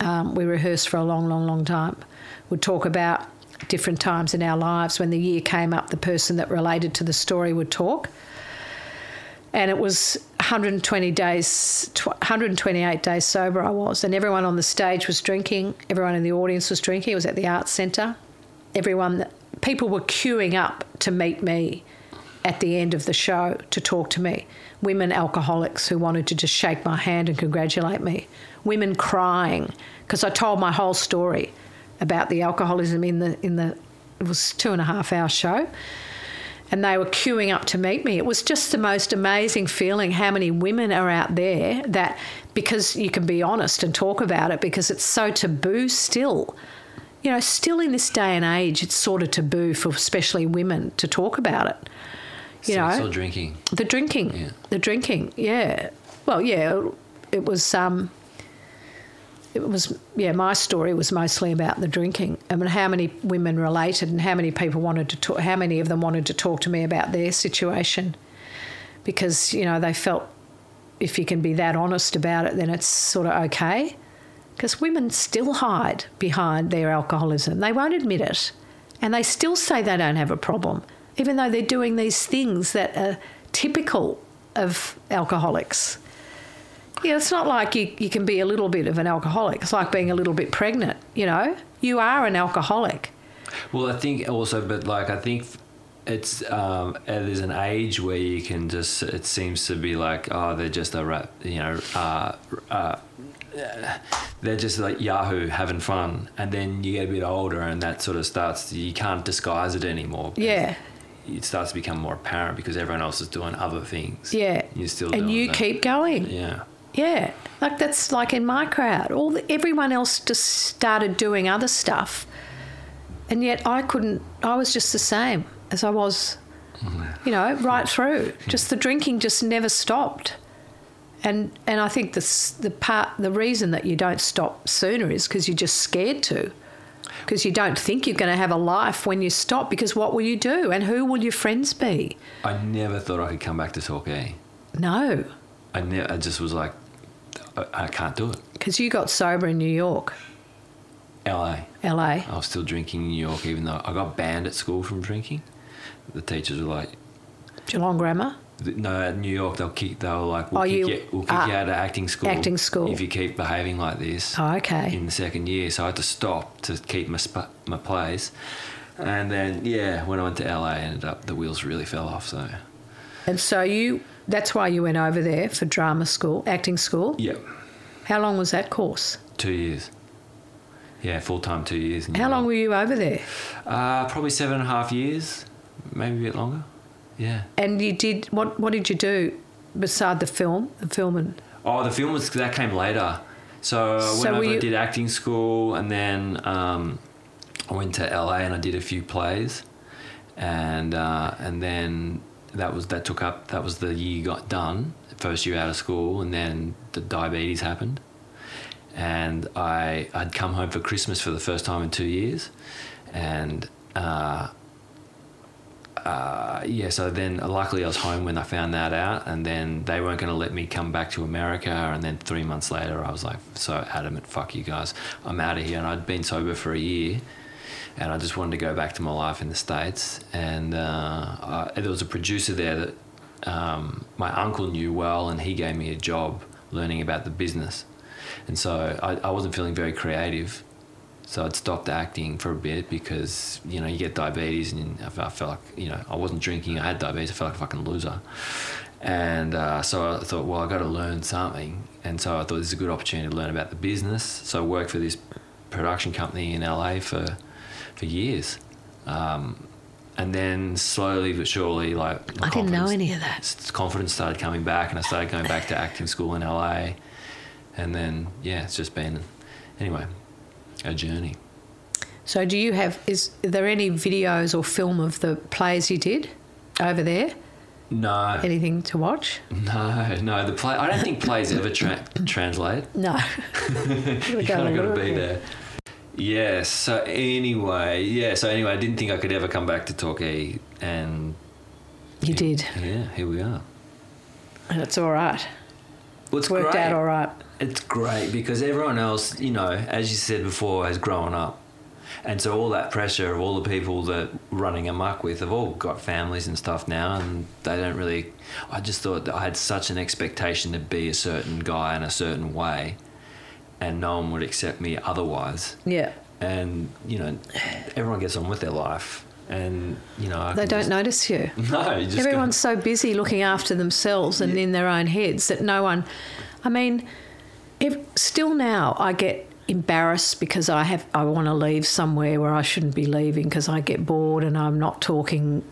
Um, we rehearsed for a long, long, long time. Would talk about different times in our lives. When the year came up, the person that related to the story would talk. And it was 120 days, 128 days sober I was. And everyone on the stage was drinking. Everyone in the audience was drinking. It was at the Arts Centre. Everyone, people were queuing up to meet me at the end of the show to talk to me. Women alcoholics who wanted to just shake my hand and congratulate me. Women crying because I told my whole story about the alcoholism in the in the it was two and a half hour show and they were queuing up to meet me. It was just the most amazing feeling how many women are out there that because you can be honest and talk about it because it's so taboo still. You know, still in this day and age, it's sort of taboo for especially women to talk about it. You Sex know, or drinking. the drinking, Yeah. the drinking, yeah. Well, yeah, it was. Um, it was yeah my story was mostly about the drinking. I mean, how many women related and how many people wanted to talk. How many of them wanted to talk to me about their situation because you know they felt if you can be that honest about it, then it's sort of okay. Because women still hide behind their alcoholism. They won't admit it. And they still say they don't have a problem, even though they're doing these things that are typical of alcoholics. Know, it's not like you, you can be a little bit of an alcoholic. It's like being a little bit pregnant, you know? You are an alcoholic. Well, I think also, but like I think it's um, there's an age where you can just it seems to be like oh they're just a rat, you know uh, uh, they're just like Yahoo having fun, and then you get a bit older, and that sort of starts. To, you can't disguise it anymore. Yeah. It starts to become more apparent because everyone else is doing other things. Yeah. You're still and you that. keep going. Yeah. Yeah, like that's like in my crowd. All the, everyone else just started doing other stuff, and yet I couldn't. I was just the same as I was, you know, right through. Just the drinking just never stopped, and and I think the the part the reason that you don't stop sooner is because you're just scared to. Because you don't think you're going to have a life when you stop. Because what will you do, and who will your friends be? I never thought I could come back to Torquay. No, I ne- I just was like, I, I can't do it. because you got sober in New York, LA. LA. I was still drinking in New York, even though I got banned at school from drinking. The teachers were like, Geelong Grammar. "No, at New York they'll kick. They were like, we'll Oh, kick, you- you, we'll kick ah, you out of acting school. acting school. if you keep behaving like this." Oh, okay. In the second year, so I had to stop to keep my sp- my place. And then yeah, when I went to LA, I ended up the wheels really fell off. So And so you that's why you went over there for drama school, acting school. yeah, How long was that course? two years. Yeah, full time two years. How long were you over there? Uh, probably seven and a half years, maybe a bit longer. Yeah. And you did what what did you do beside the film? The film and Oh, the film was that came later. So I So went were over, you- did acting school, and then um, I went to LA and I did a few plays, and uh, and then that was that took up that was the year you got done, first year out of school, and then the diabetes happened, and I I'd come home for Christmas for the first time in two years, and. Uh, uh, yeah, so then luckily I was home when I found that out, and then they weren't going to let me come back to America. And then three months later, I was like so adamant, "Fuck you guys, I'm out of here." And I'd been sober for a year, and I just wanted to go back to my life in the states. And uh, I, there was a producer there that um, my uncle knew well, and he gave me a job learning about the business. And so I, I wasn't feeling very creative. So I'd stopped acting for a bit because you know you get diabetes and I felt, like you know I wasn't drinking. I had diabetes. I felt like a fucking loser. And uh, so I thought, well, I got to learn something. And so I thought this is a good opportunity to learn about the business. So I worked for this production company in LA for for years. Um, and then slowly but surely, like I didn't know any of that. confidence started coming back, and I started going back to acting school in LA. And then yeah, it's just been anyway a journey. so do you have is there any videos or film of the plays you did over there? No, Anything to watch? no, no. The play. I don't think plays ever tra- translate. No. <laughs> you kind of got to be there. Yeah. So anyway, yeah. So anyway, I didn't think I could ever come back to Torquay, and You did. yeah, here we are. And it's all right. Well, it's Worked great. out all right. It's great because everyone else, you know, as you said before, has grown up. And so all that pressure of all the people that running amok with have all got families and stuff now, and they don't really. I just thought that I had such an expectation to be a certain guy in a certain way, and no one would accept me otherwise. Yeah. And you know, everyone gets on with their life, and you know, I They don't just- notice you. <laughs> No, you just go- Everyone's so busy looking after themselves and in their own heads that no one. I mean, if, still now I get embarrassed because I have I want to leave somewhere where I shouldn't be leaving because I get bored and I'm not talking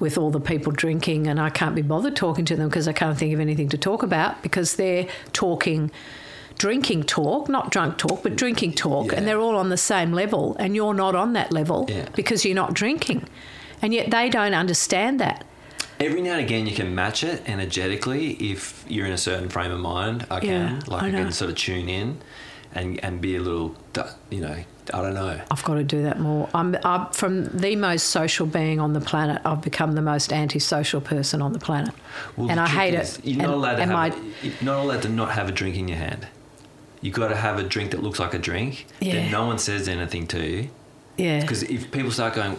with all the people drinking and I can't be bothered talking to them because I can't think of anything to talk about because they're talking drinking talk, not drunk talk, but drinking talk, and they're all on the same level, and you're not on that level Yeah. because you're not drinking. And yet they don't understand that. Every now and again, you can match it energetically if you're in a certain frame of mind. I can, Yeah, like I I, can sort of tune in, and and be a little, you know, I don't know. I've got to do that more. I'm, I'm from the most social being on the planet. I've become the most antisocial person on the planet, Well, and the I hate is it. You're not And- allowed to have. my- a- you're not allowed to not have a drink in your hand. You got to have a drink that looks like a drink. Yeah. Then no one says anything to you. yeah, Because if people start going,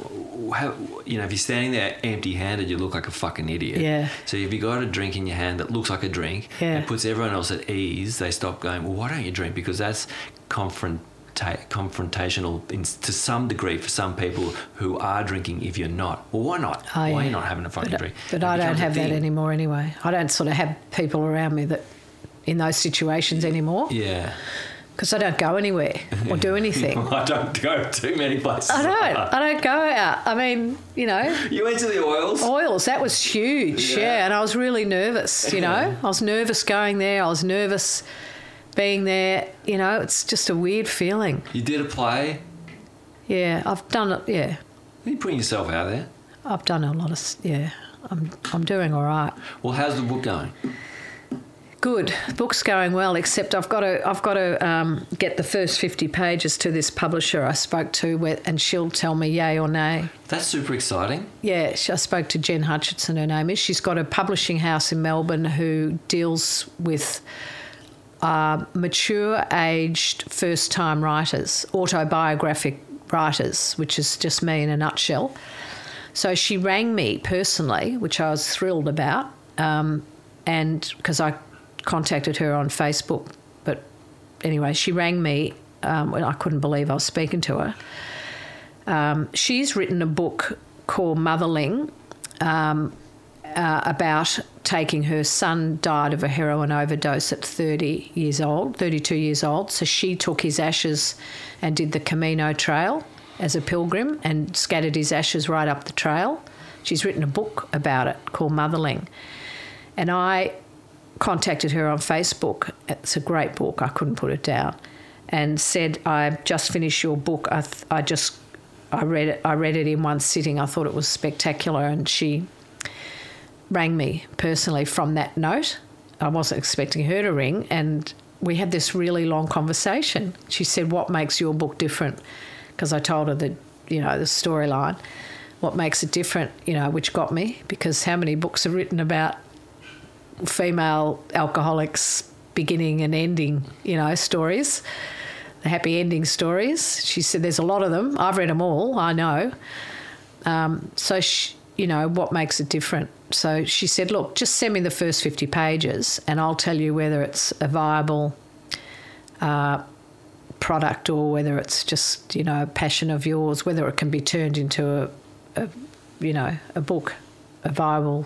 how, you know, if you're standing there empty-handed, you look like a fucking idiot. Yeah. So if you got a drink in your hand that looks like a drink Yeah. and puts everyone else at ease, they stop going. Well, why don't you drink? Because that's confront confrontational in, to some degree for some people who are drinking. If you're not, well, why not? Oh, why yeah. are you not having a fucking but, drink? but I don't have that anymore anyway. I don't sort of have people around me that in those situations anymore Yeah. because I don't go anywhere or do anything. <laughs> I don't go too many places. I don't. I don't go out. I mean, you know, You went to the oils. oils that was huge. Yeah. Yeah, and I was really nervous. You know, I was nervous going there. I was nervous being there. You know, it's just a weird feeling. You did a play. Yeah, I've done it. Yeah, You're putting yourself out there. I've done a lot of. Yeah, I'm. I'm doing all right. Well, how's the book going? Good. Book's going well, except I've got to I've got to um, get the first fifty pages to this publisher I spoke to, where, and she'll tell me yay or nay. That's super exciting. Yeah, she- I spoke to Jen Hutchinson. Her name is. She's got a publishing house in Melbourne who deals with uh, mature, aged, first-time writers, autobiographic writers, which is just me in a nutshell. So she rang me personally, which I was thrilled about, um, and because I contacted her on Facebook. But anyway, she rang me. Um, when I couldn't believe I was speaking to her. Um, she's written a book called Motherling um, uh, about taking her son died of a heroin overdose at 30 years old, 32 years old. So she took his ashes and did the Camino Trail as a pilgrim and scattered his ashes right up the trail. She's written a book about it called Motherling. And I contacted her on Facebook. It's a great book. I couldn't put it down. And said, "I just finished your book. I, th- I just, I read it. I read it in one sitting. I thought it was spectacular." And she rang me personally from that note. I wasn't expecting her to ring, and we had this really long conversation. She said, "What makes your book different?" Because I told her that, you know, the storyline. What makes it different? You know, which got me because how many books are written about female alcoholics beginning and ending, you know, stories, the happy ending stories. She said there's a lot of them. I've read them all, I know. Um, so, she, you know, what makes it different? So she said, look, just send me the first 50 pages and I'll tell you whether it's a viable uh, product or whether it's just, you know, a passion of yours, whether it can be turned into a, a you know, a book, a viable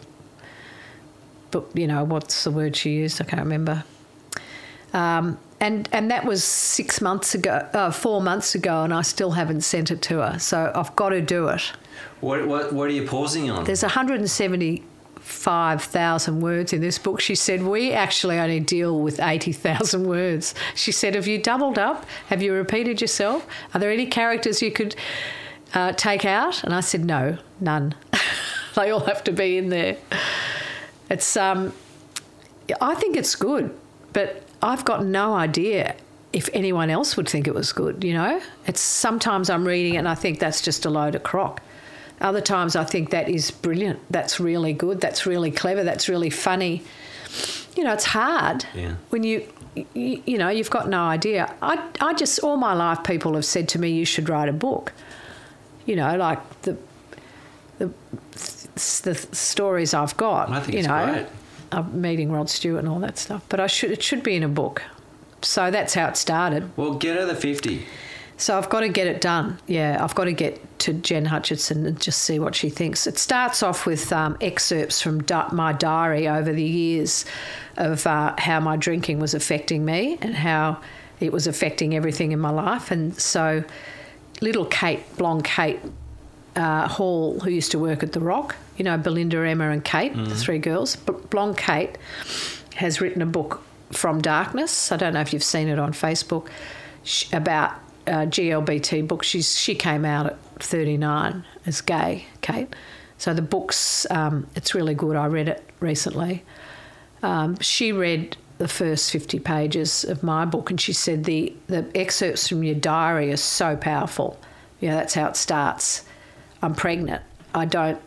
but you know what's the word she used? I can't remember. Um, and and that was six months ago, uh, four months ago, and I still haven't sent it to her. So I've got to do it. What, what, what are you pausing on? There's 175,000 words in this book. She said we actually only deal with 80,000 words. She said, "Have you doubled up? Have you repeated yourself? Are there any characters you could uh, take out?" And I said, "No, none. <laughs> they all have to be in there." It's um, I think it's good, but I've got no idea if anyone else would think it was good. You know, it's sometimes I'm reading it and I think that's just a load of crock. Other times I think that is brilliant. That's really good. That's really clever. That's really funny. You know, it's hard Yeah. when you. You, you know, you've got no idea. I, I just all my life people have said to me, "You should write a book." You know, like the the the stories I've got. I think you it's know, great. I'm meeting Rod Stewart and all that stuff. But I should it should be in a book. So that's how it started. well, get her the 50. So I've got to get it done. Yeah, I've got to get to Jen Hutchinson and just see what she thinks. It starts off with um, excerpts from di- my diary over the years of uh, how my drinking was affecting me and how it was affecting everything in my life. And so, little Kate, blonde Kate uh, Hall, who used to work at the Rock, you know, Belinda, Emma, and Kate, the three girls. Blonde Kate has written a book from darkness. I don't know if you've seen it on Facebook about uh, GLBT book. She's she came out at 39 as gay, Kate. So the book's um, it's really good. I read it recently. Um, she read the first 50 pages of my book, and she said the, the excerpts from your diary are so powerful. Yeah, that's how it starts. I'm pregnant. I don't,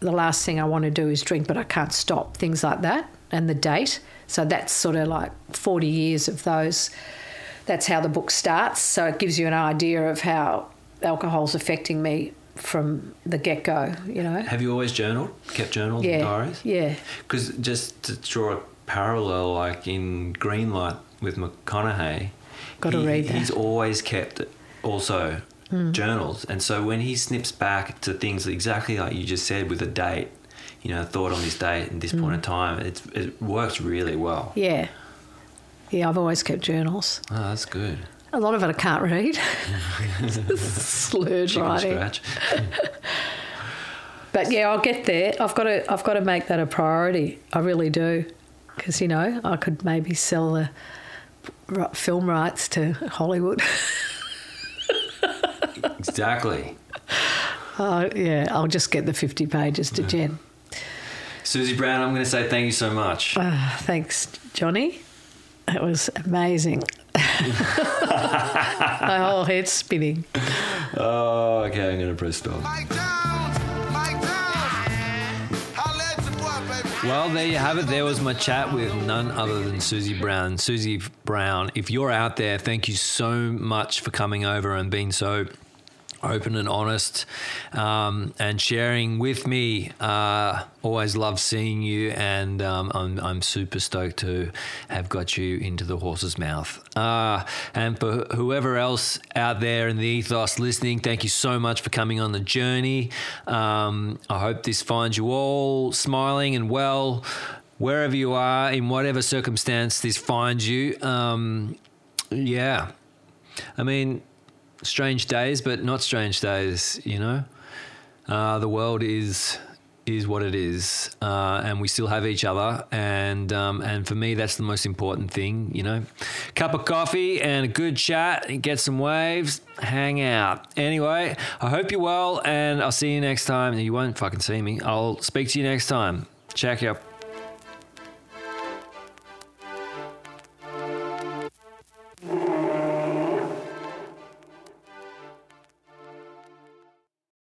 the last thing I want to do is drink, but I can't stop. Things like that, and the date. So that's sort of like 40 years of those. That's how the book starts. So it gives you an idea of how alcohol's affecting me from the get go, you know? Have you always journaled? Kept journals Yeah. and diaries? Yeah. Because just to draw a parallel, like in Greenlight with McConaughey, Got to he- read that. He's always kept also Mm. journals, and so when he snips back to things exactly like you just said with a date, you know, thought on this date and this point in time, it's, it works really well. Mm. Yeah. Yeah, I've always kept journals. Oh, that's good. A lot of it I can't read. <laughs> Slurred Chicken writing. <laughs> But yeah, I'll get there. I've got to. I've got to make that a priority. I really do, because you know I could maybe sell the film rights to Hollywood. <laughs> exactly. <laughs> Oh yeah, I'll just get the fifty pages to Jen. Susie Brown, I'm going to say thank you so much. Ah, thanks, Johnny. That was amazing. <laughs> My whole head's spinning. Oh, okay, I'm going to press stop. Well, there you have it. There was my chat with none other than Susie Brown. Susie Brown, if you're out there, thank you so much for coming over and being so open and honest um, and sharing with me. Uh, always love seeing you, and um, I'm, I'm super stoked to have got you into the horse's mouth. Uh, and for whoever else out there in the ethos listening, thank you so much for coming on the journey. Um, I hope this finds you all smiling and well. Wherever you are, in whatever circumstance this finds you, um, yeah. I mean, strange days, but not strange days. You know, uh, the world is is what it is, uh, and we still have each other. And um, and for me, that's the most important thing. You know, cup of coffee and a good chat, get some waves, hang out. Anyway, I hope you're well, and I'll see you next time. You won't fucking see me. I'll speak to you next time. Check out.